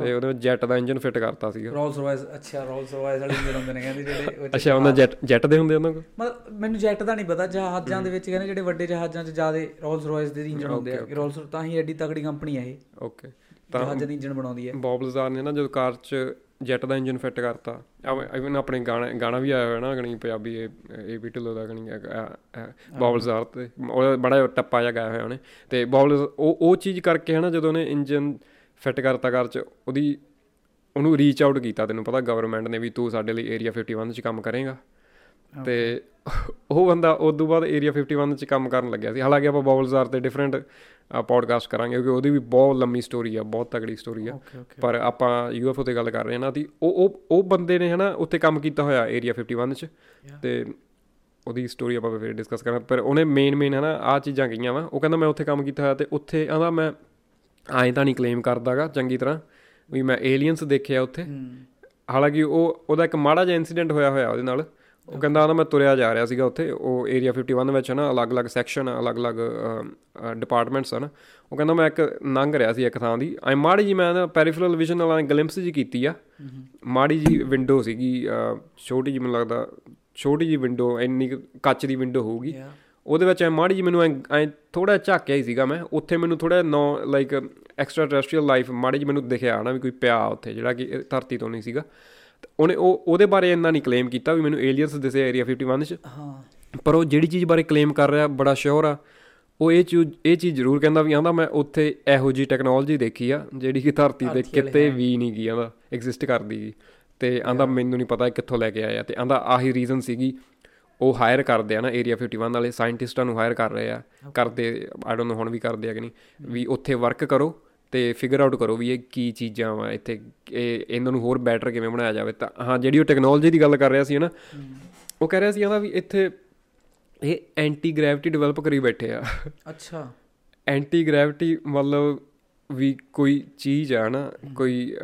[SPEAKER 1] ਤੇ ਉਹਦੇ ਵਿੱਚ ਜੈਟ ਦਾ ਇੰਜਨ ਫਿੱਟ ਕਰਤਾ ਸੀਗਾ।
[SPEAKER 2] ਰੋਲਸ ਰਾਇਸ ਅੱਛਾ ਰੋਲਸ ਰਾਇਸ ਵਾਲੇ ਇੰਜਨ ਹੁੰਦੇ ਨੇ ਕਹਿੰਦੇ ਜਿਹੜੇ
[SPEAKER 1] ਅੱਛਾ ਉਹਨਾਂ ਜੈਟ ਜੈਟ ਦੇ ਹੁੰਦੇ ਉਹਨਾਂ ਕੋਲ?
[SPEAKER 2] ਮਤਲਬ ਮੈਨੂੰ ਜੈਟ ਦਾ ਨਹੀਂ ਪਤਾ ਜਹਾਜ਼ਾਂ ਦੇ ਵਿੱਚ ਕਹਿੰਦੇ ਜਿਹੜੇ ਵੱਡੇ ਜਹਾਜ਼ਾਂ 'ਚ ਜ਼ਿਆਦਾ ਰੋਲਸ ਰਾਇਸ ਦੇ ਇੰਜਨ ਹੁੰਦੇ ਆ। ਰੋਲਸ ਤਾਂ ਹੀ ਐਡੀ ਤਕੜੀ ਕੰਪਨੀ ਆ ਇਹ।
[SPEAKER 1] ਓਕੇ
[SPEAKER 2] ਜਹਾਜ਼ਾਂ ਦੇ ਇੰਜਨ ਬਣਾਉਂਦੀ ਹੈ
[SPEAKER 1] ਬੌਬਲਜ਼ਾਰ ਨੇ ਨਾ ਜਦੋਂ ਕਾਰ 'ਚ ਜੈਟ ਦਾ ਇੰਜਨ ਫਿੱਟ ਕਰਤਾ। ਇਵਨ ਆਪਣੇ ਗਾਣਾ ਗਾਣਾ ਵੀ ਆਇਆ ਹੋਇਆ ਨਾ ਗਣੀ ਪੰਜਾਬੀ ਇਹ ਵੀ ਢਿੱਲੋਂ ਦਾ ਗਣੀ ਬੌਬਲਜ਼ਾਰ ਤੇ ਉਹ ਬੜਾ ਟੱਪਾ ਜਿਹਾ ਗਾਇਆ ਹੋਇਆ ਉਹਨੇ। ਤੇ ਬੌਬਲ ਉਹ ਉਹ ਚੀਜ਼ ਕਰਕੇ ਹਨਾ ਜਦੋਂ ਉਹਨੇ ਇੰਜਨ ਫਿੱਟ ਕਰਤਾ ਕਾਰ 'ਚ ਉਹਦੀ ਉਹਨੂੰ ਰੀਚ ਆਊਟ ਕੀਤਾ ਤੈਨੂੰ ਪਤਾ ਗਵਰਨਮੈਂਟ ਨੇ ਵੀ ਤੂੰ ਸਾਡੇ ਲਈ ਏਰੀਆ 51 'ਚ ਕੰਮ ਕਰੇਗਾ। ਤੇ ਉਹ ਬੰਦਾ ਉਸ ਤੋਂ ਬਾਅਦ ਏਰੀਆ 51 'ਚ ਕੰਮ ਕਰਨ ਲੱਗਿਆ ਸੀ। ਹਾਲਾਂਕਿ ਆਪਾਂ ਬੌਬਲਜ਼ਾਰ ਤੇ ਡਿਫਰੈਂਟ ਪੋਡਕਾਸਟ ਕਰਾਂਗੇ ਕਿਉਂਕਿ ਉਹਦੀ ਵੀ ਬਹੁਤ ਲੰਮੀ ਸਟੋਰੀ ਆ ਬਹੁਤ ਤਗੜੀ ਸਟੋਰੀ ਆ। ਪਰ ਆਪਾਂ ਯੂਐਫਓ ਤੇ ਗੱਲ ਕਰ ਰਹੇ ਹਾਂ ਨਾ ਦੀ ਉਹ ਉਹ ਉਹ ਬੰਦੇ ਨੇ ਹਨਾ ਉੱਥੇ ਕੰਮ ਕੀਤਾ ਹੋਇਆ ਏਰੀਆ 51 'ਚ। ਤੇ ਉਹਦੀ ਸਟੋਰੀ ਆਪਾਂ ਫਿਰ ਡਿਸਕਸ ਕਰਾਂਗੇ। ਪਰ ਉਹਨੇ ਮੇਨ ਮੇਨ ਹਨਾ ਆ ਚੀਜ਼ਾਂ ਕਹੀਆਂ ਵਾ। ਉਹ ਕਹਿੰਦਾ ਮੈਂ ਉੱਥੇ ਕੰਮ ਕੀਤਾ ਹੋਇਆ ਤੇ ਉੱਥੇ ਆਂਦਾ ਮੈਂ ਐਂ ਤਾਂ ਨਹੀਂ ਕਲੇਮ ਕਰਦਾਗਾ ਚੰਗੀ ਤਰ੍ਹਾਂ ਵੀ ਮੈਂ ਏਲੀਅਨਸ ਦੇਖਿਆ ਉੱਥੇ। ਹਾਲਾਂਕਿ ਉਹ ਉਹਦਾ ਇੱਕ ਮਾੜਾ ਜਿਹਾ ਇਨਸੀਡੈਂਟ ਹੋਇਆ ਹੋਇਆ ਉਹਦੇ ਨਾਲ। ਉਹ ਕਹਿੰਦਾ ਨਾ ਮੈਂ ਤੁਰਿਆ ਜਾ ਰਿਹਾ ਸੀਗਾ ਉੱਥੇ ਉਹ ਏਰੀਆ 51 ਵਿੱਚ ਨਾ ਅਲੱਗ-ਅਲੱਗ ਸੈਕਸ਼ਨ ਅਲੱਗ-ਅਲੱਗ ਡਿਪਾਰਟਮੈਂਟਸ ਹਨ। ਉਹ ਕਹਿੰਦਾ ਮੈਂ ਇੱਕ ਲੰਘ ਰਿਹਾ ਸੀ ਇੱਕ ਥਾਂ ਦੀ। ਐ ਮਾੜੀ ਜੀ ਮੈਂ ਨਾ ਪੈਰੀਫਰਲ ਵਿਜ਼ਨ ਨਾਲ ਗਲਿੰਪਸ ਜੀ ਕੀਤੀ ਆ। ਮਾੜੀ ਜੀ ਵਿੰਡੋ ਸੀਗੀ ਛੋਟੀ ਜੀ ਮੈਨੂੰ ਲੱਗਦਾ ਛੋਟੀ ਜੀ ਵਿੰਡੋ ਇੰਨੀ ਕੱਚ ਦੀ ਵਿੰਡੋ ਹੋਊਗੀ। ਉਹਦੇ ਵਿੱਚ ਐ ਮਾੜੀ ਜੀ ਮੈਨੂੰ ਐ ਥੋੜਾ ਝਾਕਿਆ ਹੀ ਸੀਗਾ ਮੈਂ। ਉੱਥੇ ਮੈਨੂੰ ਥੋੜਾ no like extra terrestrial life ਮਾੜੀ ਜੀ ਮੈਨੂੰ ਦਿਖਿਆ ਨਾ ਵੀ ਕੋਈ ਪਿਆ ਉੱਥੇ ਜਿਹੜਾ ਕਿ ਧਰਤੀ ਤੋਂ ਨਹੀਂ ਸੀਗਾ। ਉਹਨੇ ਉਹ ਉਹਦੇ ਬਾਰੇ ਇੰਨਾ ਨਹੀਂ ਕਲੇਮ ਕੀਤਾ ਵੀ ਮੈਨੂੰ ਏਲੀਅਨਸ ਦਿਸੇ ਏਰੀਆ 51 ਚ।
[SPEAKER 2] ਹਾਂ।
[SPEAKER 1] ਪਰ ਉਹ ਜਿਹੜੀ ਚੀਜ਼ ਬਾਰੇ ਕਲੇਮ ਕਰ ਰਿਹਾ ਬੜਾ ਸ਼ੋਰ ਆ ਉਹ ਇਹ ਚੀਜ਼ ਇਹ ਚੀਜ਼ ਜ਼ਰੂਰ ਕਹਿੰਦਾ ਵੀ ਆਂਦਾ ਮੈਂ ਉੱਥੇ ਇਹੋ ਜੀ ਟੈਕਨੋਲੋਜੀ ਦੇਖੀ ਆ ਜਿਹੜੀ ਕਿ ਧਰਤੀ ਤੇ ਕਿਤੇ। ਵੀ ਨਹੀਂ ਗਈ ਆਂਦਾ ਐਗਜ਼ਿਸਟ ਕਰਦੀ ਗੀ ਤੇ ਆਂਦਾ ਮੈਨੂੰ ਨਹੀਂ ਪਤਾ ਕਿੱਥੋਂ ਲੈ ਕੇ ਆਇਆ ਤੇ ਆਂਦਾ ਆਹੀ ਰੀਜ਼ਨ ਸੀਗੀ ਉਹ ਹਾਇਰ ਕਰਦੇ ਆ ਨਾ ਏਰੀਆ 51 ਵਾਲੇ ਸਾਇੰਟਿਸਟਾਂ ਨੂੰ ਹਾਇਰ ਕਰ ਰਹੇ ਆ। ਕਰਦੇ ਆਈ ਡੋਨਟ ਨੋ ਹੁਣ ਵੀ ਕਰਦੇ ਆ ਕਿ ਨਹੀਂ ਵੀ ਉੱਥੇ ਵਰਕ ਕਰੋ ਤੇ ਫਿਗਰ ਆਊਟ ਕਰੋ ਵੀ ਇਹ ਕੀ ਚੀਜ਼ਾਂ ਵਾ ਇੱਥੇ ਇਹ ਇਹਨਾਂ ਨੂੰ ਹੋਰ ਬੈਟਰ ਕਿਵੇਂ ਬਣਾਇਆ ਜਾਵੇ। ਤਾਂ ਹਾਂ ਜਿਹੜੀ ਉਹ ਟੈਕਨੋਲੋਜੀ ਦੀ ਗੱਲ ਕਰ ਰਿਹਾ ਸੀ ਨਾ ਉਹ ਕਹਿ ਰਿਹਾ ਸੀ ਆਂਦਾ ਵੀ ਇੱਥੇ ਇਹ ਐਂਟੀ ਗ੍ਰੈਵਿਟੀ ਡਿਵੈਲਪ ਕਰੀ ਬੈਠੇ ਆ।
[SPEAKER 2] ਅੱਛਾ।
[SPEAKER 1] ਐਂਟੀ ਗ੍ਰੈਵਿਟੀ ਮਤਲਬ ਵੀ ਕੋਈ ਚੀਜ਼ ਆ ਨਾ ਕੋਈ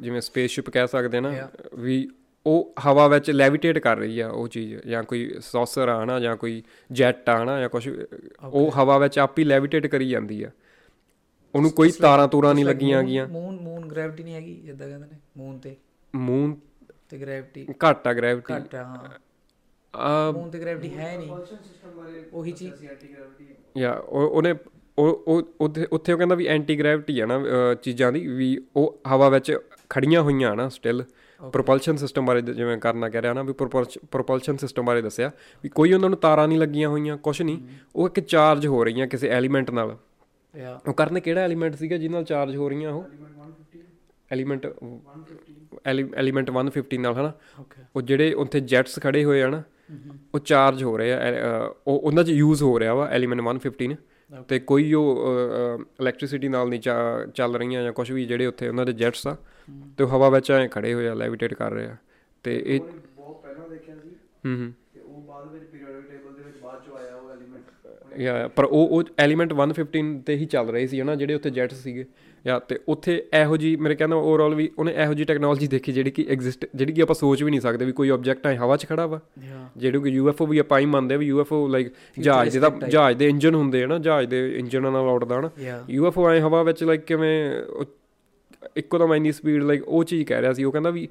[SPEAKER 1] ਜਿਵੇਂ ਸਪੇਸਸ਼ਿਪ ਕਹਿ ਸਕਦੇ ਨਾ. ਵੀ ਉਹ ਹਵਾ ਵਿੱਚ ਲੈਵਿਟੇਟ ਕਰ ਰਹੀ ਆ ਉਹ ਚੀਜ਼ ਜਾਂ ਕੋਈ ਸੌਸਰ ਆ ਨਾ ਜਾਂ ਕੋਈ ਜੈਟ ਆ ਨਾ ਜਾਂ ਕੁਝ ਉਹ ਹਵਾ ਵਿੱਚ ਆਪ ਹੀ ਲੈਵਿਟੇਟ ਕਰੀ ਜਾਂਦੀ ਆ। ਉਹਨੂੰ ਕੋਈ ਤਾਰਾਂ ਤੂਰਾਂ ਨਹੀਂ ਲੱਗੀਆਂ ਗਈਆਂ
[SPEAKER 2] ਮੂਨ ਮੂਨ ਗ੍ਰੈਵਿਟੀ ਨਹੀਂ ਹੈਗੀ ਜਿੱਦਾਂ ਕਹਿੰਦੇ ਨੇ ਮੂਨ ਤੇ।
[SPEAKER 1] ਮੂਨ
[SPEAKER 2] ਤੇ ਗ੍ਰੈਵਿਟੀ
[SPEAKER 1] ਘੱਟ ਆ ਗ੍ਰੈਵਿਟੀ
[SPEAKER 2] ਘੱਟ ਆ ਹਾਂ।
[SPEAKER 1] ਆ
[SPEAKER 2] ਮੂਨ ਤੇ ਗ੍ਰੈਵਿਟੀ ਹੈ ਨਹੀਂ। ਉਹੀ ਚੀਜ਼।
[SPEAKER 3] ਅਸੀਂ ਐਂਟੀ ਗ੍ਰੈਵਿਟੀ
[SPEAKER 1] ਯਾ ਉਹ ਉਹਨੇ ਉਹ ਉਹ ਉੱਥੇ ਉਹ ਕਹਿੰਦਾ ਵੀ ਐਂਟੀ ਗ੍ਰੈਵਿਟੀ ਆ ਨਾ ਚੀਜ਼ਾਂ ਦੀ ਵੀ ਉਹ ਹਵਾ ਵਿੱਚ ਖੜੀਆਂ ਹੋਈਆਂ ਨਾ ਸਟਿਲ ਪ੍ਰੋਪਲਸ਼ਨ ਸਿਸਟਮ ਬਾਰੇ ਜਿਵੇਂ ਕਰਨਾ ਕਹਿ ਰਿਹਾ ਨਾ ਵੀ ਪ੍ਰੋਪਲਸ਼ਨ ਸਿਸਟਮ ਬਾਰੇ ਦੱਸਿਆ ਵੀ ਕੋਈ ਉਹਨਾਂ ਨੂੰ ਤਾਰਾਂ ਨਹੀਂ ਲੱਗੀਆਂ ਹੋਈਆਂ ਕੁਝ ਨਹੀਂ। ਉਹ ਇੱਕ ਚਾਰਜ ਹੋ ਰਹੀਆਂ ਕਿਸੇ ਐਲੀਮੈਂਟ ਨਾਲ।
[SPEAKER 2] ਯਾ
[SPEAKER 1] ਉਹ ਕਰਨ ਕਿਹੜਾ ਐਲੀਮੈਂਟ ਸੀਗਾ ਜਿਹਦੇ ਨਾਲ ਚਾਰਜ ਹੋ ਰਹੀਆਂ ਉਹ?
[SPEAKER 3] ਐਲੀਮੈਂਟ 150
[SPEAKER 1] ਐਲੀਮੈਂਟ
[SPEAKER 3] 150
[SPEAKER 1] ਐਲੀਮੈਂਟ 150 ਨਾਲ ਹਨਾ? ਉਹ ਜਿਹੜੇ ਉੱਥੇ ਜੈਟਸ ਖੜੇ ਹੋਏ ਆ ਨਾ ਉਹ ਚਾਰਜ ਹੋ ਰਹੇ ਆ ਉਹ ਉਹਨਾਂ 'ਚ ਯੂਜ਼ ਹੋ ਰਿਹਾ ਵਾ ਐਲੀਮੈਂਟ 115 ਤੇ ਕੋਈ ਉਹ ਇਲੈਕਟ੍ਰਿਸਿਟੀ ਨਾਲ ਨਹੀਂ ਚੱਲ ਰਹੀਆਂ ਜਾਂ ਕੁਝ ਵੀ ਜਿਹੜੇ ਉੱਥੇ ਉਹਨਾਂ ਦੇ ਜੈਟਸ ਆ ਤੇ ਹਵਾ ਵਿੱਚ ਐ ਖੜੇ ਹੋਏ ਆ ਲੈਵਿਟੇਟ ਕਰ ਰਹੇ ਆ। ਤੇ ਇਹ
[SPEAKER 3] ਬਹੁਤ ਪਹਿਲਾਂ ਦੇਖਿਆ ਸੀ
[SPEAKER 1] ਹੂੰ ਹੂੰ।
[SPEAKER 3] ਤੇ ਉਹ ਬਾਅਦ ਵਿੱਚ ਪੀਰੀਓਡਿਕ ਟੇਬਲ ਦੇ ਵਿੱਚ ਬਾਅਦ ਚੋਂ ਆਇਆ ਉਹ ਐਲੀਮੈਂਟ
[SPEAKER 1] ਯਾ ਪਰ ਉਹ ਉਹ ਐਲੀਮੈਂਟ 115 ਤੇ ਹੀ ਚੱਲ ਰਹੇ ਸੀ ਹਨਾ ਜਿਹੜੇ ਉੱਥੇ ਜੈਟਸ ਸੀਗੇ। ਯਾ ਤੇ ਉੱਥੇ ਇਹੋ ਜੀ ਮੇਰੇ ਕਹਿੰਦਾ ਓਵਰਆਲ ਵੀ ਉਹਨੇ ਇਹੋ ਜੀ ਟੈਕਨੋਲੋਜੀ ਦੇਖੀ ਜਿਹੜੀ ਕਿ ਐਗਜ਼ਿਸਟ ਜਿਹੜੀ ਕਿ ਆਪਾਂ ਸੋਚ ਵੀ ਨਹੀਂ ਸਕਦੇ ਵੀ ਕੋਈ ਆਬਜੈਕਟ ਹੈ ਹਵਾ 'ਚ ਖੜਾ ਵਾ।
[SPEAKER 2] ਯਾ।
[SPEAKER 1] ਜਿਹੜੇ ਕਿ ਯੂਐਫਓ ਵੀ ਆਪਾਂ ਹੀ ਮੰਨਦੇ ਆ ਵੀ ਯੂਐਫਓ ਲਾਈਕ ਜਹਾਜ਼ ਦੇ ਤਾਂ
[SPEAKER 2] type.
[SPEAKER 1] ਜਹਾਜ਼ ਦੇ ਇੰਜਨ ਹੁੰਦੇ ਆ ਨਾ ਜਹਾਜ਼ ਦੇ ਇੰਜਨਾਂ ਨਾਲ ਉੱਡਦਾ ਨਾ
[SPEAKER 2] ਯਾ।
[SPEAKER 1] ਯੂਐਫਓ ਐ ਹਵਾ ਵਿੱਚ ਲਾਈਕ ਕਿਵੇਂ ਇੱਕੋ ਦਮ ਇੰਨੀ ਸਪੀਡ ਲਾਈਕ ਉਹ ਚੀਜ਼ ਕਹਿ ਰਿਹਾ ਸੀ ਉਹ ਕਹਿੰਦਾ ਵੀ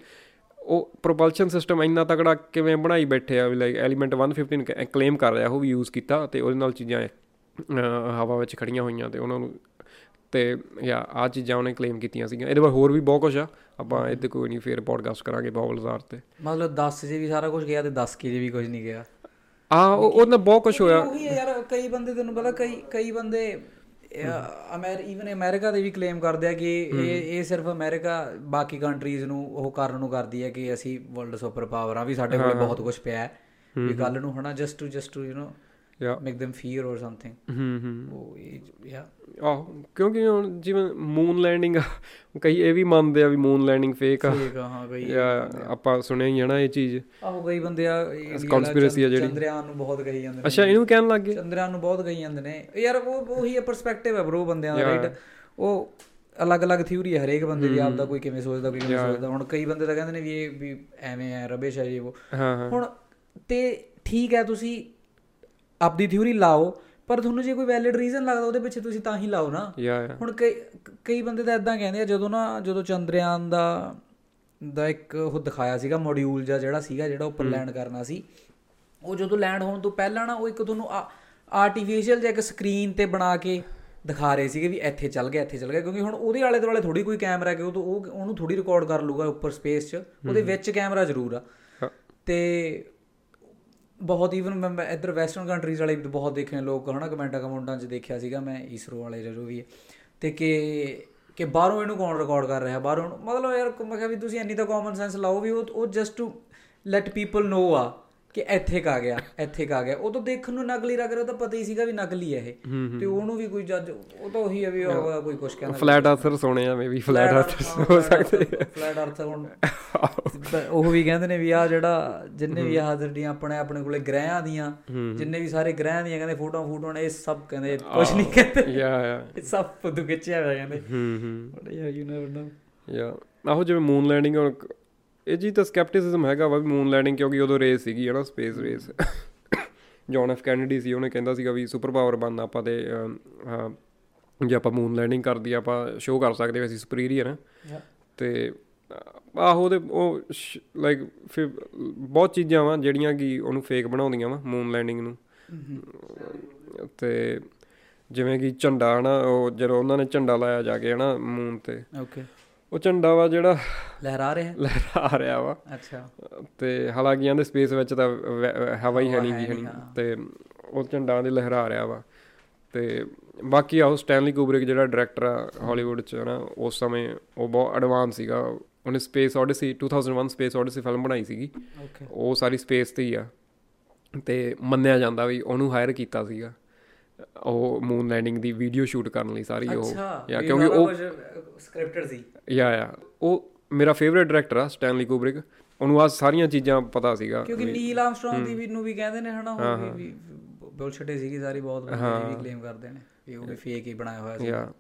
[SPEAKER 1] ਉਹ ਪ੍ਰੋਪਲਸ਼ਨ ਸਿਸਟਮ ਇੰਨਾ ਤਕੜਾ ਕਿਵੇਂ ਬਣਾਈ ਬੈਠੇ ਆ ਵੀ ਲਾਈਕ ਐਲੀਮੈਂਟ 115 ਕਲੇਮ ਕਰ ਰਿਹਾ ਉਹ ਵੀ ਯੂਜ਼ ਕੀਤਾ ਤੇ ਉਹਦੇ ਨਾਲ ਚੀਜ਼ਾਂ ਹਵਾ ਵਿੱਚ ਖੜੀਆਂ ਹੋਈਆਂ ਤੇ ਉਹਨਾਂ ਨੂੰ ਤੇ ਯਾ ਆ ਚੀਜ਼ਾਂ ਉਹਨੇ ਕਲੇਮ ਕੀਤੀਆਂ ਸੀਗੀਆਂ। ਇਹਦੇ ਬਾਰੇ ਹੋਰ ਵੀ ਬਹੁਤ ਕੁਝ ਆ ਆਪਾਂ ਇੱਥੇ ਕੋਈ ਨਹੀਂ ਫੇਰ ਪੋਡਕਾਸਟ ਕਰਾਂਗੇ ਬਾਬਲਜ਼ਾਰ ਤੇ।
[SPEAKER 2] ਮਤਲਬ 10 ਜੇ ਵੀ ਸਾਰਾ ਕੁਝ ਗਿਆ ਤੇ 10 ਕੇ ਜੇ ਵੀ ਕੁਝ ਨਹੀਂ ਗਿਆ।
[SPEAKER 1] ਆ ਉਹ ਉਹਨਾਂ ਬਹੁਤ ਕੁਝ ਹੋਇਆ।
[SPEAKER 2] ਉਹੀ ਯਾਰ ਕਈ ਬੰਦੇ ਤੈਨੂੰ ਪਤਾ ਕਈ ਕਈ ਬੰਦੇ ਅਮੈਰ ਇਵਨ ਅਮਰੀਕਾ ਦੇ ਵੀ ਕਲੇਮ ਕਰਦੇ ਆ ਕਿ ਇਹ ਇਹ ਸਿਰਫ ਅਮਰੀਕਾ ਬਾਕੀ ਕੰਟਰੀਜ਼ ਨੂੰ ਉਹ ਕਰਨ ਨੂੰ ਕਰਦੀ ਹੈ ਕਿ ਅਸੀਂ ਵਰਲਡ ਸੁਪਰ ਪਾਵਰ ਆ ਵੀ ਸਾਡੇ ਕੋਲ ਬਹੁਤ ਕੁਝ ਪਿਆ ਹੈ। ਵੀ ਗੱਲ ਨੂੰ ਹਨਾ just to just to you know
[SPEAKER 1] yeah
[SPEAKER 2] make them fear or something.
[SPEAKER 1] ਹੂੰ
[SPEAKER 2] ਉਹ ਯਾ
[SPEAKER 1] ਆਹੋ ਕਿਉਂਕਿ ਹੁਣ ਜਿਵੇਂ ਮੂਨ ਲੈਂਡਿੰਗ ਕਈ ਇਹ ਵੀ ਮੰਨਦੇ ਆ ਵੀ ਮੂਨ ਲੈਂਡਿੰਗ ਫੇਕ ਆ।
[SPEAKER 2] ਆ ਹਾਂ ਕਈ
[SPEAKER 1] ਜਾਂ ਆਪਾਂ ਸੁਣਿਆ ਹੀ ਆ ਨਾ ਇਹ ਚੀਜ਼।
[SPEAKER 2] ਆਹੋ ਕਈ ਬੰਦੇ ਆ
[SPEAKER 1] conspiracy ਆ ਜਿਹੜੀ।
[SPEAKER 2] ਚੰਦਰਯਾਨ ਨੂੰ ਬਹੁਤ ਕਹੀ ਜਾਂਦੇ ਨੇ।
[SPEAKER 1] ਅੱਛਾ ਇਹਨੂੰ ਕਹਿਣ ਲੱਗ ਗਏ?
[SPEAKER 2] ਚੰਦਰਯਾਨ ਨੂੰ ਬਹੁਤ ਕਹੀ ਜਾਂਦੇ ਨੇ। ਯਾਰ ਉਹ ਉਹੀ ਹੈ ਪਰਸਪੈਕਟਿਵ ਹੈ ਬ్రో ਬੰਦਿਆਂ ਦਾ ਰਾਈਟ ਉਹ ਅਲੱਗ-ਅਲੱਗ ਥਿਊਰੀ ਹੈ ਹਰੇਕ ਬੰਦੇ ਦੀ ਆਪਦਾ ਕੋਈ ਕਿਵੇਂ ਸੋਚਦਾ ਕੋਈ ਕਿਵੇਂ ਸੋਚਦਾ। ਹੁਣ ਕਈ ਬੰਦੇ ਤਾਂ ਕਹਿੰਦੇ ਨੇ ਵੀ ਇਹ ਵੀ ਐਵੇਂ ਹੈ ਰਬਿਸ਼ ਹੈ ਇਹ ਉਹ। ਹੁਣ ਤੇ ਠੀਕ ਹੈ ਤੁਸੀਂ ਆਪਦੀ ਥਿਊਰੀ ਲਾਓ ਪਰ ਤੁਹਾਨੂੰ ਜੇ ਕੋਈ ਵੈਲਿਡ ਰੀਜ਼ਨ ਲੱਗਦਾ ਉਹਦੇ ਪਿੱਛੇ ਤੁਸੀਂ ਤਾਂ ਹੀ ਲਾਓ ਨਾ। ਹੁਣ ਕਈ ਕਈ ਬੰਦੇ ਤਾਂ ਇਦਾਂ ਕਹਿੰਦੇ ਆ ਜਦੋਂ ਨਾ ਜਦੋਂ ਚੰਦਰਯਾਨ ਦਾ ਦਾ ਇੱਕ ਉਹ ਦਿਖਾਇਆ ਸੀਗਾ ਮੋਡਿਊਲ ਜਾਂ ਜਿਹੜਾ ਸੀਗਾ ਜਿਹੜਾ ਉੱਪਰ ਲੈਂਡ ਕਰਨਾ ਸੀ ਉਹ ਜਦੋਂ ਲੈਂਡ ਹੋਣ ਤੋਂ ਪਹਿਲਾਂ ਨਾ ਉਹ ਇੱਕ ਤੁਹਾਨੂੰ ਆਰਟੀਫੀਸ਼ੀਅਲ ਜਿਹਾ ਇੱਕ ਸਕਰੀਨ ਤੇ ਬਣਾ ਕੇ ਦਿਖਾ ਰਹੇ ਸੀਗੇ ਵੀ ਇੱਥੇ ਚੱਲ ਗਿਆ ਇੱਥੇ ਚੱਲ ਗਿਆ ਕਿਉਂਕਿ ਹੁਣ ਉਹਦੇ ਆਲੇ ਦੁਆਲੇ ਥੋੜੀ ਕੋਈ ਕੈਮਰਾ ਕਿ ਉਹ ਤੋਂ ਉਹ ਉਹਨੂੰ ਥੋੜੀ ਰਿਕਾਰਡ ਕਰ ਲੂਗਾ ਉੱਪਰ ਸਪੇਸ 'ਚ ਉਹਦੇ ਵਿੱਚ ਕੈਮਰਾ ਜ਼ਰੂਰ ਆ। ਤੇ ਬਹੁਤ ਈਵਨ ਮੈਂ ਇੱਧਰ ਵੈਸਟਰਨ ਕੰਟਰੀਜ਼ ਵਾਲੇ ਵੀ ਬਹੁਤ ਦੇਖੇ ਨੇ ਲੋਕ ਹਨਾ ਕਮੈਂਟਾਂ ਕਮੈਂਟਾਂ 'ਚ ਦੇਖਿਆ ਸੀਗਾ ਮੈਂ ਇਸਰੋ ਵਾਲੇ ਜੋ ਵੀ ਤੇ ਕਿ ਕਿ ਬਾਹਰੋਂ ਇਹਨੂੰ ਕੌਣ ਰਿਕਾਰਡ ਕਰ ਰਿਹਾ? ਬਾਹਰੋਂ ਮਤਲਬ ਯਾਰ ਮੈਂ ਕਿਹਾ ਵੀ ਤੁਸੀਂ ਇੰਨੀ ਤਾਂ ਕਾਮਨ ਸੈਂਸ ਲਾਓ ਵੀ ਉਹ ਉਹ just to let people know ਆ ਕਿ ਇੱਥੇ ਕਾ ਗਿਆ ਇੱਥੇ ਕਾ ਗਿਆ। ਉਹ ਤਾਂ ਦੇਖਣ ਨੂੰ ਨਕਲੀ ਲੱਗ ਰਿਹਾ ਤਾਂ ਪਤਾ ਹੀ ਸੀਗਾ ਵੀ ਨਕਲੀ ਹੈ ਇਹ ਤੇ ਉਹਨੂੰ ਵੀ ਕੋਈ ਜੱਜ ਉਹ ਤਾਂ ਉਹੀ ਹੈ ਵੀ ਉਹ ਕੋਈ ਕੁਛ ਕਹਿੰਦਾ
[SPEAKER 1] ਫਲੈਟ ਅਰਥਰ ਸੋਣੇ ਆ ਮੇਬੀ ਫਲੈਟ ਅਰਥਰ ਹੋ ਸਕਦੇ।
[SPEAKER 2] ਫਲੈਟ ਅਰਥ ਹੁਣ ਉਹ ਵੀ ਕਹਿੰਦੇ ਨੇ ਵੀ ਆ ਜਿਹੜਾ ਜਿੰਨੇ ਵੀ ਆਹ ਜਿਹੜੀਆਂ ਆਪਣੇ ਆਪਣੇ ਕੋਲੇ ਗ੍ਰਹਿਆਂ ਦੀਆਂ ਜਿੰਨੇ ਵੀ ਸਾਰੇ ਗ੍ਰਹਿਆਂ ਦੀਆਂ ਕਹਿੰਦੇ ਫੋਟੋਆਂ ਫੋਟੋਆਂ ਨੇ ਇਹ ਸਭ ਕਹਿੰਦੇ ਕੁਝ ਨਹੀਂ ਕਹਿੰਦੇ।
[SPEAKER 1] ਯਾ ਯਾ।
[SPEAKER 2] ਇਹ ਸਭ ਫੁੱਦੂ ਖਿੱਚਿਆ ਹੋਇਆ ਕਹਿੰਦੇ।
[SPEAKER 1] ਹੂੰ ਹੂੰ।
[SPEAKER 2] ਬਟ ਯਾ ਯੂ ਨੈਵਰ ਨੋ
[SPEAKER 1] ਯਾ ਆਹੋ ਜਿਵੇਂ ਮੂਨ ਲੈਂਡਿੰਗ ਕ- ਇਹ ਜੀ ਤਾਂ ਸਕੈਪਟਿਸਿਜ਼ਮ ਹੈਗਾ ਵਾ ਵੀ ਮੂਨ ਲੈਂਡਿੰਗ ਕਿਉਂਕਿ ਉਦੋਂ ਰੇਸ ਸੀਗੀ ਹੈ ਨਾ space race John F Kennedy ਸੀ ਉਹਨੇ ਕਹਿੰਦਾ ਸੀਗਾ ਵੀ ਸੁਪਰ ਪਾਵਰ ਬਣਨਾ ਆਪਾਂ ਤੇ ਜੇ ਆਪਾਂ ਮੂਨ ਲੈਂਡਿੰਗ ਕਰਦੀ ਆ ਆਪਾਂ ਸ਼ੋਅ ਕਰ ਸਕਦੇ ਹਾਂ ਅਸੀਂ ਸੁਪੀਰੀਅਰ ਹਾਂ ਤੇ ਆਹੋ ਉਹਦੇ ਉਹ ਲਾਈਕ ਫਿਰ ਬਹੁਤ ਚੀਜ਼ਾਂ ਵਾ ਜਿਹੜੀਆਂ ਕਿ ਉਹਨੂੰ ਫੇਕ ਬਣਾਉਂਦੀਆਂ ਵਾ ਮੂਨ ਲੈਂਡਿੰਗ ਨੂੰ। ਤੇ ਜਿਵੇਂ ਕਿ ਝੰਡਾ ਹਨਾ ਉਹ ਜਦੋਂ ਉਹਨਾਂ ਨੇ ਝੰਡਾ ਲਾਇਆ ਜਾ ਕੇ ਹਨਾ ਮੂਨ ਤੇ।
[SPEAKER 2] ਓਕੇ
[SPEAKER 1] ਉਹ ਝੰਡਾ ਵਾ ਜਿਹੜਾ
[SPEAKER 2] ਲਹਿਰਾ ਰਿਹਾ?
[SPEAKER 1] ਲਹਿਰਾ ਰਿਹਾ ਵਾ।
[SPEAKER 2] ਅੱਛਾ।
[SPEAKER 1] ਤੇ ਹਾਲਾਂਕਿ ਇਹਦੇ ਸਪੇਸ ਵਿੱਚ ਤਾਂ ਹਵਾ ਹੀ ਹੈ ਨਹੀਂ
[SPEAKER 2] ਹਾਂ।
[SPEAKER 1] ਤੇ ਉਹ ਝੰਡਾ ਦੇ ਲਹਿਰਾ ਰਿਹਾ ਵਾ। ਤੇ ਬਾਕੀ ਆਹ ਸਟੈਨਲੀ ਕੁਬਰਿਕ ਜਿਹੜਾ ਡਾਇਰੈਕਟਰ ਆ ਹਾਲੀਵੁੱਡ ਚ ਨਾ ਉਸ ਸਮੇਂ ਉਹ ਬਹੁਤ ਐਡਵਾਂਸ ਸੀਗਾ। ਉਹਨੇ space odyssey 2001 space odyssey film ਬਣਾਈ ਸੀਗੀ। ਉਹ ਸਾਰੀ ਸਪੇਸ ਤੇ ਹੀ ਆ। ਤੇ ਮੰਨਿਆ ਜਾਂਦਾ ਵੀ ਉਹਨੂੰ ਹਾਇਰ ਕੀਤਾ ਸੀਗਾ। ਉਹ ਮੂਨ ਲੈਂਡਿੰਗ ਦੀ ਵੀਡੀਓ ਸ਼ੂਟ ਕਰਨ ਲਈ ਸਾਰੀ ਉਹ। ਯਾ ਕਿਉਂਕਿ ਉਹ
[SPEAKER 2] ਸਕ੍ਰਿਪਟਡ ਸੀ।
[SPEAKER 1] Yeah yeah. ਉਹ ਮੇਰਾ ਫੇਵਰਿਟ ਡਾਇਰੈਕਟਰ ਆ ਸਟੈਨਲੀ ਕੁਬਰਿਕ ਉਹਨੂੰ ਆ ਸਾਰੀਆਂ ਚੀਜ਼ਾਂ ਪਤਾ ਸੀਗਾ
[SPEAKER 2] ਕਿਉਂਕਿ ਨੀਲ ਆਰਮਸਟ੍ਰੌਂਗ ਦੀ ਵੀ ਨੂੰ ਵੀ ਕਹਿੰਦੇ ਨੇ ਹਨਾ ਉਹ ਵੀ- ਬੁਲਸ਼ਿਟ ਸੀਗੀ ਸਾਰੀ ਬਹੁਤ ਬੰਦੇ ਵੀ ਕਲੇਮ ਕਰਦੇ ਨੇ। ਵੀ ਉਹ ਵੀ ਫੇਕ ਹੀ ਬਣਾਇਆ ਹੋਇਆ ਸੀ
[SPEAKER 1] ਯਾ।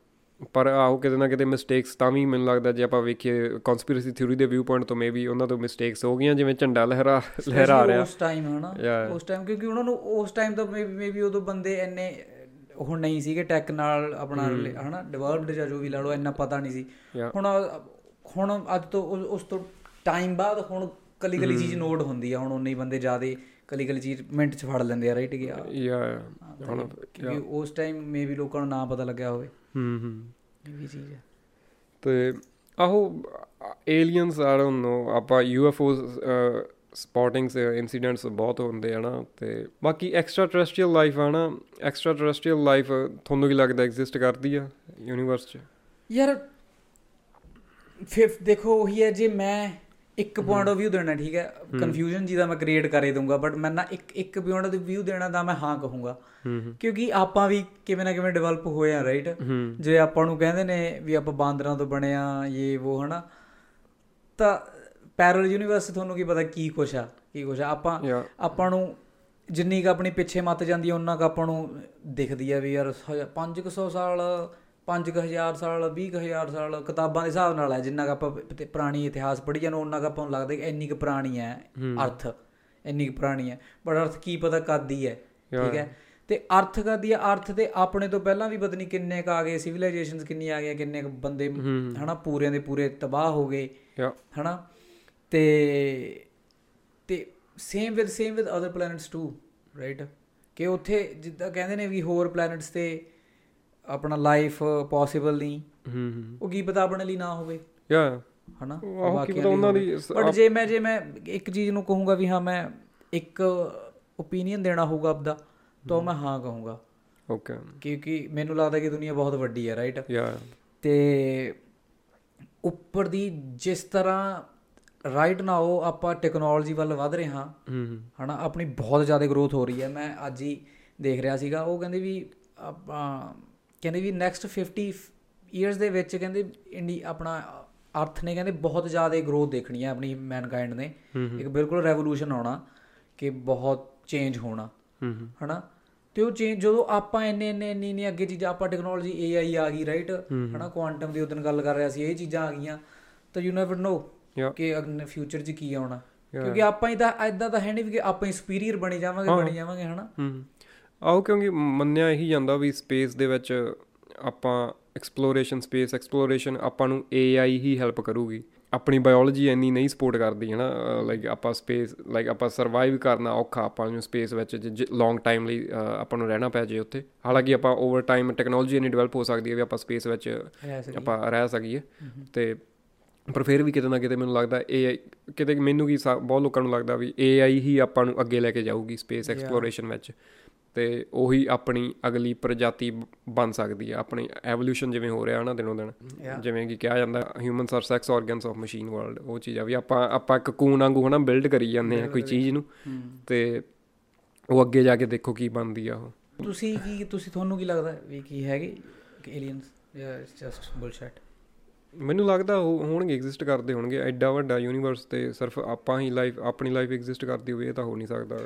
[SPEAKER 1] ਪਰ ਆਹੋ ਕਿਤੇ ਨਾ ਕਿਤੇ ਮਿਸਟੇਕਸ ਤਾਂ ਵੀ ਮੈਨੂੰ ਲੱਗਦਾ ਜੇ ਆਪਾਂ ਵੇਖੀਏ ਕਨਸਪੀਰੇਸੀ ਥਿਊਰੀ ਦੇ ਵਿਊ ਪੁਆਇੰਟ ਤੋਂ ਮੇਬੀ ਉਹਨਾਂ ਤੋਂ ਮਿਸਟੇਕਸ ਹੋ ਗਈਆਂ ਜਿਵੇਂ ਝੰਡਾ ਲਹਿਰਾ ਲਹਿਰਾ ਰਿਹਾ।
[SPEAKER 2] ਉਸ ਟਾਈਮ ਹਨਾ. ਉਸ ਟਾਈਮ ਕਿਉਂਕਿ ਉਹਨਾਂ ਨੂੰ ਉਸ ਟਾਈਮ ਤਾਂ ਮੇਬੀ ਉਦੋਂ ਬੰਦੇ ਇੰਨੇ ਉਹ ਨਹੀਂ ਸੀਗੇ ਟੈਕ ਨਾਲ ਆਪਣਾ ਹਨਾ ਡਿਵੈਲਪਡ ਜਾਂ ਜੋ ਵੀ ਲਾ ਲਓ ਇੰਨਾ ਪਤਾ ਨਹੀਂ ਸੀ. ਹੁਣ ਹੁਣ ਅੱਜ ਤੋਂ ਉਸ- ਤੋਂ ਟਾਈਮ ਬਾਅਦ ਹੁਣ ਕਲੀ ਕਲੀ ਚੀਜ਼ ਨੋਟ ਹੁੰਦੀ ਆ। ਹੁਣ ਉਨੇ ਹੀ ਬੰਦੇ ਜ਼ਿਆਦੇ ਕਲੀ ਕਲੀ ਚੀਜ਼ ਮਿੰਟ 'ਚ ਫੜ ਲੈਂਦੇ ਆ ਰਾਈਟ ਗਿਆ
[SPEAKER 1] ਯਾ। ਹੁਣ
[SPEAKER 2] ਕਿਉਂਕਿ ਉਸ ਟਾਈਮ ਮੇਬੀ ਲੋਕਾਂ ਨੂੰ ਨਾ ਪਤਾ ਲੱਗਿਆ ਹੋਵੇ।
[SPEAKER 1] ਹੂੰ ਹੂੰ।
[SPEAKER 2] ਇਹ ਵੀ ਚੀਜ਼ ਹੈ।
[SPEAKER 1] ਤੇ ਆਹੋ ਏਲੀਅਨਸ ਆਰ ਡੋਨਟ ਨੋ ਆਪਾਂ ਯੂਐਫਓਸ ਸਪੌਟਿੰਗਸ ਇਨਸੀਡੈਂਟਸ ਬਹੁਤ ਹੁੰਦੇ ਆ ਨਾ ਤੇ ਬਾਕੀ ਐਕਸਟਰਾ ਟੈਰੈਸਟਰੀਅਲ ਲਾਈਫ ਆ ਨਾ ਐਕਸਟਰਾ ਟੈਰੈਸਟਰੀਅਲ ਲਾਈਫ ਤੁਹਾਨੂੰ ਕੀ ਲੱਗਦਾ ਐਗਜ਼ਿਸਟ ਕਰਦੀ ਆ ਯੂਨੀਵਰਸ 'ਚ?
[SPEAKER 2] ਯਾਰ ਫਿਰ ਦੇਖੋ ਉਹੀ ਹੈ ਜੇ ਮੈਂ ਇੱਕ ਪੁਆਇੰਟ ਆਫ View ਦੇਣਾ ਠੀਕ ਹੈ? ਕਨਫਿਊਜ਼ਨ ਜੀ ਦਾ ਮੈਂ ਕ੍ਰੀਏਟ ਕਰ ਦੂੰਗਾ ਬਟ ਮੈਂ ਨਾ ਇੱਕ ਇੱਕ ਪੁਆਇੰਟ ਆਫ View ਦੇਣਾ ਤਾਂ ਮੈਂ ਹਾਂ ਕਹੂੰਗਾ। ਕਿਉਂਕਿ ਆਪਾਂ ਵੀ ਕਿਵੇਂ ਨਾ ਕਿਵੇਂ ਡਿਵੈਲਪ ਹੋਏ ਆ ਰਾਈਟ ਜੇ ਆਪਾਂ ਨੂੰ ਕਹਿੰਦੇ ਨੇ ਵੀ ਆਪਾਂ ਬਾਂਦਰਾਂ ਤੋਂ ਬਣੇ ਆ ਇਹ ਉਹ ਹਨਾ? ਤਾਂ ਪੈਰਲ ਯੂਨੀਵਰਸ ਤੁਹਾਨੂੰ ਕੀ ਪਤਾ ਕੀ ਕੁਛ ਆ ਕੀ ਕੁਛ ਆ। ਆਪਾਂ. ਆਪਾਂ ਨੂੰ ਜਿੰਨੀ ਕ ਆਪਣੀ ਪਿੱਛੇ ਮੱਤ ਜਾਂਦੀ ਹੈ ਉਹਨਾਂ ਕ ਆਪਾਂ ਨੂੰ ਦਿਖਦੀ ਆ ਵੀ ਯਾਰ 500 ਸਾਲ 5000 ਸਾਲ 20000 ਸਾਲ ਕਿਤਾਬਾਂ ਦੇ ਹਿਸਾਬ ਨਾਲ ਹੈ ਜਿੰਨਾ ਕ ਆਪਾਂ ਪੁਰਾਣੀ ਇਤਿਹਾਸ ਪੜ੍ਹੀ ਜਾਂਦੇ ਉਹਨਾਂ ਕ ਆਪਾਂ ਨੂੰ ਲੱਗਦਾ ਕਿ ਇੰਨੀ ਕ ਪੁਰਾਣੀ ਹੈ ਅਰਥ ਇੰਨੀ ਕ ਪੁਰਾਣੀ ਹੈ। ਪਰ ਅਰਥ ਕੀ ਪਤਾ ਕਦ ਦੀ ਹੈ ਠੀਕ ਹੈ? ਤੇ ਅਰਥ ਕਦੀ ਹੈ? ਅਰਥ ਤੇ ਆਪਣੇ ਤੋਂ ਪਹਿਲਾਂ ਵੀ ਨਹੀਂ ਕਿੰਨੇ ਕ ਆ ਗਏ ਸਿਵਲਾਈਜੇਸ਼ਨਸ ਕਿੰਨੀ ਆ ਗਏ ਕਿੰਨੇ ਕ ਬੰਦੇ ਹਨਾ ਪੂਰਿਆਂ ਦੇ ਪੂਰੇ ਤਬਾਹ ਹੋ ਗਏ ਹਨਾ? ਤੇ ਤੇ same with same with other planets too right ਕਿ ਉੱਥੇ ਜਿੱਦਾਂ ਕਹਿੰਦੇ ਨੇ ਵੀ ਹੋਰ ਪਲੈਨਟਸ ਤੇ ਆਪਣਾ ਲਾਈਫ ਪੋਸੀਬਲ ਨਹੀਂ।
[SPEAKER 1] ਹੂੰ ਹੂੰ।
[SPEAKER 2] ਉਹ ਕੀ ਪਤਾ ਆਪਣੇ ਲਈ ਨਾ ਹੋਵੇ।
[SPEAKER 1] ਯਾ।
[SPEAKER 2] ਹਨਾ?
[SPEAKER 1] ਆਹੋ, ਕੀ ਪਤਾ ਉਹਨਾਂ ਦੀ
[SPEAKER 2] ਬਟ ਜੇ ਮੈਂ ਜੇ ਮੈਂ ਇੱਕ ਚੀਜ਼ ਨੂੰ ਕਹੂੰਗਾ ਵੀ ਹਾਂ ਮੈਂ ਇੱਕ ਓਪੀਨੀਅਨ ਦੇਣਾ ਹੋਊਗਾ ਆਪਦਾ ਤਾਂ ਮੈਂ ਹਾਂ ਕਹੂੰਗਾ।
[SPEAKER 1] ਓਕੇ
[SPEAKER 2] ਕਿਉਂਕਿ ਮੈਨੂੰ ਲੱਗਦਾ ਕਿ ਦੁਨੀਆ ਬਹੁਤ ਵੱਡੀ ਹੈ ਰਾਈਟ
[SPEAKER 1] ਯਾ।
[SPEAKER 2] ਤੇ ਉੱਪਰ ਦੀ ਜਿਸ ਤਰ੍ਹਾਂ ਰਾਈਟ ਨਾਓ ਆਪਾਂ ਟੈਕਨੋਲੋਜੀ ਵੱਲ ਵਧ ਰਹੇ ਹਾਂ
[SPEAKER 1] ਹੂੰ ਹੂੰ।
[SPEAKER 2] ਹਨਾ ਆਪਣੀ ਬਹੁਤ ਜ਼ਿਆਦਾ ਗਰੋਥ ਹੋ ਰਹੀ ਹੈ। ਮੈਂ ਅੱਜ ਹੀ ਦੇਖ ਰਿਹਾ ਸੀਗਾ ਉਹ ਕਹਿੰਦੇ ਵੀ ਆਪਾਂ ਕਹਿੰਦੇ ਵੀ ਨੈਕਸਟ 50 ਇਅਰਸ ਦੇ ਵਿੱਚ ਕਹਿੰਦੇ ਇੰਡੀ ਆਪਣਾ ਅਰਥ ਨੇ ਕਹਿੰਦੇ ਬਹੁਤ ਜ਼ਿਆਦਾ ਗਰੋਥ ਦੇਖਣੀ ਹੈ ਆਪਣੀ ਮੈਨਕਾਈਂਡ ਨੇ। ਇੱਕ ਬਿਲਕੁਲ ਰੈਵੋਲੂਸ਼ਨ ਆਉਣਾ ਕਿ ਬਹੁਤ ਚੇਂਜ ਹੋਣਾ। ਹਨਾ? ਤੇ ਉਹ ਚੇਂਜ ਜਦੋਂ ਆਪਾਂ ਇੰਨੇ ਇੰਨੇ ਇੰਨੀ ਇੰਨੀ ਅੱਗੇ ਚੀਜ਼ਾਂ ਆਪਾਂ ਟੈਕਨੋਲੋਜੀ AI ਆ ਗਈ ਰਾਈਟ ਹਨਾ? ਕੁਆਂਟਮ ਦੀ ਉਦੋਂ ਗੱਲ ਕਰ ਰਿਹਾ ਸੀ ਇਹ ਚੀਜ਼ਾਂ ਆ ਗਈਆਂ ਤਾਂ ਯੂ ਨੈਵਰ ਨੋ. ਕਿ ਅਗਲੇ ਫਿਊਚਰ 'ਚ ਕੀ ਆਉਣਾ। ਕਿਉਂਕਿ ਆਪਾਂ ਹੀ ਤਾਂ ਐਦਾਂ ਤਾਂ ਹੈ ਨਹੀਂ ਵੀ ਕਿ ਆਪਾਂ ਹੀ ਸੁਪੀਰੀਅਰ ਬਣੀ ਜਾਵਾਂਗੇ ਬਣੀ ਜਾਵਾਂਗੇ ਹਨਾ?
[SPEAKER 1] ਆਓ ਕਿਉਂਕਿ ਮੰਨਿਆ ਇਹੀ ਜਾਂਦਾ ਵੀ ਸਪੇਸ ਦੇ ਵਿੱਚ ਆਪਾਂ ਐਕਸਪਲੋਰੇਸ਼ਨ ਸਪੇਸ ਐਕਸਪਲੋਰੇਸ਼ਨ ਆਪਾਂ ਨੂੰ AI ਹੀ ਹੈਲਪ ਕਰੂਗੀ। ਆਪਣੀ ਬਾਇਓਲੋਜੀ ਇੰਨੀ ਨਹੀਂ ਸਪੋਰਟ ਕਰਦੀ ਹੈ ਨਾ ਲਾਈਕ ਆਪਾਂ ਸਪੇਸ ਲਾਈਕ ਆਪਾਂ ਸਰਵਾਈਵ ਕਰਨਾ ਔਖਾ ਆਪਾਂ ਨੂੰ ਸਪੇਸ ਵਿੱਚ ਲੌਂਗ ਟਾਈਮ ਲਈ ਆਪਾਂ ਨੂੰ ਰਹਿਣਾ ਪੈ ਜੇ ਉੱਥੇ। ਹਾਲਾਂਕਿ ਆਪਾਂ ਓਵਰ ਟਾਈਮ ਟੈਕਨੋਲੋਜੀ ਇੰਨੀ ਡਿਵੈਲਪ ਹੋ ਸਕਦੀ ਹੈ ਵੀ ਆਪਾਂ ਸਪੇਸ ਵਿੱਚ। ਆਪਾਂ ਰਹਿ ਸਕੀਏ। ਤੇ ਪਰ ਫਿਰ ਵੀ ਕਿਤੇ ਨਾ ਕਿਤੇ ਮੈਨੂੰ ਲੱਗਦਾ AI ਕਿਤੇ ਮੈਨੂੰ ਕੀ ਬਹੁਤ ਲੋਕਾਂ ਨੂੰ ਲੱਗਦਾ ਵੀ AI ਹੀ ਆਪਾਂ ਨੂੰ ਅੱਗੇ ਲੈ ਕੇ ਜਾਊਗੀ ਸਪੇਸ ਐਕਸਪਲੋਰੇਸ਼ਨ ਵਿੱਚ। ਤੇ ਉਹੀ ਆਪਣੀ ਅਗਲੀ ਪ੍ਰਜਾਤੀ ਬਣ ਸਕਦੀ ਹੈ ਆਪਣੀ ਐਵੋਲੂਸ਼ਨ ਜਿਵੇਂ ਹੋ ਰਿਹਾ ਨਾ ਦਿਨੋਂ ਦਿਨ। ਜਿਵੇਂ ਕਿ ਕਿਹਾ ਜਾਂਦਾ humans are sex organs of machine world ਉਹ ਚੀਜ਼ ਆ ਵੀ ਆਪਾਂ ਆਪਾਂ ਇੱਕ ਕੂਨ ਵਾਂਗੂ ਹਨਾ ਬਿਲਡ ਕਰੀ ਜਾਂਦੇ ਆ ਕੋਈ ਚੀਜ਼ ਨੂੰ। ਤੇ ਉਹ ਅੱਗੇ ਜਾ ਕੇ ਦੇਖੋ ਕੀ ਬਣਦੀ ਆ ਉਹ।
[SPEAKER 2] ਤੁਸੀਂ ਕੀ ਤੁਸੀਂ ਤੁਹਾਨੂੰ ਕੀ ਲੱਗਦਾ ਵੀ ਕੀ ਹੈਗੇ ਏਲੀਅਨਸ ਜਾਂ ਜਸਟ ਬੁਲਸ਼ਿਟ
[SPEAKER 1] ਮੈਨੂੰ ਲੱਗਦਾ ਉਹ ਹੋਣਗੇ ਐਗਜ਼ਿਸਟ ਕਰਦੇ ਹੋਣਗੇ। ਐਡਾ ਵੱਡਾ ਯੂਨੀਵਰਸ ਤੇ ਸਿਰਫ ਆਪਾਂ ਹੀ ਲਾਈਫ ਆਪਣੀ ਲਾਈਫ ਐਗਜ਼ਿਸਟ ਕਰਦੀ ਹੋਵੇ ਇਹ ਤਾਂ ਹੋ ਨਹੀਂ ਸਕਦਾ।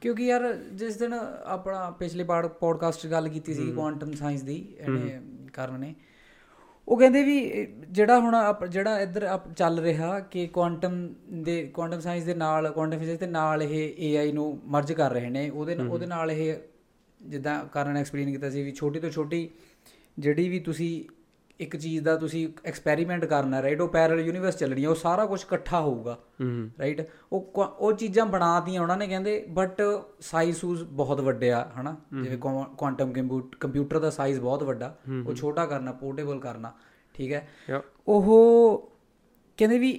[SPEAKER 2] ਕਿਉਂਕਿ ਯਾਰ ਜਿਸ ਦਿਨ ਆਪਣਾ ਪਿਛਲੇ ਪਾੜ ਪੋਡਕਾਸਟ 'ਚ ਗੱਲ ਕੀਤੀ ਸੀ ਕੁਆਂਟਮ ਸਾਇੰਸ ਦੀ ਇਹਨੇ ਕਰਨ ਨੇ। ਉਹ ਕਹਿੰਦੇ ਵੀ ਜਿਹੜਾ ਹੁਣ ਜਿਹੜਾ ਇੱਧਰ ਚੱਲ ਰਿਹਾ ਕਿ ਕੁਆਂਟਮ ਦੇ ਕੁਆਂਟਮ ਸਾਇੰਸ ਦੇ ਨਾਲ ਕੁਆਂਟਮ ਫਿਜ਼ਿਕਸ ਦੇ ਨਾਲ ਇਹ AI ਨੂੰ ਮਰਜ ਕਰ ਰਹੇ ਨੇ ਉਹਦੇ ਨਾਲ- ਉਹਦੇ ਨਾਲ ਇਹ ਜਿੱਦਾਂ ਕਰਨ ਐਕਸਪਲੇਨ ਕੀਤਾ ਸੀ ਵੀ ਛੋਟੀ ਤੋਂ ਛੋਟੀ ਜਿਹੜੀ ਵੀ ਤੁਸੀਂ ਇੱਕ ਚੀਜ਼ ਦਾ ਤੁਸੀਂ ਐਕਸਪੈਰੀਮੈਂਟ ਕਰਨਾ ਰਾਈਟ ਉਹ ਪੈਰਲ ਯੂਨੀਵਰਸ ਚੱਲਣੀ ਹੈ ਉਹ ਸਾਰਾ ਕੁਝ ਇਕੱਠਾ ਹੋਊਗਾ ਰਾਈਟ ਉਹ ਉਹ ਚੀਜ਼ਾਂ ਬਣਾਤੀਆਂ ਉਹਨਾਂ ਨੇ ਕਹਿੰਦੇ ਬਟ ਸਾਈਜ਼ ਸੂਜ਼ ਬਹੁਤ ਵੱਡੇ ਆ ਹਨਾ? ਜਿਵੇਂ ਕੁਆਂਟਮ ਕੰਪਿਊਟਰ ਦਾ ਸਾਈਜ਼ ਬਹੁਤ ਵੱਡਾ ਉਹ ਛੋਟਾ ਕਰਨਾ ਪੋਰਟੇਬਲ ਕਰਨਾ ਠੀਕ ਹੈ? ਉਹ ਕਹਿੰਦੇ ਵੀ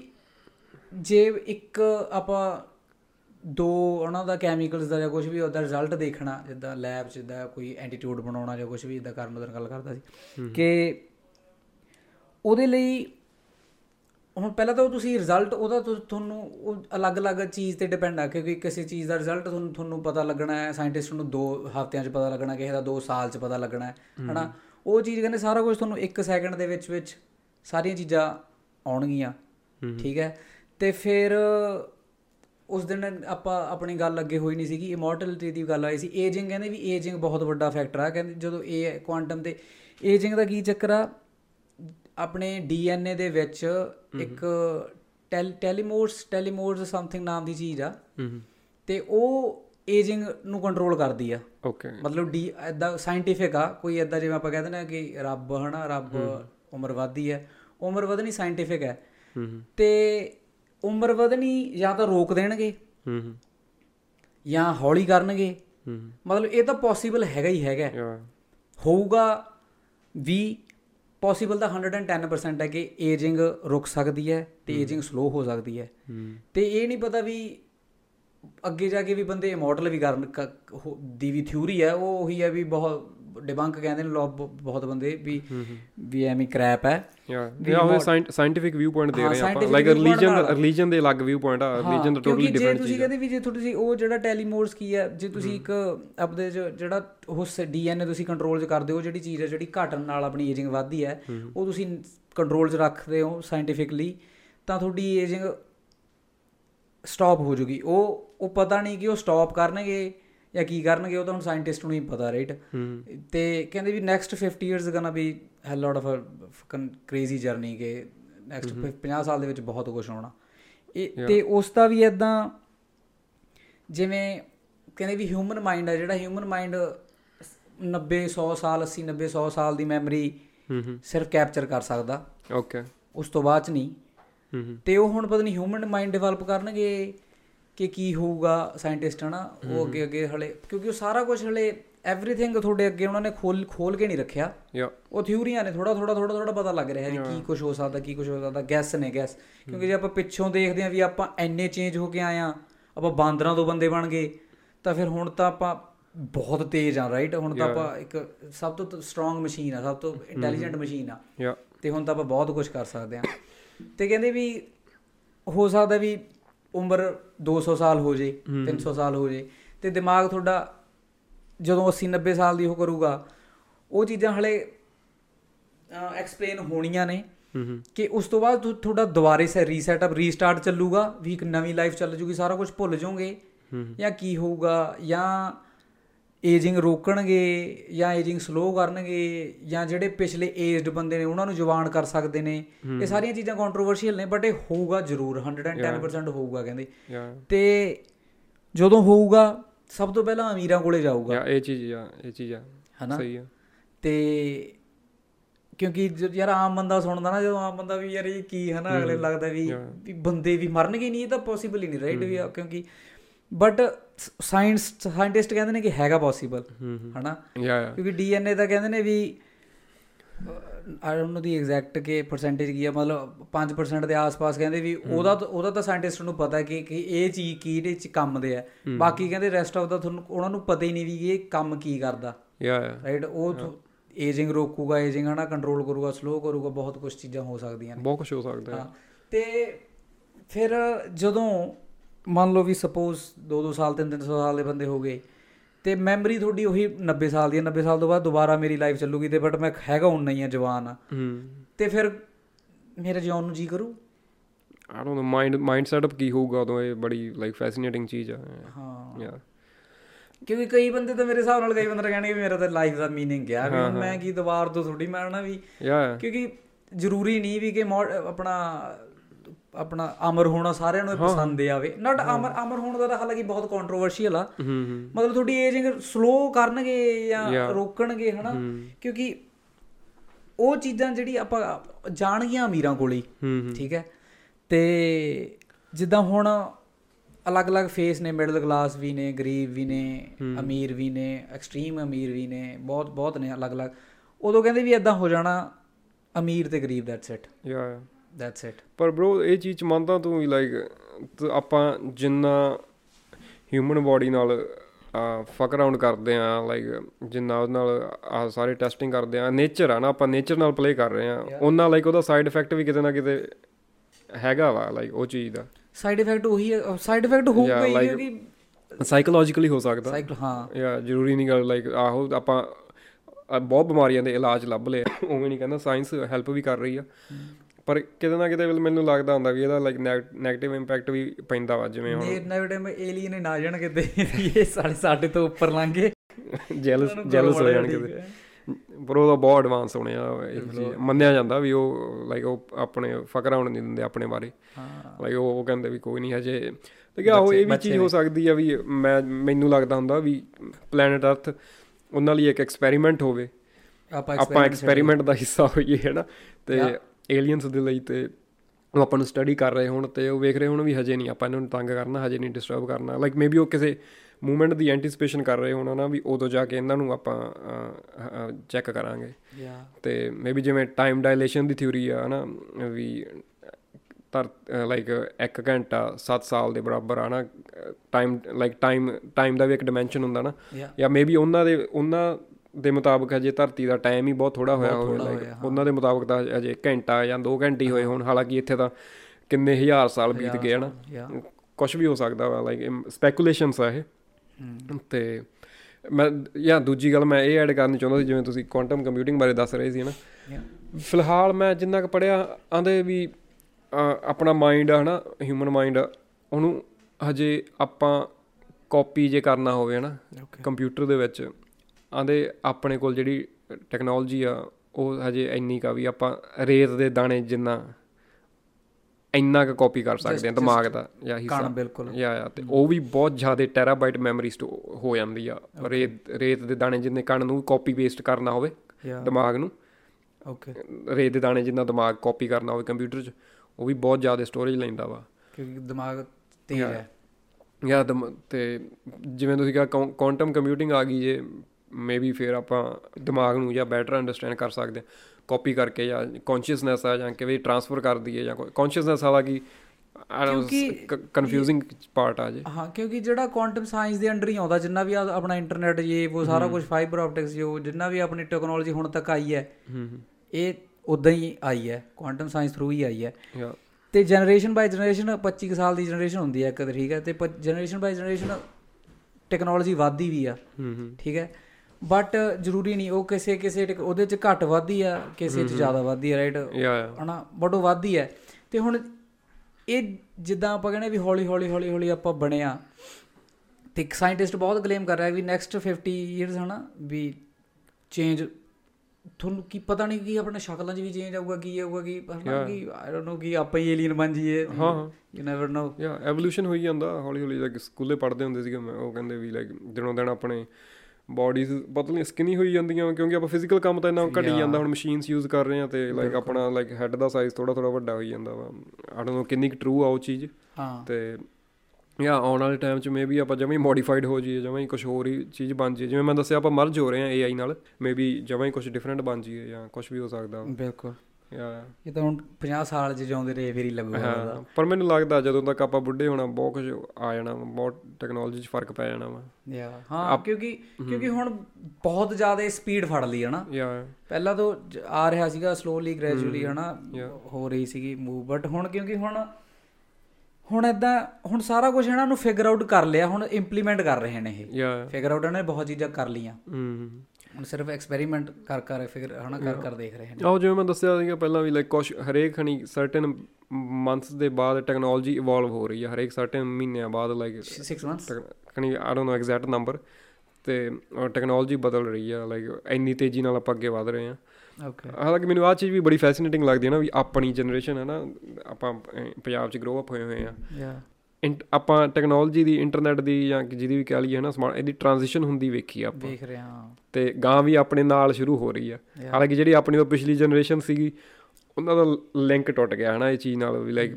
[SPEAKER 2] ਜੇ ਇੱਕ ਆਪਾਂ ਦੋ ਉਹਨਾਂ ਦਾ ਕੈਮੀਕਲਸ ਦਾ ਜਾਂ ਕੁਝ ਵੀ ਉਹਦਾ ਰਿਜ਼ਲਟ ਦੇਖਣਾ ਜਿੱਦਾਂ ਲੈਬ 'ਚ ਜਿੱਦਾਂ ਕੋਈ ਐਂਟੀਟਿਊਡ ਬਣਾਉਣਾ ਜਾਂ ਕੁਝ ਵੀ ਇਦਾਂ ਕਰਨ ਨੂੰ ਗੱਲ ਕਰਦਾ ਸੀ ਕਿ ਉਹਦੇ ਲਈ ਹੁਣ ਪਹਿਲਾਂ ਤਾਂ ਤੁਸੀਂ ਰਿਜ਼ਲਟ ਉਹਦਾ ਤੁਹਾਨੂੰ ਉਹ ਅਲੱਗ-ਅਲੱਗ ਚੀਜ਼ ਤੇ ਡਿਪੈਂਡ ਆ ਕਿਉਂਕਿ ਕਿਸੇ ਚੀਜ਼ ਦਾ ਰਿਜ਼ਲਟ ਤੁਹਾਨੂੰ ਤੁਹਾਨੂੰ ਪਤਾ ਲੱਗਣਾ ਹੈ ਸਾਇੰਟਿਸਟ ਨੂੰ 2 ਹਫ਼ਤਿਆਂ 'ਚ ਪਤਾ ਲੱਗਣਾ ਕਿਸੇ ਦਾ 2 ਸਾਲ 'ਚ ਪਤਾ ਲੱਗਣਾ ਹੈ ਹਨਾ? ਉਹ ਚੀਜ਼ ਕਹਿੰਦੇ ਸਾਰਾ ਕੁਝ ਤੁਹਾਨੂੰ 1 ਸੈਕਿੰਡ ਦੇ ਵਿੱਚ ਵਿੱਚ ਸਾਰੀਆਂ ਚੀਜ਼ਾਂ ਆਉਣਗੀਆਂ ਠੀਕ ਹੈ? ਤੇ ਫਿਰ ਉਸ ਦਿਨ ਆਪਾਂ ਆਪਣੀ ਗੱਲ ਅੱਗੇ ਹੋਈ ਨਹੀਂ ਸੀਗੀ ਇਮੋਰਟੈਲਿਟੀ ਦੀ ਗੱਲ ਆਈ ਸੀ। ਏਜਿੰਗ ਕਹਿੰਦੇ ਵੀ ਏਜਿੰਗ ਬਹੁਤ ਵੱਡਾ ਫੈਕਟਰ ਆ ਕਹਿੰਦੇ ਜਦੋਂ ਇਹ ਕੁਆਂਟਮ ਤੇ ਏਜਿੰਗ ਦਾ ਕੀ ਚੱਕਰ ਆ? ਆਪਣੇ ਡੀਐਨਏ ਦੇ ਵਿੱਚ ਇੱਕ ਟੈਲੀਮੋਰਸ ਟੈਲੀਮੋਰਸ ਸਮਥਿੰਗ ਨਾਮ ਦੀ ਚੀਜ਼ ਆ। ਤੇ ਉਹ ਏਜਿੰਗ ਨੂੰ ਕੰਟਰੋਲ ਕਰਦੀ ਆ।
[SPEAKER 1] ਓਕੇ
[SPEAKER 2] ਮਤਲਬ ਡੀ ਐਦਾਂ ਸਾਇੰਟਿਫਿਕ ਆ ਕੋਈ ਐਦਾਂ ਜਿਵੇਂ ਆਪਾਂ ਕਹਿੰਦੇ ਨੇ ਕਿ ਰੱਬ ਹਨਾ ਰੱਬ ਉਮਰ ਵਧਦੀ ਹੈ ਉਮਰ ਵਧਣੀ ਸਾਇੰਟਿਫਿਕ ਹੈ ਤੇ ਉਮਰ ਵਧਣੀ ਜਾਂ ਤਾਂ ਰੋਕ ਦੇਣਗੇ ਜਾਂ ਹੌਲੀ ਕਰਨਗੇ। ਮਤਲਬ ਇਹ ਤਾਂ ਪੋਸੀਬਲ ਹੈਗਾ ਹੀ ਹੈਗਾ। ਹੋਊਗਾ ਵੀ ਪੋਸੀਬਲ ਤਾਂ 110% ਹੈ ਕਿ ਏਜਿੰਗ ਰੁਕ ਸਕਦੀ ਹੈ ਤੇ ਏਜਿੰਗ ਸਲੋ ਹੋ ਸਕਦੀ ਹੈ। ਤੇ ਇਹ ਨਹੀਂ ਪਤਾ ਵੀ ਅੱਗੇ ਜਾ ਕੇ ਵੀ ਬੰਦੇ ਇਮੋਰਟਲ ਵੀ ਕਰਨ ਦੀ ਵੀ ਥਿਊਰੀ ਹੈ ਉਹ ਉਹੀ ਹੈ ਵੀ ਬਹੁਤ ਡਿਬੰਕ ਕਹਿੰਦੇ ਨੇ ਲੋਕ ਬਹੁਤ ਬੰਦੇ ਵੀ ਵੀ ਐਵੇਂ ਕ੍ਰੈਪ ਹੈ।
[SPEAKER 1] ਯਾ ਯਾ ਉਹ ਸਾਇੰਟਿਫਿਕ ਵਿਊ ਪੁਆਇੰਟ ਦੇ ਰਹੇ ਆਪਾਂ। ਲਾਈਕ ਰਿਲੀਜੀਅਨ
[SPEAKER 2] ਨਾਲ।
[SPEAKER 1] ਰਿਲੀਜੀਅਨ ਦੇ ਅਲੱਗ ਵਿਊ ਪੁਆਇੰਟ ਆ ਰਿਲੀਜੀਅਨ ਦਾ ਟੋਟਲੀ ਡਿਫਰੈਂਟ
[SPEAKER 2] ਤੁਸੀਂ
[SPEAKER 1] ਚੀਜ਼ ਆ।
[SPEAKER 2] ਕਹਿੰਦੇ ਵੀ ਜੇ ਤੁਸੀਂ ਉਹ ਜਿਹੜਾ ਟੈਲੀਮੋਰਸ ਕੀ ਹੈ ਜੇ ਤੁਸੀਂ ਇੱਕ ਆਪਦੇ ਜਿਹੜਾ ਉਹ ਡੀਐਨਏ ਤੁਸੀਂ ਕੰਟਰੋਲ 'ਚ ਕਰਦੇ ਹੋ ਜਿਹੜੀ ਚੀਜ਼ ਹੈ ਜਿਹੜੀ ਘਟਣ ਨਾਲ ਆਪਣੀ ਏਜਿੰਗ ਵੱਧਦੀ ਹੈ। ਉਹ ਤੁਸੀਂ ਕੰਟਰੋਲ 'ਚ ਰੱਖਦੇ ਹੋ ਸਾਇੰਟਿਫਿਕਲੀ ਤਾਂ ਤੁਹਾਡੀ ਏਜਿੰਗ ਸਟਾਪ ਹੋ ਜੂਗੀ। ਉਹ ਉਹ ਪਤਾ ਨਹੀਂ ਕਿ ਉਹ ਸਟਾਪ ਕਰਨਗੇ। ਜਾਂ ਕੀ ਕਰਨਗੇ ਉਹ ਤਾਂ ਹੁਣ ਸਾਇੰਟਿਸਟ ਨੂੰ ਹੀ ਪਤਾ ਰਾਈਟ ਤੇ ਕਹਿੰਦੇ ਵੀ ਨੈਕਸਟ 50 ਇਅਰਸ ਗੋਣਾ ਬੀ ਹੈ lot of uh crazy journey ਕਿ ਨੈਕਸਟ 50 ਸਾਲ ਦੇ ਵਿੱਚ ਬਹੁਤ ਕੁਝ ਹੋਣਾ। ਇਹ ਤੇ ਉਸ ਦਾ ਵੀ ਇਦਾਂ ਜਿਵੇਂ ਕਹਿੰਦੇ ਵੀ ਹਿਊਮਨ ਮਾਈਂਡ ਹੈ ਜਿਹੜਾ ਹਿਊਮਨ ਮਾਈਂਡ 90 100 ਸਾਲ 80 90 100 ਸਾਲ ਦੀ ਮੈਮਰੀ ਸਿਰਫ ਕੈਪਚਰ ਕਰ ਸਕਦਾ।
[SPEAKER 1] ਓਕੇ
[SPEAKER 2] ਉਸ ਤੋਂ ਬਾਅਦ ਚ ਨਹੀਂ। ਤੇ ਉਹ ਹੁਣ ਪਤਾ ਨਹੀਂ ਹਿਊਮਨ ਮਾਈਂਡ ਡਿਵੈਲਪ ਕਰਨਗੇ ਕਿ ਕੀ ਹੋਊਗਾ ਸਾਇੰਟਿਸਟ ਹਨਾ ਉਹ ਅੱਗੇ ਅੱਗੇ ਹਲੇ ਕਿਉਂਕਿ ਉਹ ਸਾਰਾ ਕੁਝ ਹਲੇ ਐਵਰੀਥਿੰਗ ਤੁਹਾਡੇ ਅੱਗੇ ਉਹਨਾਂ ਨੇ ਖੋਲ ਖੋਲ ਕੇ ਨਹੀਂ ਰੱਖਿਆ। ਉਹ ਥਿਊਰੀਆਂ ਨੇ ਥੋੜਾ ਥੋੜਾ ਥੋੜਾ ਥੋੜਾ ਪਤਾ ਲੱਗ ਰਿਹਾ ਹੈ ਕੀ ਕੁਝ ਹੋ ਸਕਦਾ ਕੀ ਕੁਝ ਹੋ ਸਕਦਾ ਗੈਸ ਨੇ ਗੈਸ ਕਿਉਂਕਿ ਜੇ ਆਪਾਂ ਪਿੱਛੋਂ ਦੇਖਦੇ ਆਂ ਵੀ ਆਪਾਂ ਐਨੇ ਚੇਂਜ ਹੋ ਕੇ ਆਏ ਆਂ ਆਪਾਂ ਬਾਂਦਰਾਂ ਤੋਂ ਬੰਦੇ ਬਣ ਗਏ ਤਾਂ ਫਿਰ ਹੁਣ ਤਾਂ ਆਪਾਂ ਬਹੁਤ ਤੇਜ਼ ਆ ਰਾਈਟ ਹੁਣ ਤਾਂ ਆਪਾਂ ਇੱਕ ਸਭ ਤੋਂ ਸਟਰੋਂਗ ਮਸ਼ੀਨ ਆ ਸਭ ਤੋਂ ਇੰਟੈਲੀਜੈਂਟ ਮਸ਼ੀਨ ਆ। ਤੇ ਹੁਣ ਤਾਂ ਆਪਾਂ ਬਹੁਤ ਕੁਝ ਕਰ ਸਕਦੇ ਆ ਤੇ ਕਹਿੰਦੇ ਵੀ ਹੋ ਸਕਦਾ ਵੀ ਉਮਰ 200 ਸਾਲ ਹੋ ਜੇ 300 ਸਾਲ ਹੋ ਜੇ। ਤੇ ਦਿਮਾਗ ਤੁਹਾਡਾ ਜਦੋਂ 80 90 ਸਾਲ ਦੀ ਉਹ ਕਰੂਗਾ ਉਹ ਚੀਜ਼ਾਂ ਹਲੇ ਐਕਸਪਲੇਨ ਹੋਣੀਆਂ ਨੇ ਕਿ ਉਸ ਤੋਂ ਬਾਅਦ ਤੁਹਾਡਾ ਦੁਬਾਰੇ ਸੇ ਰੀਸੈਟਅਪ ਰੀਸਟਾਰਟ ਚੱਲੂਗਾ ਵੀ ਇੱਕ ਨਵੀਂ ਲਾਈਫ ਚੱਲ ਜੂਗੀ ਸਾਰਾ ਕੁਝ ਭੁੱਲ ਜਾਓਗੇ। ਜਾਂ ਕੀ ਹੋਊਗਾ ਜਾਂ ਏਜਿੰਗ ਰੋਕਣਗੇ ਜਾਂ ਏਜਿੰਗ ਸਲੋ ਕਰਨਗੇ ਜਾਂ ਜਿਹੜੇ ਪਿਛਲੇ ਏਜਡ ਬੰਦੇ ਨੇ ਉਹਨਾਂ ਨੂੰ ਜਵਾਨ ਕਰ ਸਕਦੇ ਨੇ ਇਹ ਸਾਰੀਆਂ ਚੀਜ਼ਾਂ ਕੰਟਰੋਵਰਸ਼ੀਅਲ ਨੇ ਬਟ ਇਹ ਹੋਊਗਾ ਜ਼ਰੂਰ 110% ਹੋਊਗਾ ਕਹਿੰਦੇ। ਤੇ ਜਦੋਂ ਹੋਊਗਾ ਸਭ ਤੋਂ ਪਹਿਲਾਂ ਅਮੀਰਾਂ ਕੋਲੇ ਜਾਊਗਾ।
[SPEAKER 1] ਇਹ ਚੀਜ਼ ਆ ਇਹ ਚੀਜ਼ ਆ।
[SPEAKER 2] ਹਨਾ?
[SPEAKER 1] ਸਹੀ ਆ।
[SPEAKER 2] ਤੇ ਕਿਉਂਕਿ ਯਾਰ ਆਮ ਬੰਦਾ ਸੁਣਦਾ ਨਾ ਜਦੋਂ ਆਮ ਬੰਦਾ ਵੀ ਯਾਰ ਇਹ ਕੀ ਹੈ ਨਾ ਅਗਲੇ ਲੱਗਦਾ ਵੀ ਵੀ ਬੰਦੇ ਵੀ ਮਰਨਗੇ ਨਹੀਂ ਇਹ ਤਾਂ ਪੋਸੀਬਲ ਹੀ ਨਹੀਂ ਰਾਈਟ ਵੀ ਕਿਉਂਕਿ ਬਟ ਸਾਇੰਸ ਸਾਇੰਟਿਸਟ ਕਹਿੰਦੇ ਨੇ ਕਿ ਹੈਗਾ ਪੋਸੀਬਲ ਹਨਾ? ਕਿਉਂਕਿ ਡੀਐਨਏ ਤਾਂ ਕਹਿੰਦੇ ਨੇ ਵੀ I don't know the exact ਕਿ ਪਰਸੈਂਟੇਜ ਕੀ ਆ ਮਤਲਬ 5% ਦੇ ਆਸ-ਪਾਸ ਕਹਿੰਦੇ ਵੀ ਉਹਦਾ ਉਹਦਾ ਤਾਂ ਸਾਇੰਟਿਸਟ ਨੂੰ ਪਤਾ ਕਿ ਕਿ ਇਹ ਚੀਜ਼ ਕੀ ਇਹਦੇ ਚ ਕੰਮ ਦੇ ਆ। ਬਾਕੀ ਕਹਿੰਦੇ ਰੈਸਟ ਆਫ ਦਾ ਤੁਹਾਨੂੰ ਉਹਨਾਂ ਨੂੰ ਪਤਾ ਹੀ ਨਹੀਂ ਵੀ ਇਹ ਕੰਮ ਕੀ ਕਰਦਾ।
[SPEAKER 1] ਯਾ ਯਾ
[SPEAKER 2] ਰਾਈਟ ਉਹ ਏਜਿੰਗ ਰੋਕੂਗਾ ਏਜਿੰਗ ਹਨਾ ਕੰਟਰੋਲ ਕਰੂਗਾ ਸਲੋ ਕਰੂਗਾ ਬਹੁਤ ਕੁਝ ਚੀਜ਼ਾਂ ਹੋ ਸਕਦੀਆਂ ਨੇ।
[SPEAKER 1] ਬਹੁਤ ਕੁਝ ਹੋ ਸਕਦਾ ਹਾਂ।
[SPEAKER 2] ਤੇ ਫਿਰ ਜਦੋਂ ਮੰਨ ਲਓ ਵੀ ਸਪੋਜ਼ 2-2 ਸਾਲ 3-3 ਸਾਲ ਦੇ ਬੰਦੇ ਹੋ ਗਏ ਤੇ ਮੈਮਰੀ ਤੁਹਾਡੀ ਉਹੀ 90 ਸਾਲ ਦੀ ਹੈ। 90 ਸਾਲ ਤੋਂ ਬਾਅਦ ਦੁਬਾਰਾ ਮੇਰੀ ਲਾਈਫ ਚੱਲੂਗੀ ਤੇ ਬਟ ਮੈਂ ਹੈਗਾ ਉਨਾ ਹੀ ਆ ਜਵਾਨ ਆ
[SPEAKER 1] ਹੂੰ।
[SPEAKER 2] ਤੇ ਫਿਰ ਮੇਰੇ ਜਿਉਣ ਨੂੰ ਜੀ ਕਰੂ?
[SPEAKER 1] I don't know mind mind setup ਕੀ ਹੋਊਗਾ ਉਦੋਂ ਇਹ ਬੜੀ ਲਾਈਕ ਫੈਸੀਨੇਟਿੰਗ ਚੀਜ਼ ਆ।
[SPEAKER 2] ਹਾਂ।
[SPEAKER 1] ਯਾ
[SPEAKER 2] ਕਿਉਂਕਿ ਕਈ ਬੰਦੇ ਤਾਂ ਮੇਰੇ ਹਿਸਾਬ ਨਾਲ ਕਈ ਬੰਦੇ ਕਹਿਣਗੇ ਵੀ ਮੇਰਾ ਤਾਂ ਲਾਈਫ ਦਾ ਮੀਨਿੰਗ ਆ ਵੀ ਹੁਣ ਮੈਂ ਕੀ ਦੁਬਾਰ ਤੋਂ ਥੋੜੀ ਮਾਰਨਾ ਵੀ।
[SPEAKER 1] ਯਾ
[SPEAKER 2] ਕਿਉਂਕਿ ਜ਼ਰੂਰੀ ਨਹੀਂ ਵੀ ਕਿ ਆਪਣਾ ਆਪਣਾ ਅਮਰ ਹੋਣਾ ਸਾਰਿਆਂ ਨੂੰ ਪਸੰਦ ਆਵੇ। ਨਾਟ ਅਮਰ ਅਮਰ ਹੋਣ ਦਾ ਤਾਂ ਹਾਲਾਂਕਿ ਬਹੁਤ ਕੰਟਰੋਵਰਸ਼ੀਅਲ ਆ। ਮਤਲਬ ਤੁਹਾਡੀ ਏਜਿੰਗ ਸਲੋ ਕਰਨਗੇ ਜਾਂ ਰੋਕਣਗੇ ਹਨਾ? ਕਿਉਂਕਿ ਉਹ ਚੀਜ਼ਾਂ ਜਿਹੜੀ ਆਪਾਂ ਜਾਣ ਗਈਆਂ ਅਮੀਰਾਂ ਕੋਲ। ਠੀਕ ਹੈ? ਤੇ ਜਿੱਦਾਂ ਹੁਣ ਅਲੱਗ-ਅਲੱਗ ਫੇਸ ਨੇ ਮਿਡਲ ਕਲਾਸ ਵੀ ਨੇ ਗਰੀਬ ਵੀ ਨੇ ਅਮੀਰ ਵੀ ਨੇ ਐਕਸਟ੍ਰੀਮ ਅਮੀਰ ਵੀ ਨੇ ਬਹੁਤ ਬਹੁਤ ਨੇ ਅਲੱਗ-ਅਲੱਗ। ਉਦੋਂ ਕਹਿੰਦੇ ਵੀ ਇਦਾਂ ਹੋ ਜਾਣਾ ਅਮੀਰ ਤੇ ਗਰੀਬ that's it
[SPEAKER 1] yeah
[SPEAKER 2] that's it
[SPEAKER 1] ਪਰ ਬ్రో ਇਹ ਚੀਜ਼ ਮੰਨਦਾ ਤੂੰ ਵੀ ਲਾਈਕ ਆਪਾਂ ਜਿੰਨਾ ਹਿਊਮਨ ਬਾਡੀ ਨਾਲ ਫਕ ਅਰਾਊਂਡ ਕਰਦੇ ਆ ਲਾਈਕ ਜਿੰਨਾ ਉਹਦੇ ਨਾਲ ਆ ਸਾਰੇ ਟੈਸਟਿੰਗ ਕਰਦੇ ਆ ਨੇਚਰ ਆ ਨਾ ਆਪਾਂ ਨੇਚਰ ਨਾਲ ਪਲੇ ਕਰ ਰਹੇ ਆ ਉਹਨਾਂ ਲਾਈਕ ਉਹਦਾ ਸਾਈਡ ਇਫੈਕਟ ਵੀ ਕਿਤੇ ਨਾ ਕਿਤੇ ਹੈਗਾ ਵਾ ਲਾਈਕ ਉਹ ਚੀਜ਼ ਦਾ।
[SPEAKER 2] ਸਾਈਡ ਇਫੈਕਟ ਉਹੀ ਸਾਈਡ ਇਫੈਕਟ ਹੋਊਗਾ ਹੀ ਕਿਉਂਕਿ
[SPEAKER 1] ਸਾਈਕੋਲੋਜੀਕਲੀ ਹੋ ਸਕਦਾ।
[SPEAKER 2] ਸਾਈਕਲ ਹਾਂ।
[SPEAKER 1] ਯਾ ਜ਼ਰੂਰੀ ਨਹੀਂ ਗੱਲ ਲਾਈਕ ਆਹੋ ਆਪਾਂ ਬਹੁਤ ਬਿਮਾਰੀਆਂ ਦੇ ਇਲਾਜ ਲੱਭ ਲਏ ਉਵੇਂ ਨਹੀਂ ਕਹਿੰਦਾ ਸਾਇੰਸ ਹੈਲਪ ਵੀ ਕਰ ਰਹੀ ਆ। ਪਰ ਕਿਤੇ ਨਾ ਕਿਤੇ ਮੈਨੂੰ ਲੱਗਦਾ ਹੁੰਦਾ ਵੀ ਇਹਦਾ ਲਾਈਕ 네ਗੇਟਿਵ ਇੰਪੈਕਟ ਵੀ ਪੈਂਦਾ ਵਾ ਜਿਵੇਂ ਹੁਣ
[SPEAKER 2] ਨਵੇਂ ਟਾਈਮ ਏਲੀਅਨ ਨਾ ਜਾਣ ਕਿਤੇ ਇਹ ਸਾਡੇ ਸਾਡੇ ਤੋਂ ਉੱਪਰ ਲੰਘੇ
[SPEAKER 1] ਜੈਲਸ ਜੈਲਸ ਹੋ ਜਾਣਗੇ ਤੇ। ਪਰ ਉਹ ਬਹੁਤ ਐਡਵਾਂਸ ਹੋਣੇ ਆ ਮੰਨਿਆ ਜਾਂਦਾ ਵੀ ਉਹ ਲਾਈਕ ਉਹ ਆਪਣੇ ਫਕਰ ਆਉਣ ਨਹੀਂ ਦਿੰਦੇ ਆਪਣੇ ਬਾਰੇ।
[SPEAKER 2] ਹਾਂ।
[SPEAKER 1] ਲਾਈਕ ਉਹ ਉਹ ਕਹਿੰਦੇ ਵੀ ਕੋਈ ਨਹੀਂ ਹਜੇ। ਤੇ ਕਿ ਆਹੋ ਇਹ ਵੀ ਚੀਜ਼ ਹੋ ਸਕਦੀ ਆ ਵੀ ਮੈਂ ਮੈਨੂੰ ਲੱਗਦਾ ਹੁੰਦਾ ਵੀ ਪਲੈਨਟ ਅਰਥ ਉਹਨਾਂ ਲਈ ਇੱਕ ਐਕਸਪੈਰੀਮੈਂਟ ਹੋਵੇ।
[SPEAKER 2] ਆਪਾਂ
[SPEAKER 1] ਆਪਾਂ ਐਕਸਪੈਰੀਮੈਂਟ ਦਾ ਹਿੱਸਾ ਹੋਈਏ ਹੈ ਨਾ ਤੇ ਏਲੀਅਨਸ ਦੇ ਲਈ ਤੇ ਉਹ ਆਪਾਂ ਨੂੰ ਸਟੱਡੀ ਕਰ ਰਹੇ ਹੁਣ ਤੇ ਉਹ ਵੇਖ ਰਹੇ ਹੁਣ ਵੀ ਹਜੇ ਨਹੀਂ ਆਪਾਂ ਇਹਨਾਂ ਨੂੰ ਤੰਗ ਕਰਨਾ ਹਜੇ ਨਹੀਂ ਡਿਸਟਰਬ ਕਰਨਾ। ਲਾਈਕ ਮੇਬੀ ਉਹ ਕਿਸੇ ਮੂਵਮੈਂਟ ਦੀ ਐਂਟੀਸਪੇਸ਼ਨ ਕਰ ਰਹੇ ਹੋਣ ਨਾ ਵੀ ਉਦੋਂ ਜਾ ਕੇ ਇਹਨਾਂ ਨੂੰ ਆਪਾਂ ਚੈੱਕ ਕਰਾਂਗੇ। ਤੇ ਮੇਬੀ ਜਿਵੇਂ ਟਾਈਮ ਡਾਇਲੇਸ਼ਨ ਦੀ ਥਿਊਰੀ ਆ ਹਨਾ ਵੀ ਤਰ ਲਾਈਕ 1 ਘੰਟਾ 7 ਸਾਲ ਦੇ ਬਰਾਬਰ ਆ ਨਾ ਟਾਈਮ ਲਾਈਕ ਟਾਈਮ ਟਾਈਮ ਦਾ ਵੀ ਇੱਕ ਡਾਈਮੈਂਸ਼ਨ ਹੁੰਦਾ ਨਾ। ਜਾਂ ਮੇਬੀ ਉਹਨਾਂ ਦੇ ਉਹਨਾਂ ਦੇ ਮੁਤਾਬਕ ਹਜੇ ਧਰਤੀ ਦਾ ਟਾਈਮ ਹੀ ਬਹੁਤ ਥੋੜਾ ਹੋਇਆ ਹੋਵੇ ਲਾਈਕ ਉਹਨਾਂ ਦੇ ਮੁਤਾਬਕ ਤਾਂ ਹਜੇ ਘੰਟਾ ਜਾਂ 2 ਘੰਟੇ ਹੀ ਹੋਏ ਹੋਣ ਹਾਲਾਂਕਿ ਇੱਥੇ ਤਾਂ ਕਿੰਨੇ ਹਜ਼ਾਰ ਸਾਲ ਬੀਤ ਗਏ ਹਨ? ਕੁਝ ਵੀ ਹੋ ਸਕਦਾ ਵਾ ਲਾਈਕ ਸਪੈਕੂਲੇਸ਼ਨਸ ਆ ਇਹ। ਤੇ ਮੈਂ ਜਾਂ ਦੂਜੀ ਗੱਲ ਮੈਂ ਇਹ ਐਡ ਕਰਨੀ ਚਾਹੁੰਦਾ ਸੀ ਜਿਵੇਂ ਤੁਸੀਂ ਕੁਆਂਟਮ ਕੰਪਿਊਟਿੰਗ ਬਾਰੇ ਦੱਸ ਰਹੇ ਸੀ ਨਾ ਫਿਲਹਾਲ ਮੈਂ ਜਿੰਨਾ ਕੁ ਪੜਿਆ ਆਂਦੇ ਵੀ ਆਪਣਾ ਮਾਈਂਡ ਆ ਹਨਾ ਹਿਊਮਨ ਮਾਈਂਡ ਉਹਨੂੰ ਹਜੇ ਆਪਾਂ ਕਾਪੀ ਜੇ ਕਰਨਾ ਹੋਵੇ ਹਨਾ
[SPEAKER 2] ਓਕੇ
[SPEAKER 1] ਕੰਪਿਊਟਰ ਦੇ ਵਿੱਚ ਆਂਦੇ ਆਪਣੇ ਕੋਲ ਜਿਹੜੀ ਟੈਕਨੋਲੋਜੀ ਆ ਉਹ ਹਜੇ ਇੰਨੀ ਕਾ ਵੀ ਆਪਾਂ ਰੇਤ ਦੇ ਦਾਣੇ ਜਿੰਨਾ ਇੰਨਾ ਕੁ ਕਾਪੀ ਕਰ ਸਕਦੇ ਹਾਂ ਦਿਮਾਗ ਦਾ ਜਾਂ
[SPEAKER 2] ਕਣ
[SPEAKER 1] ਹਿੱਸਾ
[SPEAKER 2] ਬਿਲਕੁਲ।
[SPEAKER 1] ਯਾ ਯਾ ਤੇ ਉਹ ਵੀ ਬਹੁਤ ਜ਼ਿਆਦਾ ਟੈਰਾਬਾਈਟ ਮੈਮਰੀ ਸਟੋ ਹੋ ਜਾਂਦੀ ਆ। ਰੇਤ ਰੇਤ ਦੇ ਦਾਣੇ ਜਿੰਨੇ ਕਣ ਨੂੰ ਕਾਪੀ ਪੇਸਟ ਕਰਨਾ ਹੋਵੇ
[SPEAKER 2] ਯਾ।
[SPEAKER 1] ਦਿਮਾਗ ਨੂੰ।
[SPEAKER 2] ਓਕੇ
[SPEAKER 1] ਰੇਤ ਦੇ ਦਾਣੇ ਜਿੰਨਾ ਦਿਮਾਗ ਕਾਪੀ ਕਰਨਾ ਹੋਵੇ ਕੰਪਿਊਟਰ 'ਚ ਉਹ ਵੀ ਬਹੁਤ ਜ਼ਿਆਦਾ ਸਟੋਰੇਜ ਲੈਂਦਾ ਵਾ।
[SPEAKER 2] ਕਿਉਂਕਿ ਦਿਮਾਗ ਤੇਜ਼ ਹੈ।
[SPEAKER 1] ਦਮ- ਤੇ ਜਿਵੇਂ ਤੁਸੀਂ ਕਿਹਾ ਕੁਆਂਟਮ ਕੰਪਿਊਟਿੰਗ ਆ ਗਈ ਜੇ ਮੇਬੀ ਫਿਰ ਆਪਾਂ ਦਿਮਾਗ ਨੂੰ ਜਾਂ ਬੈਟਰ ਅੰਡਰਸਟੈਂਡ ਕਰ ਸਕਦੇ ਕਾਪੀ ਕਰਕੇ ਜਾਂ ਕੌਨਸ਼ੀਅਸਨੈਸ ਆ ਜਾਂ ਕਿਵੇਂ ਟ੍ਰਾਂਸਫਰ ਕਰ ਦਈਏ ਜਾਂ ਕੌਨਸ਼ੀਅਸਨੈਸ ਵਾਲਾ ਕੀ
[SPEAKER 2] ਕਿਉਂਕਿ
[SPEAKER 1] ਕਨਫਿਊਜ਼ਿੰਗ ਪਾਰਟ ਆ ਜੇ।
[SPEAKER 2] ਹਾਂ ਕਿਉਂਕਿ ਜਿਹੜਾ ਕੁਆਂਟਮ ਸਾਇੰਸ ਦੇ ਅੰਡਰ ਹੀ ਆਉਂਦਾ ਜਿੰਨਾ ਵੀ ਆਪਣਾ ਇੰਟਰਨੈਟ ਇਹ ਉਹ ਸਾਰਾ ਕੁਝ ਫਾਈਬਰ ਆਪਟਿਕਸ ਜੋ ਜਿੰਨਾ ਵੀ ਆਪਣੀ ਟੈਕਨੋਲੋਜੀ ਹੁਣ ਤੱਕ ਆਈ ਹੈ ਇਹ ਉਦਾਂ ਹੀ ਆਈ ਹੈ ਕੁਆਂਟਮ ਸਾਇੰਸ ਥਰੂ ਹੀ ਆਈ ਹੈ। ਤੇ ਜਨਰੇਸ਼ਨ ਬਾਈ ਜਨਰੇਸ਼ਨ 25 ਕੁ ਸਾਲ ਦੀ ਜਨਰੇਸ਼ਨ ਹੁੰਦੀ ਹੈ ਇੱਕ ਠੀਕ ਹੈ ਤੇ ਜਨਰੇਸ਼ਨ ਬਾਈ ਜਨਰੇਸ਼ਨ ਟੈਕਨੋਲੋਜੀ ਵਧਦੀ ਵੀ ਆ। ਠੀਕ ਹੈ ਬਟ ਜ਼ਰੂਰੀ ਨਹੀਂ ਉਹ ਕਿਸੇ ਕਿਸੇ ਉਹਦੇ ਚ ਘੱਟ ਵਧਦੀ ਆ ਕਿਸੇ ਚ ਜ਼ਿਆਦਾ ਵਧਦੀ ਆ ਰਾਈਟ ਹਨਾ? ਬਟ ਉਹ ਵੱਧਦੀ ਹੈ ਤੇ ਹੁਣ ਇਹ ਜਿੱਦਾਂ ਆਪਾਂ ਕਹਿੰਦੇ ਵੀ ਹੌਲੀ ਹੌਲੀ ਹੌਲੀ ਹੌਲੀ ਆਪਾਂ ਬਣਿਆ। ਤੇ ਇੱਕ ਸਾਇੰਟਿਸਟ ਬਹੁਤ ਕਲੇਮ ਕਰ ਰਿਹਾ ਵੀ ਨੈਕਸਟ 50 ਇਅਰਸ ਹਨਾ? ਵੀ ਚੇਂਜ ਤੁਹਾਨੂੰ ਕੀ ਪਤਾ ਨਹੀਂ ਕੀ ਆਪਣੇ ਸ਼ਕਲਾਂ 'ਚ ਵੀ ਚੇਂਜ ਆਊਗਾ ਕੀ ਆਊਗਾ ਕੀ ਹਨਾ? ਕੀ ਆਈ ਡੋਨਟ ਨੋ ਕੀ ਆਪਾਂ ਹੀ ਏਲੀਅਨ ਬਣ ਜਾਈਏ।
[SPEAKER 1] ਹਾਂ ਹਾਂ।
[SPEAKER 2] ਯੂ ਨੈਵਰ ਨੋ
[SPEAKER 1] ਯਾ ਐਵੋਲੂਸ਼ਨ ਹੋਈ ਜਾਂਦਾ ਹੌਲੀ ਹੌਲੀ ਲਾਈਕ ਸਕੂਲੇ ਪੜ੍ਹਦੇ ਹੁੰਦੇ ਸੀਗੇ ਮੈਂ ਉਹ ਕਹਿੰਦੇ ਵੀ ਲਾਈਕ ਦਿਨੋਂ ਦਿਨ ਆਪਣੇ ਬਾਡੀਜ਼ ਪਤਲੀਆਂ ਸਕਿਨੀ ਹੋਈ ਜਾਂਦੀਆਂ ਕਿਉਂਕਿ ਆਪਾਂ ਫਿਜ਼ੀਕਲ ਕੰਮ ਤਾਂ ਇੰਨਾ ਘਟੀ ਜਾਂਦਾ ਹੁਣ ਮਸ਼ੀਨਸ ਯੂਜ਼ ਕਰ ਰਹੇ ਆ ਤੇ ਲਾਈਕ ਆਪਣਾ ਲਾਈਕ ਹੈਡ ਦਾ ਸਾਈਜ਼ ਥੋੜਾ ਥੋੜਾ ਵੱਡਾ ਹੋਈ ਜਾਂਦਾ ਵਾ। ਆਈ ਡੋਨਟ ਨੋ ਕਿੰਨੀ ਟਰੂ ਆ ਉਹ ਚੀਜ਼।
[SPEAKER 2] ਹਾਂ।
[SPEAKER 1] ਤੇ ਯਾ ਆਉਣ ਵਾਲੇ ਟਾਈਮ 'ਚ ਮੇਬੀ ਆਪਾਂ ਜਮਾਂ ਹੀ ਮੋਡੀਫਾਈਡ ਹੋ ਜਾਈਏ ਜਮਾਂ ਹੀ ਕੁਝ ਹੋਰ ਹੀ ਚੀਜ਼ ਬਣ ਜਾਈਏ। ਜਿਵੇਂ ਮੈਂ ਦੱਸਿਆ ਆਪਾਂ ਮਰਜ ਹੋ ਰਹੇ ਆ AI ਨਾਲ ਮੇਬੀ ਜਮਾਂ ਹੀ ਕੁਝ ਡਿਫਰੈਂਟ ਬਣ ਜਾਈਏ ਜਾਂ ਕੁਝ ਵੀ ਹੋ ਸਕਦਾ
[SPEAKER 2] ਬਿਲਕੁਲ।
[SPEAKER 1] ਯਾ
[SPEAKER 2] ਇਹ ਤਾਂ ਹੁਣ 50 ਸਾਲ 'ਚ ਜਿਉਂਦੇ ਰਹੇ ਫੇਰ ਹੀ ਲੱਗੂਗਾ
[SPEAKER 1] ਹਾਂ ਪਰ ਮੈਨੂੰ ਲੱਗਦਾ ਜਦੋਂ ਤੱਕ ਆਪਾਂ ਬੁੱਢੇ ਹੋਣਾ ਬਹੁਤ ਕੁਝ ਆ ਜਾਣਾ ਬਹੁਤ ਟੈਕਨੋਲੋਜੀ 'ਚ ਫ਼ਰਕ ਪੈ ਜਾਣਾ ਵਾ।
[SPEAKER 2] ਯਾ ਹਾਂ ਕਿਉਂਕਿ ਕਿਉਂਕਿ ਹੁਣ ਬਹੁਤ ਜ਼ਿਆਦਾ ਸਪੀਡ ਫੜ ਲਈ ਹੈ ਨਾ
[SPEAKER 1] ਯਾ।
[SPEAKER 2] ਪਹਿਲਾਂ ਤਾਂ ਆ ਰਿਹਾ ਸੀਗਾ ਸਲੋਲੀ ਗ੍ਰੈਜੂਅਲੀ ਹਨਾ ਹੋ ਰਹੀ ਸੀਗੀ ਮੂਵ ਬਟ ਹੁਣ ਕਿਉਂਕਿ ਹੁਣ ਹੁਣ ਇਦਾਂ ਹੁਣ ਸਾਰਾ ਕੁਝ ਇਹਨਾਂ ਨੂੰ ਫਿਗਰ ਆਊਟ ਕਰ ਲਿਆ ਹੁਣ ਇੰਪਲੀਮੈਂਟ ਕਰ ਰਹੇ ਨੇ ਇਹ। ਫਿਗਰ ਆਊਟ ਇਹਨਾਂ ਨੇ ਬਹੁਤ ਚੀਜ਼ਾਂ ਕਰ ਲੀਆਂ
[SPEAKER 1] ਹੂੰ।
[SPEAKER 2] ਹੁਣ ਸਿਰਫ ਐਕਸਪੈਰੀਮੈਂਟ ਕਰ ਕਰ ਫਿਗਰ ਹਨਾ ਕਰ ਕਰ ਦੇਖ ਰਹੇ ਨੇ
[SPEAKER 1] ਆਹ ਜਿਵੇਂ ਮੈਂ ਦੱਸਿਆ ਸੀਗਾ ਪਹਿਲਾਂ ਵੀ ਲਾਈਕ ਕੁਝ ਹਰੇਕ ਖਣੀ ਸਰਟਨ ਮੰਥਸ ਦੇ ਬਾਅਦ ਟੈਕਨੋਲੋਜੀ ਇਵੋਲਵ ਹੋ ਰਹੀ ਹੈ ਹਰੇਕ ਸਰਟਨ ਮਹੀਨਿਆਂ ਬਾਅਦ like
[SPEAKER 2] 6 months
[SPEAKER 1] ਖਣੀ I don't know exact number ਤੇ ਟੈਕਨੋਲੋਜੀ ਬਦਲ ਰਹੀ ਆ ਲਾਈਕ ਇੰਨੀ ਤੇਜ਼ੀ ਨਾਲ ਆਪਾਂ ਅੱਗੇ ਵਧ ਰਹੇ ਆ।
[SPEAKER 2] ਓਕੇ
[SPEAKER 1] ਹਾਲਾਂਕਿ ਮੈਨੂੰ ਆਹ ਚੀਜ਼ ਵੀ ਬੜੀ ਫੈਸੀਨੇਟਿੰਗ ਲੱਗਦੀ ਹੈ ਨਾ ਵੀ ਆਪਣੀ ਜਨਰੇਸ਼ਨ ਹੈ ਨਾ ਆਪਾਂ ਪੰਜਾਬ 'ਚ ਗਰੋ ਅਪ ਹੋਏ ਹੋਏ ਆ। ਆਪਾਂ ਟੈਕਨੋਲੋਜੀ ਦੀ ਇੰਟਰਨੈਟ ਦੀ ਜਾਂ ਜਿਹਦੀ ਵੀ ਕਹਿ ਲਈਏ ਹਨਾ ਸਮਾਰਟ ਇਹਦੀ ਟ੍ਰਾਂਜੀਸ਼ਨ ਹੁੰਦੀ ਵੇਖੀ ਆਪਾਂ।
[SPEAKER 2] ਵੇਖ ਰਿਹਾ ਹਾਂ।
[SPEAKER 1] ਤੇ ਗਾਂ ਵੀ ਆਪਣੇ ਨਾਲ ਸ਼ੁਰੂ ਹੋ ਰਹੀ ਆ. ਹਾਲਾਂਕਿ ਜਿਹੜੀ ਆਪਣੀ ਤੋਂ ਪਿਛਲੀ ਜਨਰੇਸ਼ਨ ਸੀਗੀ ਉਹਨਾਂ ਦਾ ਲਿੰਕ ਟੁੱਟ ਗਿਆ ਹਨਾ ਇਹ ਚੀਜ਼ ਨਾਲ ਵੀ ਲਾਈਕ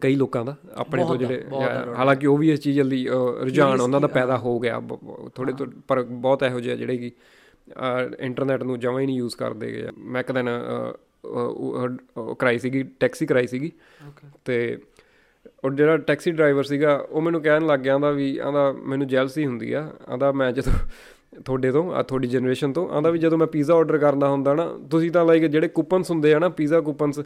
[SPEAKER 1] ਕਈ ਲੋਕਾਂ ਦਾ ਆਪਣੇ ਤੋਂ ਜਿਹੜੇ ਹਾਲਾਂਕਿ ਉਹ ਵੀ ਇਸ ਚੀਜ਼ ਲਈ ਰੁਝਾਨ ਉਹਨਾਂ ਦਾ ਪੈਦਾ ਹੋ ਗਿਆ ਥੋੜੇ ਤੋਂ ਪਰ ਬਹੁਤ ਇਹੋ ਜਿਹੇ ਜਿਹੜੇ ਕਿ ਇੰਟਰਨੈਟ ਨੂੰ ਜਮਾਂ ਹੀ ਨਹੀਂ ਯੂਜ਼ ਕਰਦੇ ਗਏ ਮੈਂ ਇੱਕ ਦਿਨ ਉਹ ਕਰਾਈ ਸੀਗੀ ਟੈਕਸੀ ਕਰਾਈ ਸੀਗੀ। ਤੇ ਉਹ ਜਿਹੜਾ ਟੈਕਸੀ ਡਰਾਈਵਰ ਸੀਗਾ ਉਹ ਮੈਨੂੰ ਕਹਿਣ ਲੱਗ ਗਿਆ ਆਂਦਾ ਵੀ ਆਂਦਾ ਮੈਨੂੰ ਜੈਲਸੀ ਹੁੰਦੀ ਆ। ਆਂਦਾ ਮੈਂ ਜਦੋਂ ਤੁਹਾਡੇ ਤੋਂ ਆ ਤੁਹਾਡੀ ਜਨਰੇਸ਼ਨ ਤੋਂ ਆਂਦਾ ਵੀ ਜਦੋਂ ਮੈਂ ਪੀਜ਼ਾ ਆਰਡਰ ਕਰਨਾ ਹੁੰਦਾ ਨਾ ਤੁਸੀਂ ਤਾਂ ਲਾਈਕ ਜਿਹੜੇ ਕੂਪਨਸ ਹੁੰਦੇ ਆ ਨਾ ਪੀਜ਼ਾ ਕੂਪਨਸ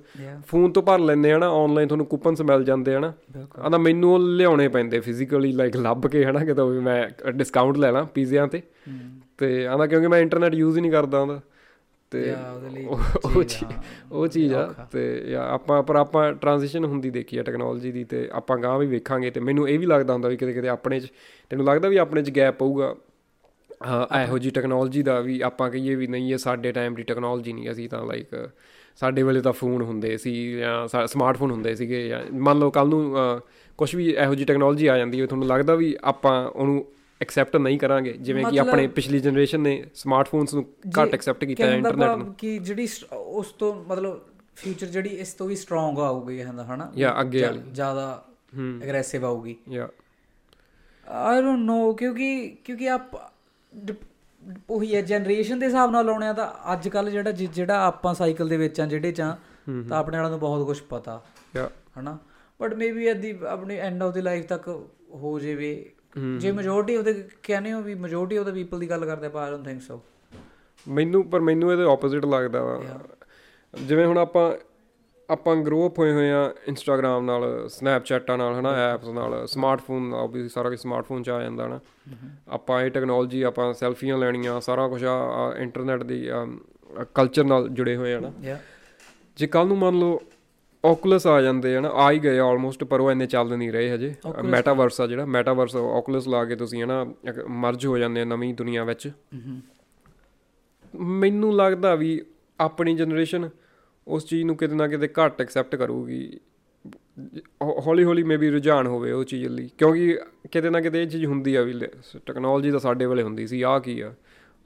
[SPEAKER 1] ਫੋਨ ਤੋਂ ਭਰ ਲੈਂਦੇ ਆ ਨਾ ਆਨਲਾਈਨ ਤੁਹਾਨੂੰ ਕੂਪਨਸ ਮਿਲ ਜਾਂਦੇ ਆ ਨਾ। ਆਂਦਾ ਮੈਨੂੰ ਉਹ ਲਿਆਉਣੇ ਪੈਂਦੇ ਫਿਜ਼ੀਕਲੀ ਲਾਈਕ ਲੱਭ ਕੇ ਹਨਾ ਕਿਤੋਂ ਵੀ ਮੈਂ ਡਿਸਕਾਊਂਟ ਲੈ ਲਾਂ ਪੀਜ਼ਿਆਂ ਤੇ। ਤੇ ਆਂਦਾ ਕਿਉਂਕਿ ਮੈਂ ਇੰਟਰਨੈਟ ਯੂਜ਼ ਹੀ ਨਹੀਂ ਕਰਦਾ ਆਂਦਾ ਤੇ ਉਹ-
[SPEAKER 2] ਚੀਜ਼
[SPEAKER 1] ਉਹ ਚੀਜ਼ ਆ। ਤੇ ਯਾ ਆਪਾਂ ਪਰ ਆਪਾਂ ਟ੍ਰਾਂਜੀਸ਼ਨ ਹੁੰਦੀ ਦੇਖੀ ਆ ਟੈਕਨੋਲੋਜੀ ਦੀ ਤੇ ਆਪਾਂ ਗਾਂ ਵੀ ਵੇਖਾਂਗੇ ਤੇ ਮੈਨੂੰ ਇਹ ਵੀ ਲੱਗਦਾ ਹੁੰਦਾ ਵੀ ਕਿਤੇ ਕਿਤੇ ਆਪਣੇ 'ਚ ਤੈਨੂੰ ਲੱਗਦਾ ਵੀ ਆਪਣੇ 'ਚ ਗੈਪ ਪਊਗਾ ਇਹੋ ਜੀ ਟੈਕਨੋਲੋਜੀ ਦਾ ਵੀ ਆਪਾਂ ਕਹੀਏ ਵੀ ਨਹੀਂ ਇਹ ਸਾਡੇ ਟਾਈਮ ਦੀ ਟੈਕਨੋਲੋਜੀ ਨਹੀਂ ਅਸੀਂ ਤਾਂ ਲਾਈਕ ਸਾਡੇ ਵੇਲੇ ਤਾਂ ਫੋਨ ਹੁੰਦੇ ਸੀ ਜਾਂ ਸਮਾਰਟਫੋਨ ਹੁੰਦੇ ਸੀਗੇ ਜਾਂ ਮੰਨ ਲਓ ਕੱਲ ਨੂੰ ਕੁਝ ਵੀ ਇਹੋ ਜੀ ਟੈਕਨੋਲੋਜੀ ਆ ਜਾਂਦੀ ਹੈ ਤੁਹਾਨੂੰ ਲੱਗਦਾ ਵੀ ਆਪਾਂ ਉਹਨੂੰ ਐਕਸੈਪਟ ਨਹੀਂ ਕਰਾਂਗੇ। ਜਿਵੇਂ ਕਿ ਆਪਣੇ ਪਿਛਲੀ ਜਨਰੇਸ਼ਨ ਨੇ ਸਮਾਰਟਫੋਨਸ ਨੂੰ ਘੱਟ ਐਕਸੈਪਟ ਕੀਤਾ ਹੈ ਇੰਟਰਨੈਟ ਨੂੰ।
[SPEAKER 2] ਕਿ ਜਿਹੜੀ ਉਸ ਤੋਂ ਮਤਲਬ ਫਿਊਚਰ ਜਿਹੜੀ ਇਸ ਤੋਂ ਵੀ ਸਟਰੋਂਗ ਆਊਗੀ ਹਨਾ ਹਨਾ?
[SPEAKER 1] ਜਾਂ ਅੱਗੇ ਵਾਲੀ।
[SPEAKER 2] ਜ਼ਿਆਦਾ ਐਗਰੈਸਿਵ ਆਊਗੀ।
[SPEAKER 1] ਯਾ
[SPEAKER 2] ਆਈ ਡੋਨਟ ਨੋ ਕਿਉਂਕਿ ਕਿਉਂਕਿ ਆਪ ਉਹੀ ਹੈ ਜਨਰੇਸ਼ਨ ਦੇ ਹਿਸਾਬ ਨਾਲ ਲਾਉਣਿਆ ਤਾਂ ਅੱਜ ਕੱਲ ਜਿਹੜਾ ਜਿਹੜਾ ਆਪਾਂ ਸਾਈਕਲ ਦੇ ਵਿੱਚ ਆ ਜਿਹੜੇ ਚ ਤਾਂ ਆਪਣੇ ਵਾਲਿਆਂ ਨੂੰ ਬਹੁਤ ਕੁਝ ਪਤਾ।
[SPEAKER 1] ਯਾ
[SPEAKER 2] ਹਨਾ? ਬਟ ਮੇਬੀ ਐਟ ਦੀ ਆਪਣੇ ਐਂਡ ਆਫ ਦੀ ਲਾਈਫ ਤੱਕ ਹੋ ਜਾਵੇ ਜੇ ਮੈਜੋਰਟੀ ਉਹਦੇ ਕਹਿੰਦੇ ਹੋ ਵੀ ਮੈਜੋਰਟੀ ਆਫ ਦਾ ਪੀਪਲ ਦੀ ਗੱਲ ਕਰਦੇ ਪਰ ਆਈ ਡੋਨਟ ਥਿੰਕ ਸੋ
[SPEAKER 1] ਮੈਨੂੰ ਪਰ ਮੈਨੂੰ ਇਹਦੇ ਆਪੋਜ਼ਿਟ ਲੱਗਦਾ ਵਾ। ਜਿਵੇਂ ਹੁਣ ਆਪਾਂ ਆਪਾਂ ਗਰੋ ਅਪ ਹੋਏ ਹੋਏ ਆ ਇੰਸਟਾਗ੍ਰam ਨਾਲ ਸਨੈਪਚੈਟਾਂ ਨਾਲ ਹਨਾ ਐਪਸ ਨਾਲ ਸਮਾਰਟਫੋਨ ਆਬਵੀਅਸਲੀ ਸਾਰਾ ਕੁਝ ਸਮਾਰਟਫੋਨ 'ਚ ਆ ਜਾਂਦਾ ਨਾ। ਆਪਾਂ ਇਹ ਟੈਕਨੋਲੋਜੀ ਆਪਾਂ ਸੈਲਫੀਆਂ ਲੈਣੀਆਂ ਸਾਰਾ ਕੁਝ ਆ ਇੰਟਰਨੈਟ ਦੀ ਕਲਚਰ ਨਾਲ ਜੁੜੇ ਹੋਏ ਆ ਨਾ।
[SPEAKER 2] ਯਾ
[SPEAKER 1] ਜੇ ਕੱਲ ਨੂੰ ਮੰਨ ਲਓ ਓਕੂਲਸ ਆ ਜਾਂਦੇ ਆ ਨਾ ਆ ਹੀ ਗਏ ਆਲਮੋਸਟ ਪਰ ਉਹ ਇੰਨੇ ਚੱਲ ਨਹੀਂ ਰਹੇ ਹਜੇ। ਮੈਟਾਵਰਸ ਆ ਜਿਹੜਾ ਮੈਟਾਵਰਸ ਓਕੂਲਸ ਲਾ ਕੇ ਤੁਸੀਂ ਹਨਾ ਮਰਜ ਹੋ ਜਾਂਦੇ ਆ ਨਵੀਂ ਦੁਨੀਆ ਵਿੱਚ। ਮੈਨੂੰ ਲੱਗਦਾ ਵੀ ਆਪਣੀ ਜਨਰੇਸ਼ਨ ਉਸ ਚੀਜ਼ ਨੂੰ ਕਿਤੇ ਨਾ ਕਿਤੇ ਘੱਟ ਐਕਸੈਪਟ ਕਰੂਗੀ। ਹੌਲੀ ਹੌਲੀ ਮੇਬੀ ਰੁਝਾਨ ਹੋਵੇ ਉਹ ਚੀਜ਼ ਲਈ ਕਿਉਂਕਿ ਕਿਤੇ ਨਾ ਕਿਤੇ ਇਹ ਚੀਜ਼ ਹੁੰਦੀ ਆ ਵੀ ਟੈਕਨੋਲੋਜੀ ਤਾਂ ਸਾਡੇ ਵੇਲੇ ਹੁੰਦੀ ਸੀ ਆਹ ਕੀ ਆ?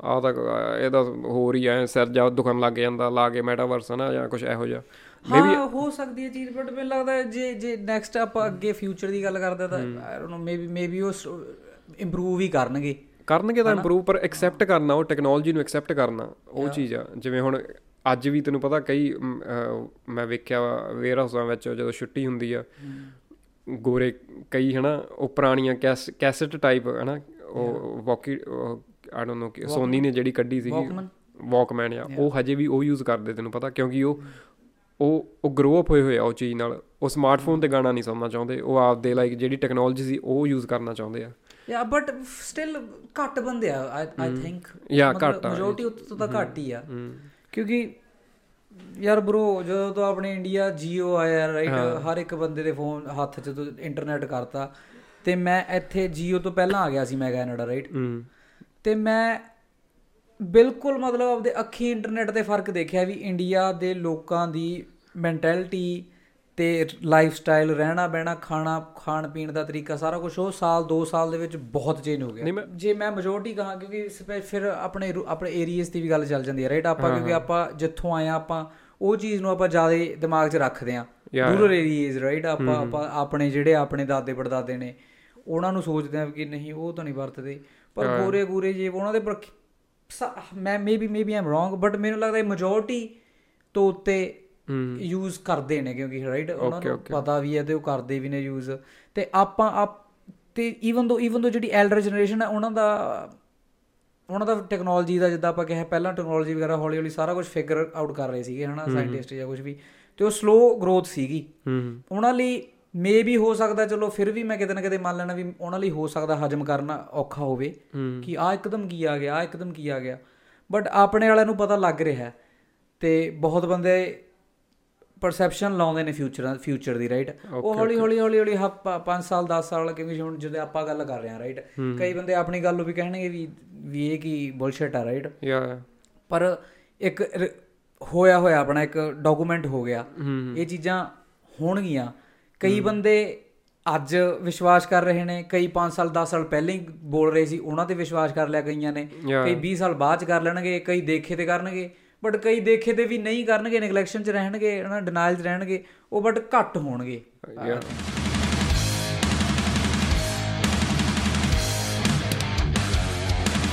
[SPEAKER 1] ਆਹ ਤਾਂ ਇਹਦਾ ਹੋਰ ਹੀ ਐ ਸਿਰ ਜਾ ਦੁਖਣ ਲੱਗ ਜਾਂਦਾ ਲਾ ਕੇ ਮੈਟਾਵਰਸ ਨਾ ਜਾਂ ਕੁਝ ਇਹੋ ਜਿਹਾ।
[SPEAKER 2] ਹਾਂ ਹੋ ਸਕਦੀ ਹੈ ਚੀਜ਼ ਬਟ ਮੈਨੂੰ ਲੱਗਦਾ ਜੇ ਜੇ ਨੈਕਸਟ ਆਪਾਂ ਅੱਗੇ ਫਿਊਚਰ ਦੀ ਗੱਲ ਕਰਦੇ ਤਾਂ I don't know maybe maybe ਉਹ ਇੰਪਰੂਵ ਹੀ ਕਰਨਗੇ।
[SPEAKER 1] ਕਰਨਗੇ ਤਾਂ ਇੰਪਰੂਵ ਪਰ ਐਕਸੈਪਟ ਕਰਨਾ ਉਹ ਟੈਕਨੋਲੋਜੀ ਨੂੰ ਐਕਸੈਪਟ ਕਰਨਾ ਉਹ ਚੀਜ਼ ਆ। ਜਿਵੇਂ ਹੁਣ ਅੱਜ ਵੀ ਤੈਨੂੰ ਪਤਾ ਕਈ ਮ, ਵੇਖਿਆ ਵੇਅਰ ਹਾਊਸਾਂ ਵਿੱਚ ਜਦੋਂ ਛੁੱਟੀ ਹੁੰਦੀ ਆ ਗੋਰੇ ਕਈ ਹਨਾ ਉਹ ਪੁਰਾਣੀਆਂ ਕੈਸਟ ਟਾਈਪ ਹਨਾ ਉਹ ਵਾਕੀ ਆਈ ਡੋਨਟ ਨੋ ਸੋਨੀ ਨੇ ਜਿਹੜੀ ਕੱਢੀ ਸੀਗੀ? ਵਾਕਮੈਨ ਆ ਉਹ ਹਜੇ ਵੀ ਉਹ ਯੂਜ਼ ਕਰਦੇ ਤੈਨੂੰ ਪਤਾ ਕਿਉਂਕਿ ਉਹ ਉਹ ਉਹ ਗਰੋ ਅਪ ਹੋਏ ਹੋਏ ਆ ਉਹ ਚੀਜ਼ ਨਾਲ। ਉਹ ਸਮਾਰਟਫੋਨ ਤੇ ਗਾਣਾ ਨਹੀਂ ਸੁਣਨਾ ਚਾਹੁੰਦੇ। ਉਹ ਆਪਦੇ ਲਾਈਕ ਜਿਹੜੀ ਟੈਕਨੋਲੋਜੀ ਸੀ ਉਹ ਯੂਜ਼ ਕਰਨਾ ਚਾਹੁੰਦੇ ਆ।
[SPEAKER 2] ਯਾ ਬਟ ਸਟਿਲ ਘੱਟ ਬੰਦੇ ਆ ਆਈ ਥਿੰਕ
[SPEAKER 1] Yeah, ਘੱਟ ਆ।
[SPEAKER 2] ਮੈਜੋਰਟੀ ਉੱਤੋਂ ਤਾਂ ਘੱਟ ਹੀ ਆ। ਕਿਉਂਕਿ ਯਾਰ ਬ్రో ਜਦੋਂ ਤੋਂ ਆਪਣੇ ਇੰਡੀਆ ਜੀਓ ਆਇਆ ਰਾਈਟ ਹਰ ਇੱਕ ਬੰਦੇ ਦੇ ਫੋਨ ਹੱਥ 'ਚ ਤੋਂ ਇੰਟਰਨੈਟ ਕਰਤਾ। ਤੇ ਮੈਂ ਇੱਥੇ ਜੀਓ ਤੋਂ ਪਹਿਲਾਂ ਆ ਗਿਆ ਸੀ ਮੈਂ ਕੈਨੇਡਾ ਰਾਈਟ ਤੇ ਮੈਂ ਬਿਲਕੁਲ ਮਤਲਬ ਆਪਦੇ ਅੱਖੀ ਇੰਟਰਨੈਟ ਤੇ ਫ਼ਰਕ ਦੇਖਿਆ ਵੀ ਇੰਡੀਆ ਦੇ ਲੋਕਾਂ ਦੀ ਮੈਂਟੈਲਿਟੀ ਤੇ ਲਾਈਫ ਸਟਾਈਲ ਰਹਿਣਾ ਬਹਿਣਾ ਖਾਣਾ ਖਾਣ ਪੀਣ ਦਾ ਤਰੀਕਾ ਸਾਰਾ ਕੁਝ ਉਹ ਸਾਲ 2 ਸਾਲ ਦੇ ਵਿੱਚ ਬਹੁਤ ਚੇਂਜ ਹੋ ਗਿਆ। ਜੇ ਮੈਂ ਮੈਜੋਰਟੀ ਕਹਾਂ ਕਿਉਂਕਿ ਫਿਰ ਆਪਣੇ ਆਪਣੇ ਏਰੀਆਸ ਦੀ ਵੀ ਗੱਲ ਚੱਲ ਜਾਂਦੀ ਹੈ ਰਾਈਟ ਆਪਾਂ ਕਿਉਂਕਿ ਆਪਾਂ ਜਿੱਥੋਂ ਆਏ ਆਪਾਂ ਉਹ ਚੀਜ਼ ਨੂੰ ਆਪਾਂ ਜ਼ਿਆਦਾ ਦਿਮਾਗ 'ਚ ਰੱਖਦੇ ਆ ਰੂਰਲ ਏਰੀਆਜ਼ ਰਾਈਟ ਆਪਾਂ ਆਪਾਂ ਆਪਣੇ ਜਿਹੜੇ ਆਪਣੇ ਦਾਦੇ ਪੜਦਾਦੇ ਨੇ ਉਹਨਾਂ ਨੂੰ ਸੋਚਦੇ ਆ ਕਿ ਨਹੀਂ ਉਹ ਤਾਂ ਨਹੀਂ ਵਰਤਦੇ। ਪਰ ਗੋਰੇ ਗੋਰੇ ਜੇ ਉਹਨਾਂ ਦੇ ਮੈਂ maybe maybe am wrong but ਮੈਨੂੰ ਲੱਗਦਾ ਹੈ ਮੈਜੋਰਟੀ ਤੋਂ ਉੱਤੇ ਯੂਜ਼ ਕਰਦੇ ਨੇ ਕਿਉਂਕਿ ਰਾਈਟ ਉਹਨਾਂ ਨੂੰ ਪਤਾ ਵੀ ਹੈ ਤੇ ਉਹ ਕਰਦੇ ਵੀ ਨੇ ਯੂਜ਼ ਤੇ ਆਪਾਂ ਆਪ ਤੇ ਈਵਨ ਦੋ ਈਵਨ ਦੋ ਜਿਹੜੀ ਐਲਡਰ ਜਨਰੇਸ਼ਨ ਹੈ ਉਹਨਾਂ ਦਾ ਉਹਨਾਂ ਦਾ ਟੈਕਨੋਲੋਜੀ ਦਾ ਜਿੱਦਾਂ ਆਪਾਂ ਕਿਹਾ ਪਹਿਲਾਂ ਟੈਕਨੋਲੋਜੀ ਵਗੈਰਾ ਹੌਲੀ ਹੌਲੀ ਸਾਰਾ ਕੁਝ ਫਿਗਰ ਆਊਟ ਕਰ ਰਹੇ ਸੀਗੇ ਹਨਾ ਸਾਇੰਟਿਸਟ ਜਾਂ ਕੁਝ ਵੀ। ਤੇ ਉਹ ਸਲੋ ਗਰੋਥ ਸੀਗੀ। ਉਹਨਾਂ ਲਈ ਮੇ ਵੀ ਹੋ ਸਕਦਾ ਚਲੋ ਫਿਰ ਵੀ ਮੈਂ ਕਿਤੇ ਨਾ ਕਿਤੇ ਮੰਨ ਲੈਣਾ ਵੀ ਉਹਨਾਂ ਲਈ ਹੋ ਸਕਦਾ ਹਜਮ ਕਰਨਾ ਔਖਾ ਹੋਵੇ ਕਿ ਆ ਇੱਕਦਮ ਕੀ ਆ ਗਿਆ ਆ ਇੱਕਦਮ ਕੀ ਆ ਗਿਆ। ਬਟ ਆਪਣੇ ਵਾਲਿਆਂ ਨੂੰ ਪਤਾ ਲੱਗ ਰਿਹਾ ਹੈ ਤੇ ਬਹੁਤ ਬੰਦੇ ਪਰਸੈਪਸ਼ਨ ਲਾਉਂਦੇ ਨੇ ਫਿਊਚਰ ਫਿਊਚਰ ਦੀ ਰਾਈਟ ਉਹ ਹੌਲੀ ਹੌਲੀ ਹੌਲੀ ਹੌਲੀ 5 ਸਾਲ 10 ਸਾਲ ਕਿਉਂਕਿ ਹੁਣ ਜਦੋਂ ਆਪਾਂ ਗੱਲ ਕਰ ਰਹੇ ਹਾਂ ਰਾਈਟ ਕਈ ਬੰਦੇ ਆਪਣੀ ਗੱਲ ਨੂੰ ਵੀ ਕਹਿਣਗੇ ਵੀ ਵੀ ਇਹ ਕੀ ਬੁਲਸ਼ਿਟ ਆ ਰਾਈਟ
[SPEAKER 1] ਯਾ
[SPEAKER 2] ਪਰ ਇੱਕ ਹੋਇਆ ਹੋਇਆ ਆਪਣਾ ਇੱਕ ਡਾਕੂਮੈਂਟ ਹੋ ਗਿਆ। ਇਹ ਚੀਜ਼ਾਂ ਹੋਣਗੀਆਂ। ਕਈ ਬੰਦੇ ਅੱਜ ਵਿਸ਼ਵਾਸ ਕਰ ਰਹੇ ਨੇ ਕਈ 5 ਸਾਲ 10 ਸਾਲ ਪਹਿਲਾਂ ਹੀ ਬੋਲ ਰਹੇ ਸੀ ਉਹਨਾਂ ਤੇ ਵਿਸ਼ਵਾਸ ਕਰ ਲਿਆ ਕਈਆਂ ਨੇ. ਕਈ 20 ਸਾਲ ਬਾਅਦ ਚ ਕਰ ਲੈਣਗੇ ਕਈ ਦੇਖੇ ਤੇ ਕਰਨਗੇ ਬਟ ਕਈ ਦੇਖੇ ਤੇ ਵੀ ਨਹੀਂ ਕਰਨਗੇ ਨੈਗਲੈਕਸ਼ਨ ਚ ਰਹਿਣਗੇ ਹਨਾ ਡਿਨਾਈਲ ਚ ਰਹਿਣਗੇ ਉਹ ਬਟ ਘੱਟ ਹੋਣਗੇ.